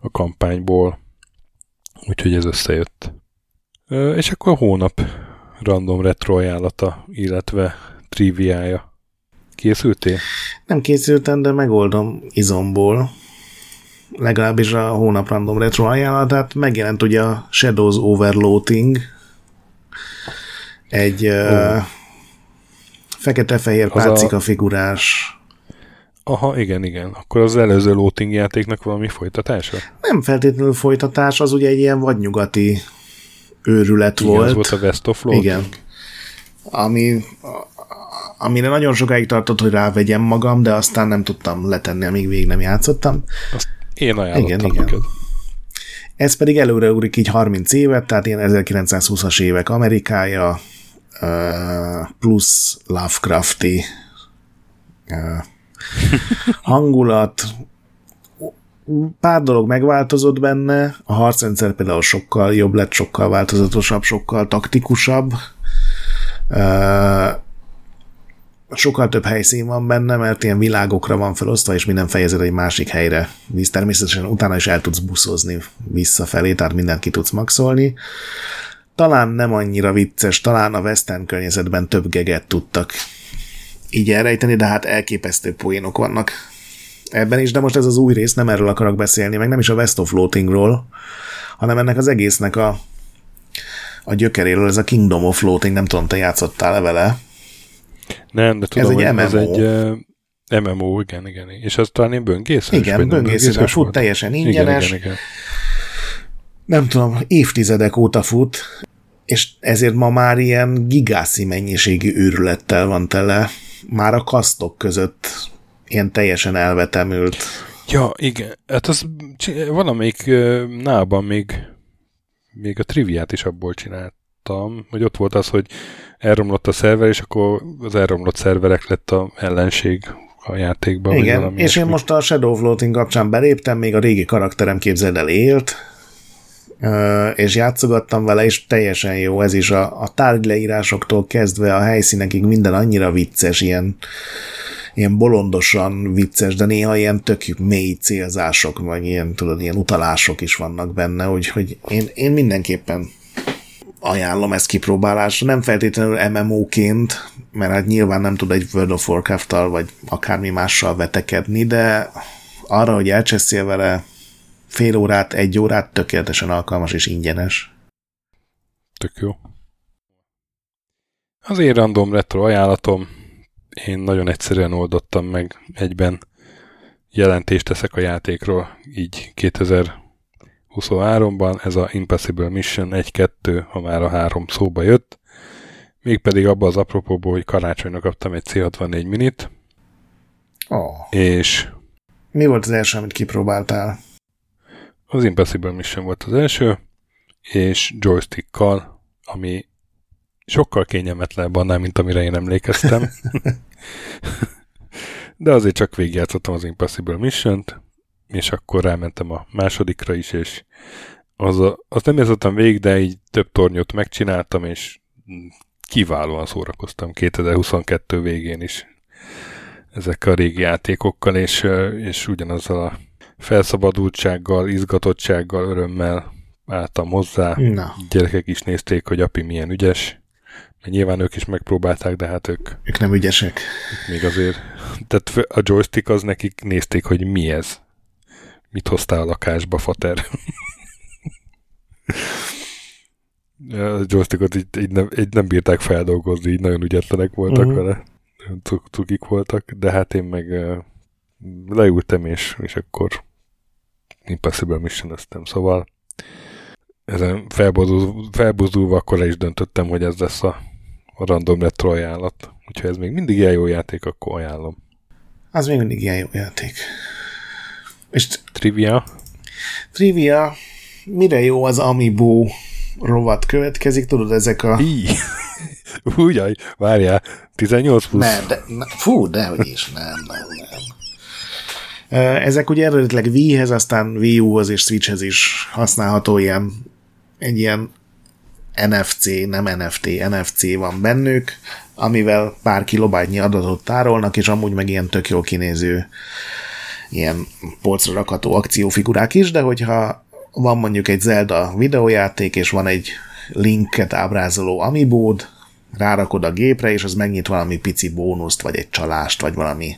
a kampányból, úgyhogy ez összejött. És akkor a hónap random retro ajánlata, illetve triviája. Készültél? Nem készültem, de megoldom izomból. Legalábbis a hónap random retro ajánlatát. Megjelent ugye a Shadows Overloading, egy oh. uh, fekete-fehér pálcika a... figurás Aha, igen, igen. Akkor az előző loading játéknak valami folytatása? Nem feltétlenül folytatás, az ugye egy ilyen vadnyugati őrület igen, volt. Az volt a West of Loading. Igen. Ami, amire nagyon sokáig tartott, hogy rávegyem magam, de aztán nem tudtam letenni, amíg végig nem játszottam. Azt én ajánlottam igen, igen. Neked. Ez pedig előre úrik így 30 évet, tehát ilyen 1920-as évek Amerikája, plusz Lovecrafti hangulat, pár dolog megváltozott benne, a harcrendszer például sokkal jobb lett, sokkal változatosabb, sokkal taktikusabb, sokkal több helyszín van benne, mert ilyen világokra van felosztva, és minden fejezet egy másik helyre víz. Természetesen utána is el tudsz buszozni visszafelé, tehát mindent ki tudsz maxolni. Talán nem annyira vicces, talán a western környezetben több geget tudtak így elrejteni, de hát elképesztő poénok vannak ebben is, de most ez az új rész, nem erről akarok beszélni, meg nem is a West of Floatingról, hanem ennek az egésznek a, a gyökeréről, ez a Kingdom of Floating, nem tudom, te játszottál-e vele? Nem, de tudom, ez egy MMO. Ez egy uh, MMO, igen, igen. És az talán én böngészes? Igen, böngészes, fut teljesen ingyenes. Igen, igen, igen. Nem tudom, évtizedek óta fut, és ezért ma már ilyen gigászi mennyiségű őrülettel van tele, már a kasztok között ilyen teljesen elvetemült. Ja, igen. Hát az valamelyik nában még, még a triviát is abból csináltam, hogy ott volt az, hogy elromlott a szerver, és akkor az elromlott szerverek lett a ellenség a játékban. Igen, és én most a Shadow Floating kapcsán beléptem, még a régi karakterem képzeld el élt, és játszogattam vele, és teljesen jó ez is. A, a tárgyleírásoktól kezdve a helyszínekig minden annyira vicces, ilyen, ilyen bolondosan vicces, de néha ilyen tök mély célzások, vagy ilyen, tudod, ilyen utalások is vannak benne, úgyhogy én, én mindenképpen ajánlom ezt kipróbálásra, nem feltétlenül MMO-ként, mert hát nyilván nem tud egy World of Warcraft-tal, vagy akármi mással vetekedni, de arra, hogy elcseszél vele fél órát, egy órát tökéletesen alkalmas és ingyenes. Tök jó. Az én random retro ajánlatom, én nagyon egyszerűen oldottam meg egyben jelentést teszek a játékról, így 2023-ban ez a Impossible Mission 1-2, ha már a három szóba jött, mégpedig abban az apropóból, hogy karácsonyra kaptam egy C64 minit, oh. és mi volt az első, amit kipróbáltál? Az Impossible Mission volt az első, és joystickkal, ami sokkal kényelmetlenebb annál, mint amire én emlékeztem. De azért csak végigjátszottam az Impossible Mission-t, és akkor rámentem a másodikra is, és az, a, azt nem játszottam végig, de így több tornyot megcsináltam, és kiválóan szórakoztam 2022 végén is ezekkel a régi játékokkal, és, és ugyanazzal a felszabadultsággal, izgatottsággal, örömmel álltam hozzá. Na. Gyerekek is nézték, hogy api milyen ügyes. Mert nyilván ők is megpróbálták, de hát ők... Ők nem ügyesek. Még azért... Tehát a joystick az nekik nézték, hogy mi ez. Mit hoztál a lakásba, fater? a joystickot így, így, nem, így nem bírták feldolgozni, így nagyon ügyetlenek voltak uh-huh. vele. Cukik voltak, de hát én meg uh, leültem, és, és akkor Impossible mission szóval ezen felbuzulva akkor le is döntöttem, hogy ez lesz a, a random retro ajánlat. Úgyhogy ez még mindig ilyen jó játék, akkor ajánlom. Az még mindig ilyen jó játék. És Trivia? Trivia, mire jó az Amiibo rovat következik, tudod, ezek a... Í. Úgyaj, várjál, 18 plusz. Nem, de, ne, fú, de hogy is, nem, nem, nem. Ezek ugye eredetileg Wii-hez, aztán Wii U-hoz és Switch-hez is használható ilyen, egy ilyen NFC, nem NFT, NFC van bennük, amivel pár kilobájtnyi adatot tárolnak, és amúgy meg ilyen tök jól kinéző ilyen polcra rakható akciófigurák is, de hogyha van mondjuk egy Zelda videójáték, és van egy linket ábrázoló amibód, rárakod a gépre, és az megnyit valami pici bónuszt, vagy egy csalást, vagy valami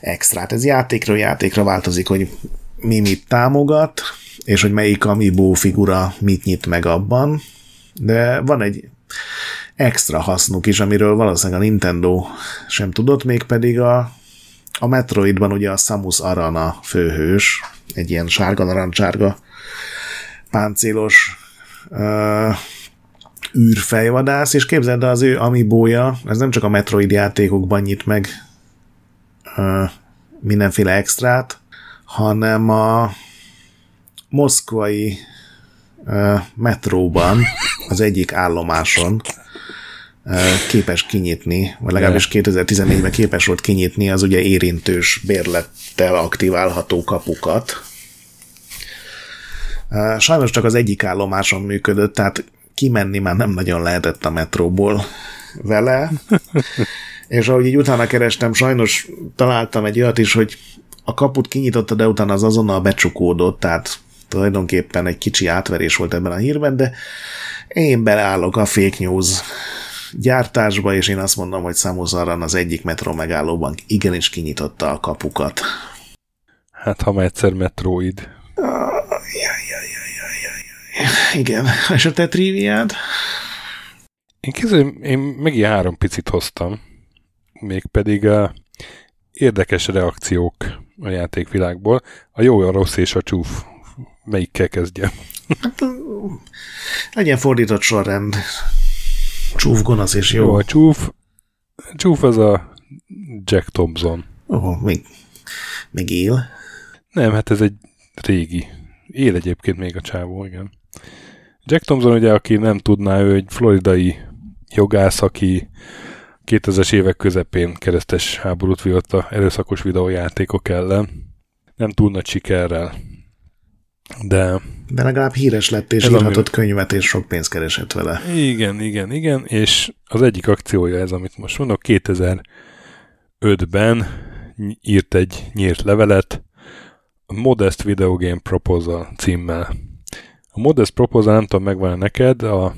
extrát. Ez játékról játékra változik, hogy mi mit támogat, és hogy melyik amiibo figura mit nyit meg abban, de van egy extra hasznuk is, amiről valószínűleg a Nintendo sem tudott, még pedig a, a Metroidban ugye a Samus Aran a főhős, egy ilyen sárga-narancsárga páncélos uh, űrfejvadász, és képzeld az ő amibója, ez nem csak a Metroid játékokban nyit meg uh, mindenféle extrát, hanem a moszkvai uh, metróban, az egyik állomáson képes kinyitni, vagy legalábbis 2014-ben képes volt kinyitni az ugye érintős bérlettel aktiválható kapukat. Sajnos csak az egyik állomáson működött, tehát kimenni már nem nagyon lehetett a metróból vele, és ahogy így utána kerestem, sajnos találtam egy olyat is, hogy a kaput kinyitotta, de utána az azonnal becsukódott, tehát tulajdonképpen egy kicsi átverés volt ebben a hírben, de én beleállok a fake news gyártásba, és én azt mondom, hogy Samus Aran az egyik metró megállóban igenis kinyitotta a kapukat. Hát, ha már egyszer metroid. Jaj, jaj, jaj, jaj, jaj. Igen, és a te triviád? Én kézzel, én megint három picit hoztam, mégpedig a érdekes reakciók a játékvilágból. A jó, a rossz és a csúf. Melyikkel kezdjem? Hát, legyen fordított sorrend. Csúf, gonosz és jó. jó a csúf, csúf az a Jack Thompson. Ó, oh, még, még él? Nem, hát ez egy régi. Él egyébként még a csávó, igen. Jack Thompson, ugye, aki nem tudná, ő egy floridai jogász, aki 2000-es évek közepén keresztes háborút vívott a erőszakos videójátékok ellen. Nem túl nagy sikerrel. De... De legalább híres lett, és írhatott ami... könyvet, és sok pénzt keresett vele. Igen, igen, igen, és az egyik akciója ez, amit most mondok, 2005-ben írt egy nyírt levelet, a Modest Video Game Proposal címmel. A Modest Proposal, nem tudom, megvan neked, a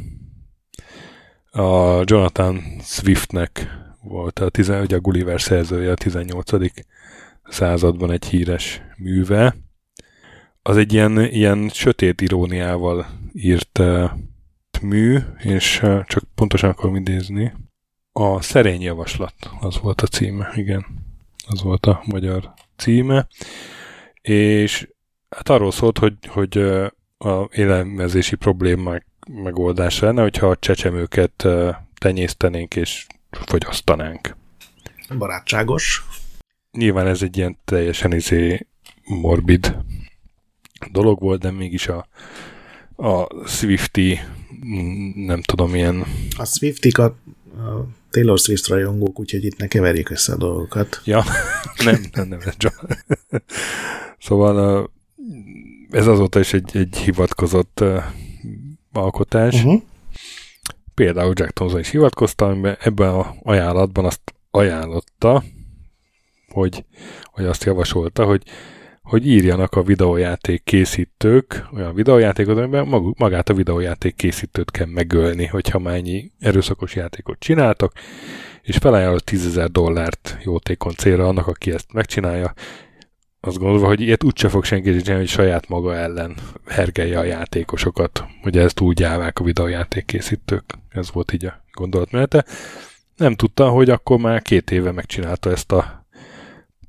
a Jonathan Swiftnek volt a, tizen, ugye a Gulliver szerzője a 18. században egy híres műve. Az egy ilyen, ilyen sötét iróniával írt uh, mű, és uh, csak pontosan akarom idézni. A Szerény Javaslat, az volt a címe, igen. Az volt a magyar címe. És hát arról szólt, hogy, hogy uh, a élelmezési problémák megoldása lenne, hogyha a csecsemőket tenyésztenénk és fogyasztanánk. Barátságos. Nyilván ez egy ilyen teljesen izé morbid dolog volt, de mégis a, a Swifty nem tudom, ilyen... A swifty a, a Taylor Swift rajongók, úgyhogy itt ne keverjék össze a dolgokat. Ja, nem, nem, nem, csak. Szóval ez azóta is egy, egy hivatkozott alkotás. Uh-huh. Például Jack Thompson is hivatkozta, amiben ebben a ajánlatban azt ajánlotta, hogy, hogy azt javasolta, hogy, hogy írjanak a videójáték készítők olyan videójátékot, amiben mag, magát a videójáték készítőt kell megölni, hogyha már ennyi erőszakos játékot csináltak, és felajánlott 10 dollárt jótékony célra annak, aki ezt megcsinálja, azt gondolva, hogy ilyet úgyse fog senki csinálni, hogy saját maga ellen hergelje a játékosokat. Ugye ezt úgy állják a videójáték készítők. Ez volt így a gondolatmenete. Nem tudta, hogy akkor már két éve megcsinálta ezt a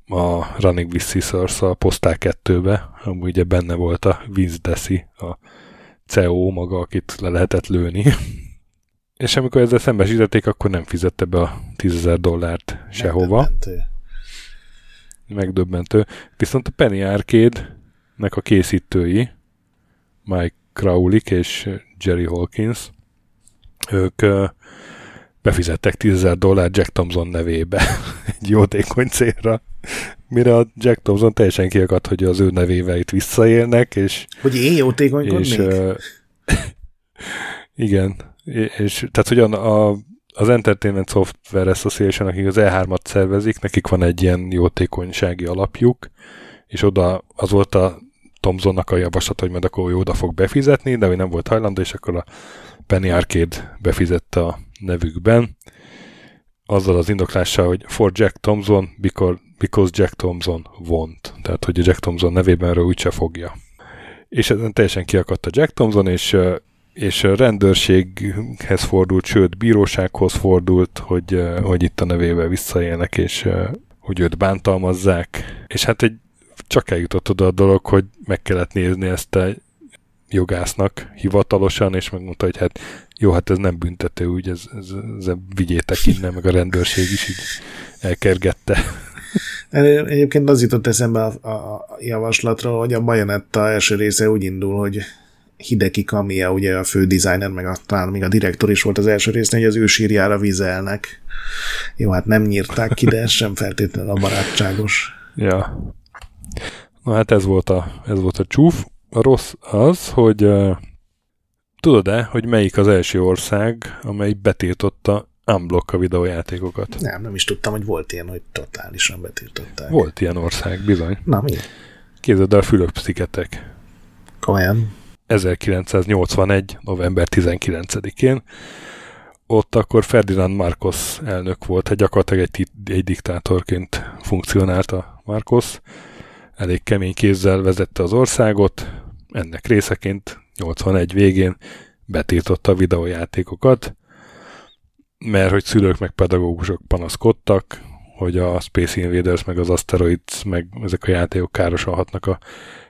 a Running with Scissors a Postal 2-be, amúgy ugye benne volt a Vince Desi, a CEO maga, akit le lehetett lőni. És amikor ezzel szembesítették, akkor nem fizette be a 10 dollárt sehova. Megdöbbentő. Megdöbbentő. Viszont a Penny Arcade-nek a készítői, Mike Kraulik és Jerry Hawkins, ők befizettek 10 dollárt Jack Thompson nevébe egy jótékony célra. Mire a Jack Thompson teljesen kiakadt, hogy az ő nevével itt visszaélnek, és... Hogy én jótékonykodnék? És, uh, igen. És, tehát, hogy a, a, az Entertainment Software Association, akik az E3-at szervezik, nekik van egy ilyen jótékonysági alapjuk, és oda az volt a Thomsonnak a javaslat, hogy majd akkor ő oda fog befizetni, de ő nem volt hajlandó, és akkor a Penny Arcade befizette a nevükben, azzal az indoklással, hogy for Jack Thompson, because, because Jack Thompson won't. Tehát, hogy a Jack Thompson nevében erről úgyse fogja. És ezen teljesen kiakadt a Jack Thompson, és, és a rendőrséghez fordult, sőt, bírósághoz fordult, hogy, hogy itt a nevével visszaélnek, és hogy őt bántalmazzák. És hát egy, csak eljutott oda a dolog, hogy meg kellett nézni ezt a jogásznak hivatalosan, és megmondta, hogy hát jó, hát ez nem büntető, úgy ez, ez, ez vigyétek innen, meg a rendőrség is így elkergette. Egyébként az jutott eszembe a, a javaslatról, hogy a Bajonetta első része úgy indul, hogy Hideki Kamiya, ugye a fő designer, meg a, talán még a direktor is volt az első résznél, hogy az ő sírjára vizelnek. Jó, hát nem nyírták ki, de ez sem feltétlenül a barátságos. Ja. Na hát ez volt a, ez volt a csúf. A rossz az, hogy uh, tudod-e, hogy melyik az első ország, amely betiltotta unblock a videójátékokat? Nem, nem is tudtam, hogy volt ilyen, hogy totálisan betiltották. Volt ilyen ország, bizony. Na, mi? Képzeld el a Fülöp-szigetek. Komolyan? 1981. november 19-én. Ott akkor Ferdinand Marcos elnök volt, egy gyakorlatilag egy, egy diktátorként funkcionált a Marcos. Elég kemény kézzel vezette az országot, ennek részeként 81 végén betiltotta a videójátékokat, mert hogy szülők meg pedagógusok panaszkodtak, hogy a Space Invaders meg az Asteroids meg ezek a játékok károsan hatnak a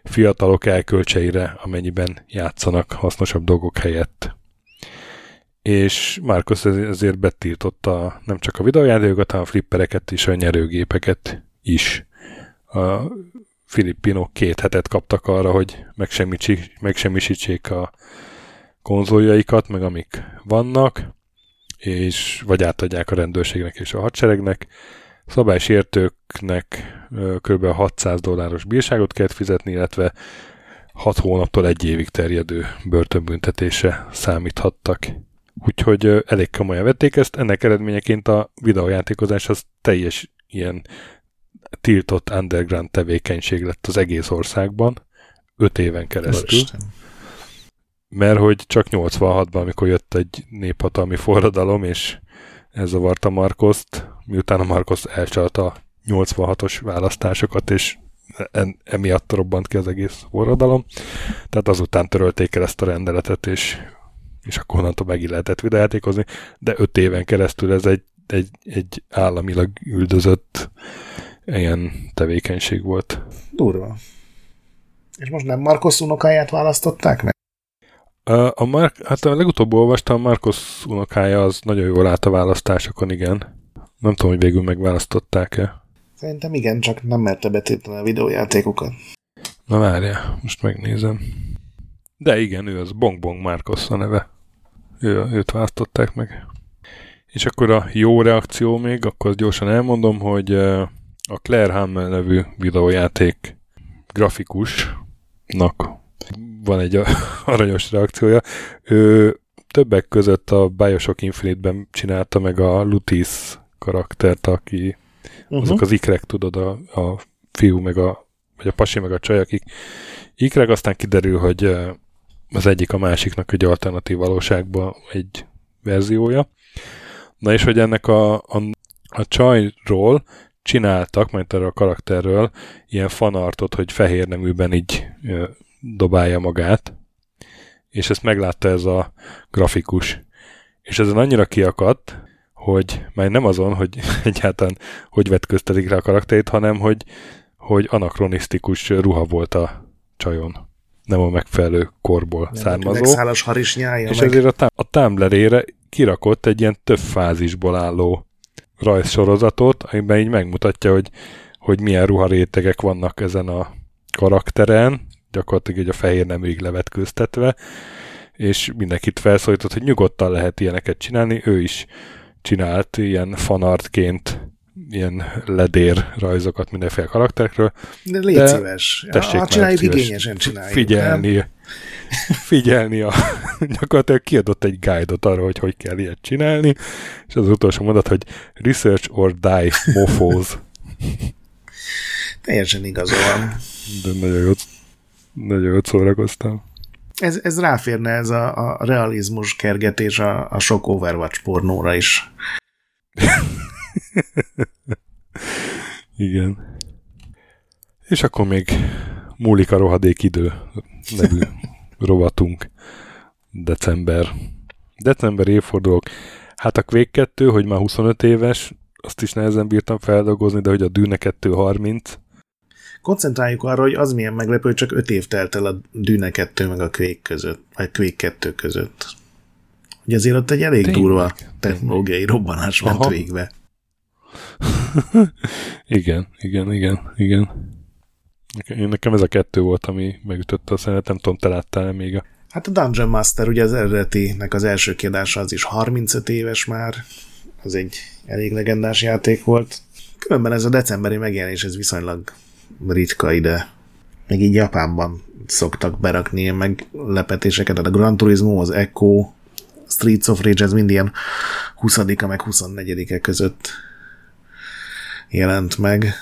fiatalok elkölcseire, amennyiben játszanak hasznosabb dolgok helyett. És Marcos ezért betiltotta nem csak a videójátékokat, hanem a flippereket és a nyerőgépeket is. A filippinok két hetet kaptak arra, hogy megsemmisítsék a konzoljaikat, meg amik vannak, és vagy átadják a rendőrségnek és a hadseregnek. Szabálysértőknek kb. 600 dolláros bírságot kellett fizetni, illetve 6 hónaptól egy évig terjedő börtönbüntetése számíthattak. Úgyhogy elég komolyan vették ezt, ennek eredményeként a videójátékozás az teljes ilyen tiltott underground tevékenység lett az egész országban, öt éven keresztül. Isten. Mert hogy csak 86-ban, amikor jött egy néphatalmi forradalom, és ez zavarta Markoszt, miután a Markos elcsalta a 86-os választásokat, és en, emiatt robbant ki az egész forradalom. Tehát azután törölték el ezt a rendeletet, és, és akkor onnantól megint lehetett videójátékozni, de öt éven keresztül ez egy, egy, egy államilag üldözött ilyen tevékenység volt. Durva. És most nem Marcos unokáját választották meg? A, a Mar- hát a legutóbb olvastam, a Marcos unokája az nagyon jól állt a választásokon, igen. Nem tudom, hogy végül megválasztották-e. Szerintem igen, csak nem merte betéteni a videójátékokat. Na várja, most megnézem. De igen, ő az Bong Bong Marcos a neve. Ő, őt választották meg. És akkor a jó reakció még, akkor gyorsan elmondom, hogy a Claire Hammel nevű videójáték grafikusnak van egy aranyos reakciója. Ő többek között a Bioshock Infinite-ben csinálta meg a Lutis karaktert, aki uh-huh. azok az ikrek, tudod, a, a fiú, meg a, vagy a pasi, meg a csaj, akik ikrek, aztán kiderül, hogy az egyik a másiknak egy alternatív valóságban egy verziója. Na és hogy ennek a, a, a csajról csináltak, majd erről a karakterről, ilyen fanartot, hogy fehér neműben így dobálja magát, és ezt meglátta ez a grafikus. És ezen annyira kiakadt, hogy már nem azon, hogy egyáltalán hogy vetköztetik rá a karakterét, hanem hogy, hogy anakronisztikus ruha volt a csajon. Nem a megfelelő korból Nem, származó. Megszálas harisnyája, És meg... ezért a, tám- a Tumblr-ére kirakott egy ilyen több fázisból álló rajzsorozatot, amiben így megmutatja, hogy, hogy milyen ruharétegek vannak ezen a karakteren, gyakorlatilag így a fehér neműig levetkőztetve, és mindenkit felszólított, hogy nyugodtan lehet ilyeneket csinálni, ő is csinált ilyen fanartként ilyen ledér rajzokat mindenféle karakterekről, De légy de szíves. tessék ha csináljuk, igényesen csináljuk. figyelni, figyelni a, gyakorlatilag kiadott egy guide-ot arra, hogy hogy kell ilyet csinálni, és az utolsó mondat, hogy research or die, mofos. Nem? Teljesen igaza van. De nagyon jót, nagyon jót szórakoztam. Ez, ez ráférne ez a, a realizmus kergetés a, a sok Overwatch pornóra is. Igen. És akkor még múlik a rohadék idő nevű rovatunk. December. December évfordulók. Hát a Quake 2, hogy már 25 éves, azt is nehezen bírtam feldolgozni, de hogy a Dűne 2 30. Koncentráljuk arra, hogy az milyen meglepő, hogy csak 5 év telt el a Dűne 2 meg a Quake között, vagy Quake 2 között. Hogy azért ott egy elég Tényleg, durva technológiai robbanás ment Aha. végbe. Igen, igen, igen, igen. Én nekem ez a kettő volt, ami megütötte a szemet, nem tudom, te láttál még a... Hát a Dungeon Master, ugye az eredetinek az első kiadása az is 35 éves már, az egy elég legendás játék volt. Különben ez a decemberi megjelenés, ez viszonylag ritka ide. Meg így Japánban szoktak berakni ilyen meglepetéseket, tehát a Gran Turismo, az Echo, Streets of Rage, ez mind ilyen 20-a meg 24-e között jelent meg.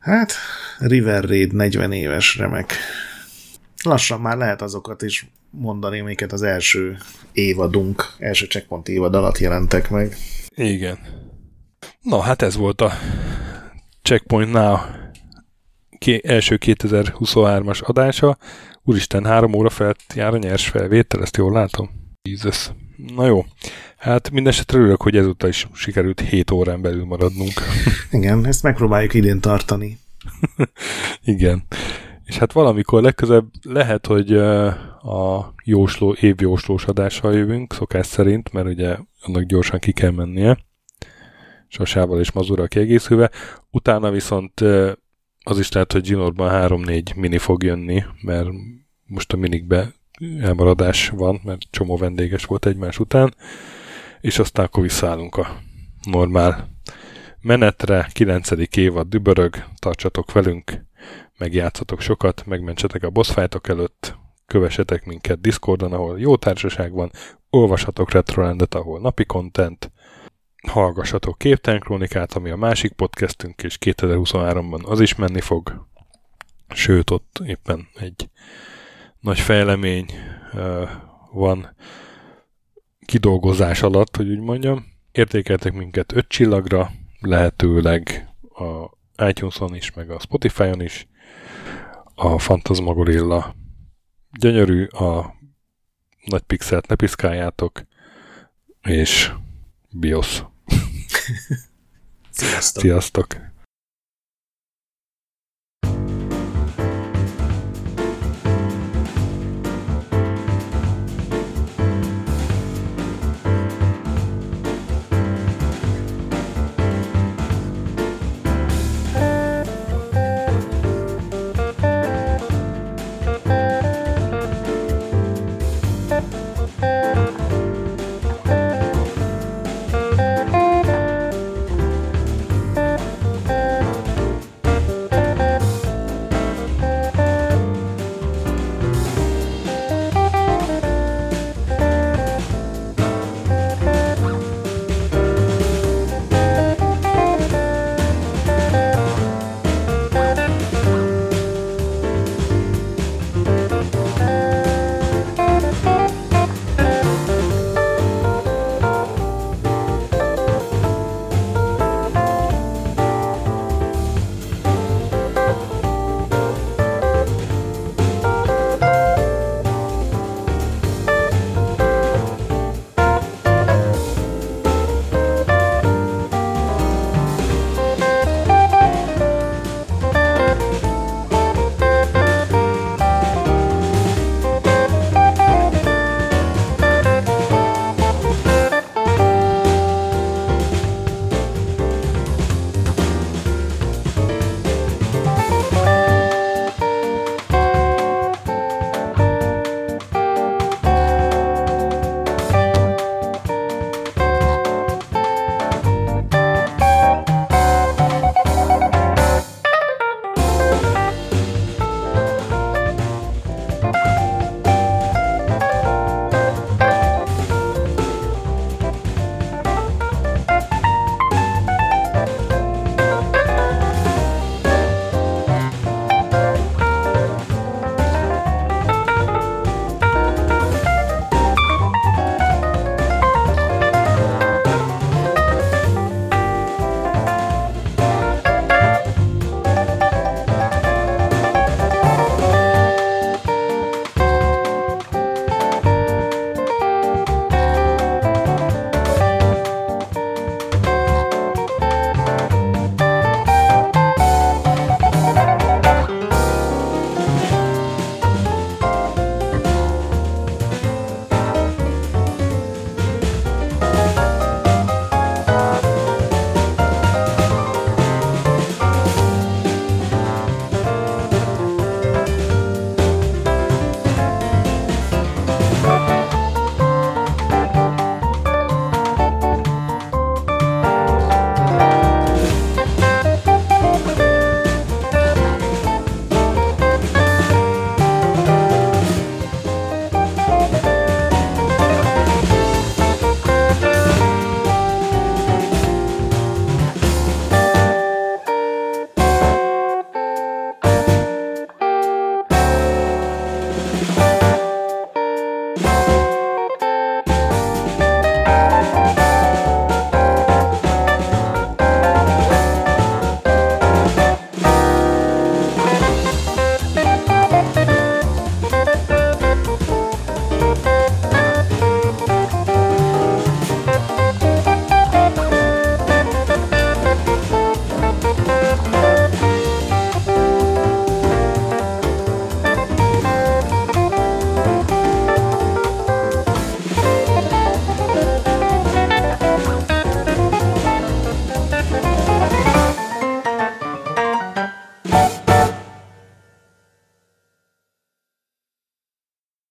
Hát, River Raid 40 éves remek. Lassan már lehet azokat is mondani, amiket az első évadunk, első checkpoint évad alatt jelentek meg. Igen. Na, hát ez volt a Checkpoint Now ké- első 2023-as adása. Úristen, három óra felett jár a nyers felvétel, ezt jól látom? Jesus. Na jó. Hát mindesetre örülök, hogy ezúttal is sikerült 7 órán belül maradnunk. Igen, ezt megpróbáljuk idén tartani. Igen. És hát valamikor legközebb lehet, hogy a jósló, évjóslós adással jövünk, szokás szerint, mert ugye annak gyorsan ki kell mennie, Sasával és Mazurral kiegészülve. Utána viszont az is lehet, hogy Ginorban 3-4 mini fog jönni, mert most a minikbe elmaradás van, mert csomó vendéges volt egymás után, és aztán akkor visszaállunk a normál menetre, 9. évad dübörög, tartsatok velünk, megjátszatok sokat, megmentsetek a boss előtt, kövessetek minket Discordon, ahol jó társaság van, olvashatok Retrolandet, ahol napi content, hallgassatok Képtelen Krónikát, ami a másik podcastünk, és 2023-ban az is menni fog. Sőt, ott éppen egy nagy fejlemény uh, van kidolgozás alatt, hogy úgy mondjam. Értékeltek minket 5 csillagra, lehetőleg a iTunes-on is, meg a Spotify-on is. A Fantasmagorilla gyönyörű, a nagy pixelt ne piszkáljátok, és BIOS. Sziasztok! Sziasztok!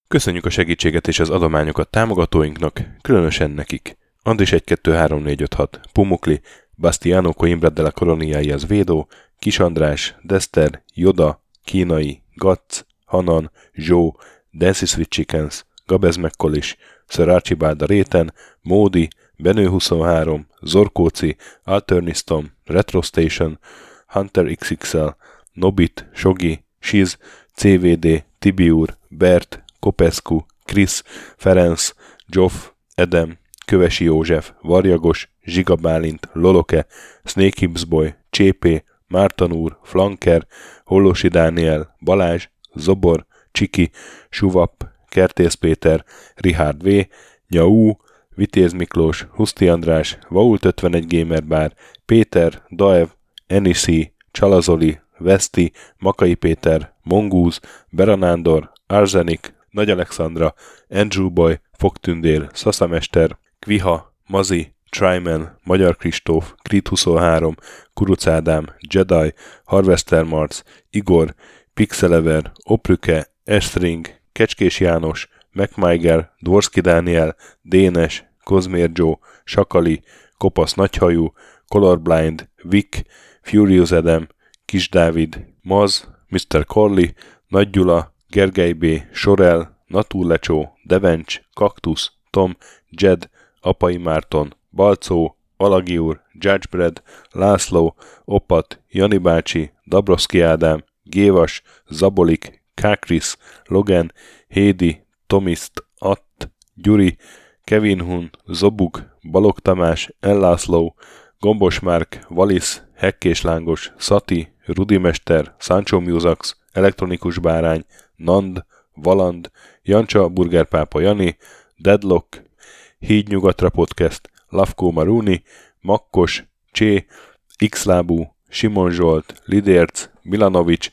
Köszönjük a segítséget és az adományokat támogatóinknak, különösen nekik. Andris 1 2 3 4 5 6, Pumukli, Bastiano Coimbra de la Coroniai az Védó, Kis András, Dester, Joda, Kínai, Gatz, Hanan, Zsó, Dancy Sweet Chickens, Gabez Mekkolis, Sir Archibald a Réten, Módi, Benő 23, Zorkóci, Alternistom, Retro Station, Hunter XXL, Nobit, Sogi, Shiz, CVD, Tibiur, Bert, Kopescu, Krisz, Ferenc, Joff, Edem, Kövesi József, Varjagos, Zsiga Bálint, Loloke, Snake Hips Boy, Csépé, Márton úr, Flanker, Hollosi Dániel, Balázs, Zobor, Csiki, Suvap, Kertész Péter, Richard V, Nyau, Vitéz Miklós, Huszti András, Vault 51 Gamer Bar, Péter, Daev, Enisi, Csalazoli, Veszti, Makai Péter, Mongúz, Beranándor, Arzenik, Nagy Alexandra, Andrew Boy, Fogtündér, Szaszamester, Kviha, Mazi, Tryman, Magyar Kristóf, Krit 23, Kuruc Ádám, Jedi, Harvester Marc, Igor, Pixelever, Oprüke, Estring, Kecskés János, MacMiger, Dvorski Dániel, Dénes, Kozmér Joe, Sakali, Kopasz Nagyhajú, Colorblind, Vic, Furious Adam, Kis Dávid, Maz, Mr. Corley, Nagy Gyula, Gergely B., Sorel, Naturlecsó, Devencs, Kaktusz, Tom, Jed, Apai Márton, Balcó, Alagi úr, Judgebred, László, Opat, Jani bácsi, Dabroszki Ádám, Gévas, Zabolik, Kákris, Logan, Hédi, Tomiszt, Att, Gyuri, Kevin Hun, Zobug, Balog Tamás, Ellászló, Gombos Márk, Valisz, Hekkés Lángos, Szati, Rudimester, Sancho Musax, Elektronikus Bárány, Nand, Valand, Jancsa, Burgerpápa Jani, Deadlock, Híd Nyugatra Podcast, Lavkó Maruni, Makkos, Csé, Xlábú, Simon Zsolt, Lidérc, Milanovic,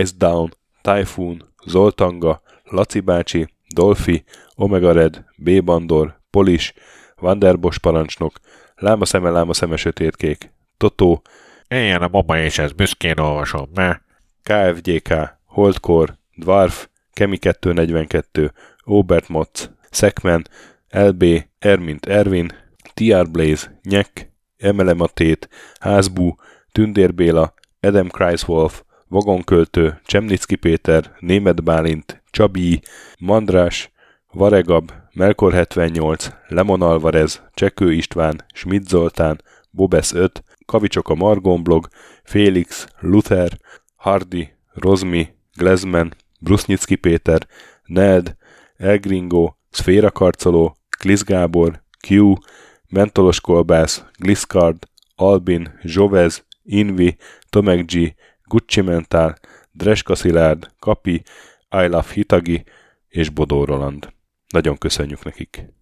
Ice Down, Typhoon, Zoltanga, Laci bácsi, Dolfi, Omega Red, B. Bandor, Polis, Vanderbos parancsnok, Láma szeme, láma szeme sötétkék, Totó, Éljen a baba, és ezt büszkén olvasom, ne? KFGK, Holdkor, Dwarf, Kemi 242, Obert Motz, Szekmen, LB, Ermint Ervin, TR Blaze, Nyek, Emelematét, Házbú, Tündér Béla, Adam Kreiswolf, Vagonköltő, Csemnicki Péter, Német Bálint, Csabi, Mandrás, Varegab, Melkor 78, Lemon Alvarez, Csekő István, Schmidt Zoltán, Bobesz 5, Kavicsok a Margon Félix, Luther, Hardy, Rozmi, Glezman, Brusnicki Péter, Ned, Elgringo, Szféra Karcoló, Glisz Gábor, Q, Mentolos Kolbász, Gliscard, Albin, Zsovez, Invi, Tomek G, Gucci Mentál, Dreska Szilárd, Kapi, I Love Hitagi és Bodó Roland. Nagyon köszönjük nekik!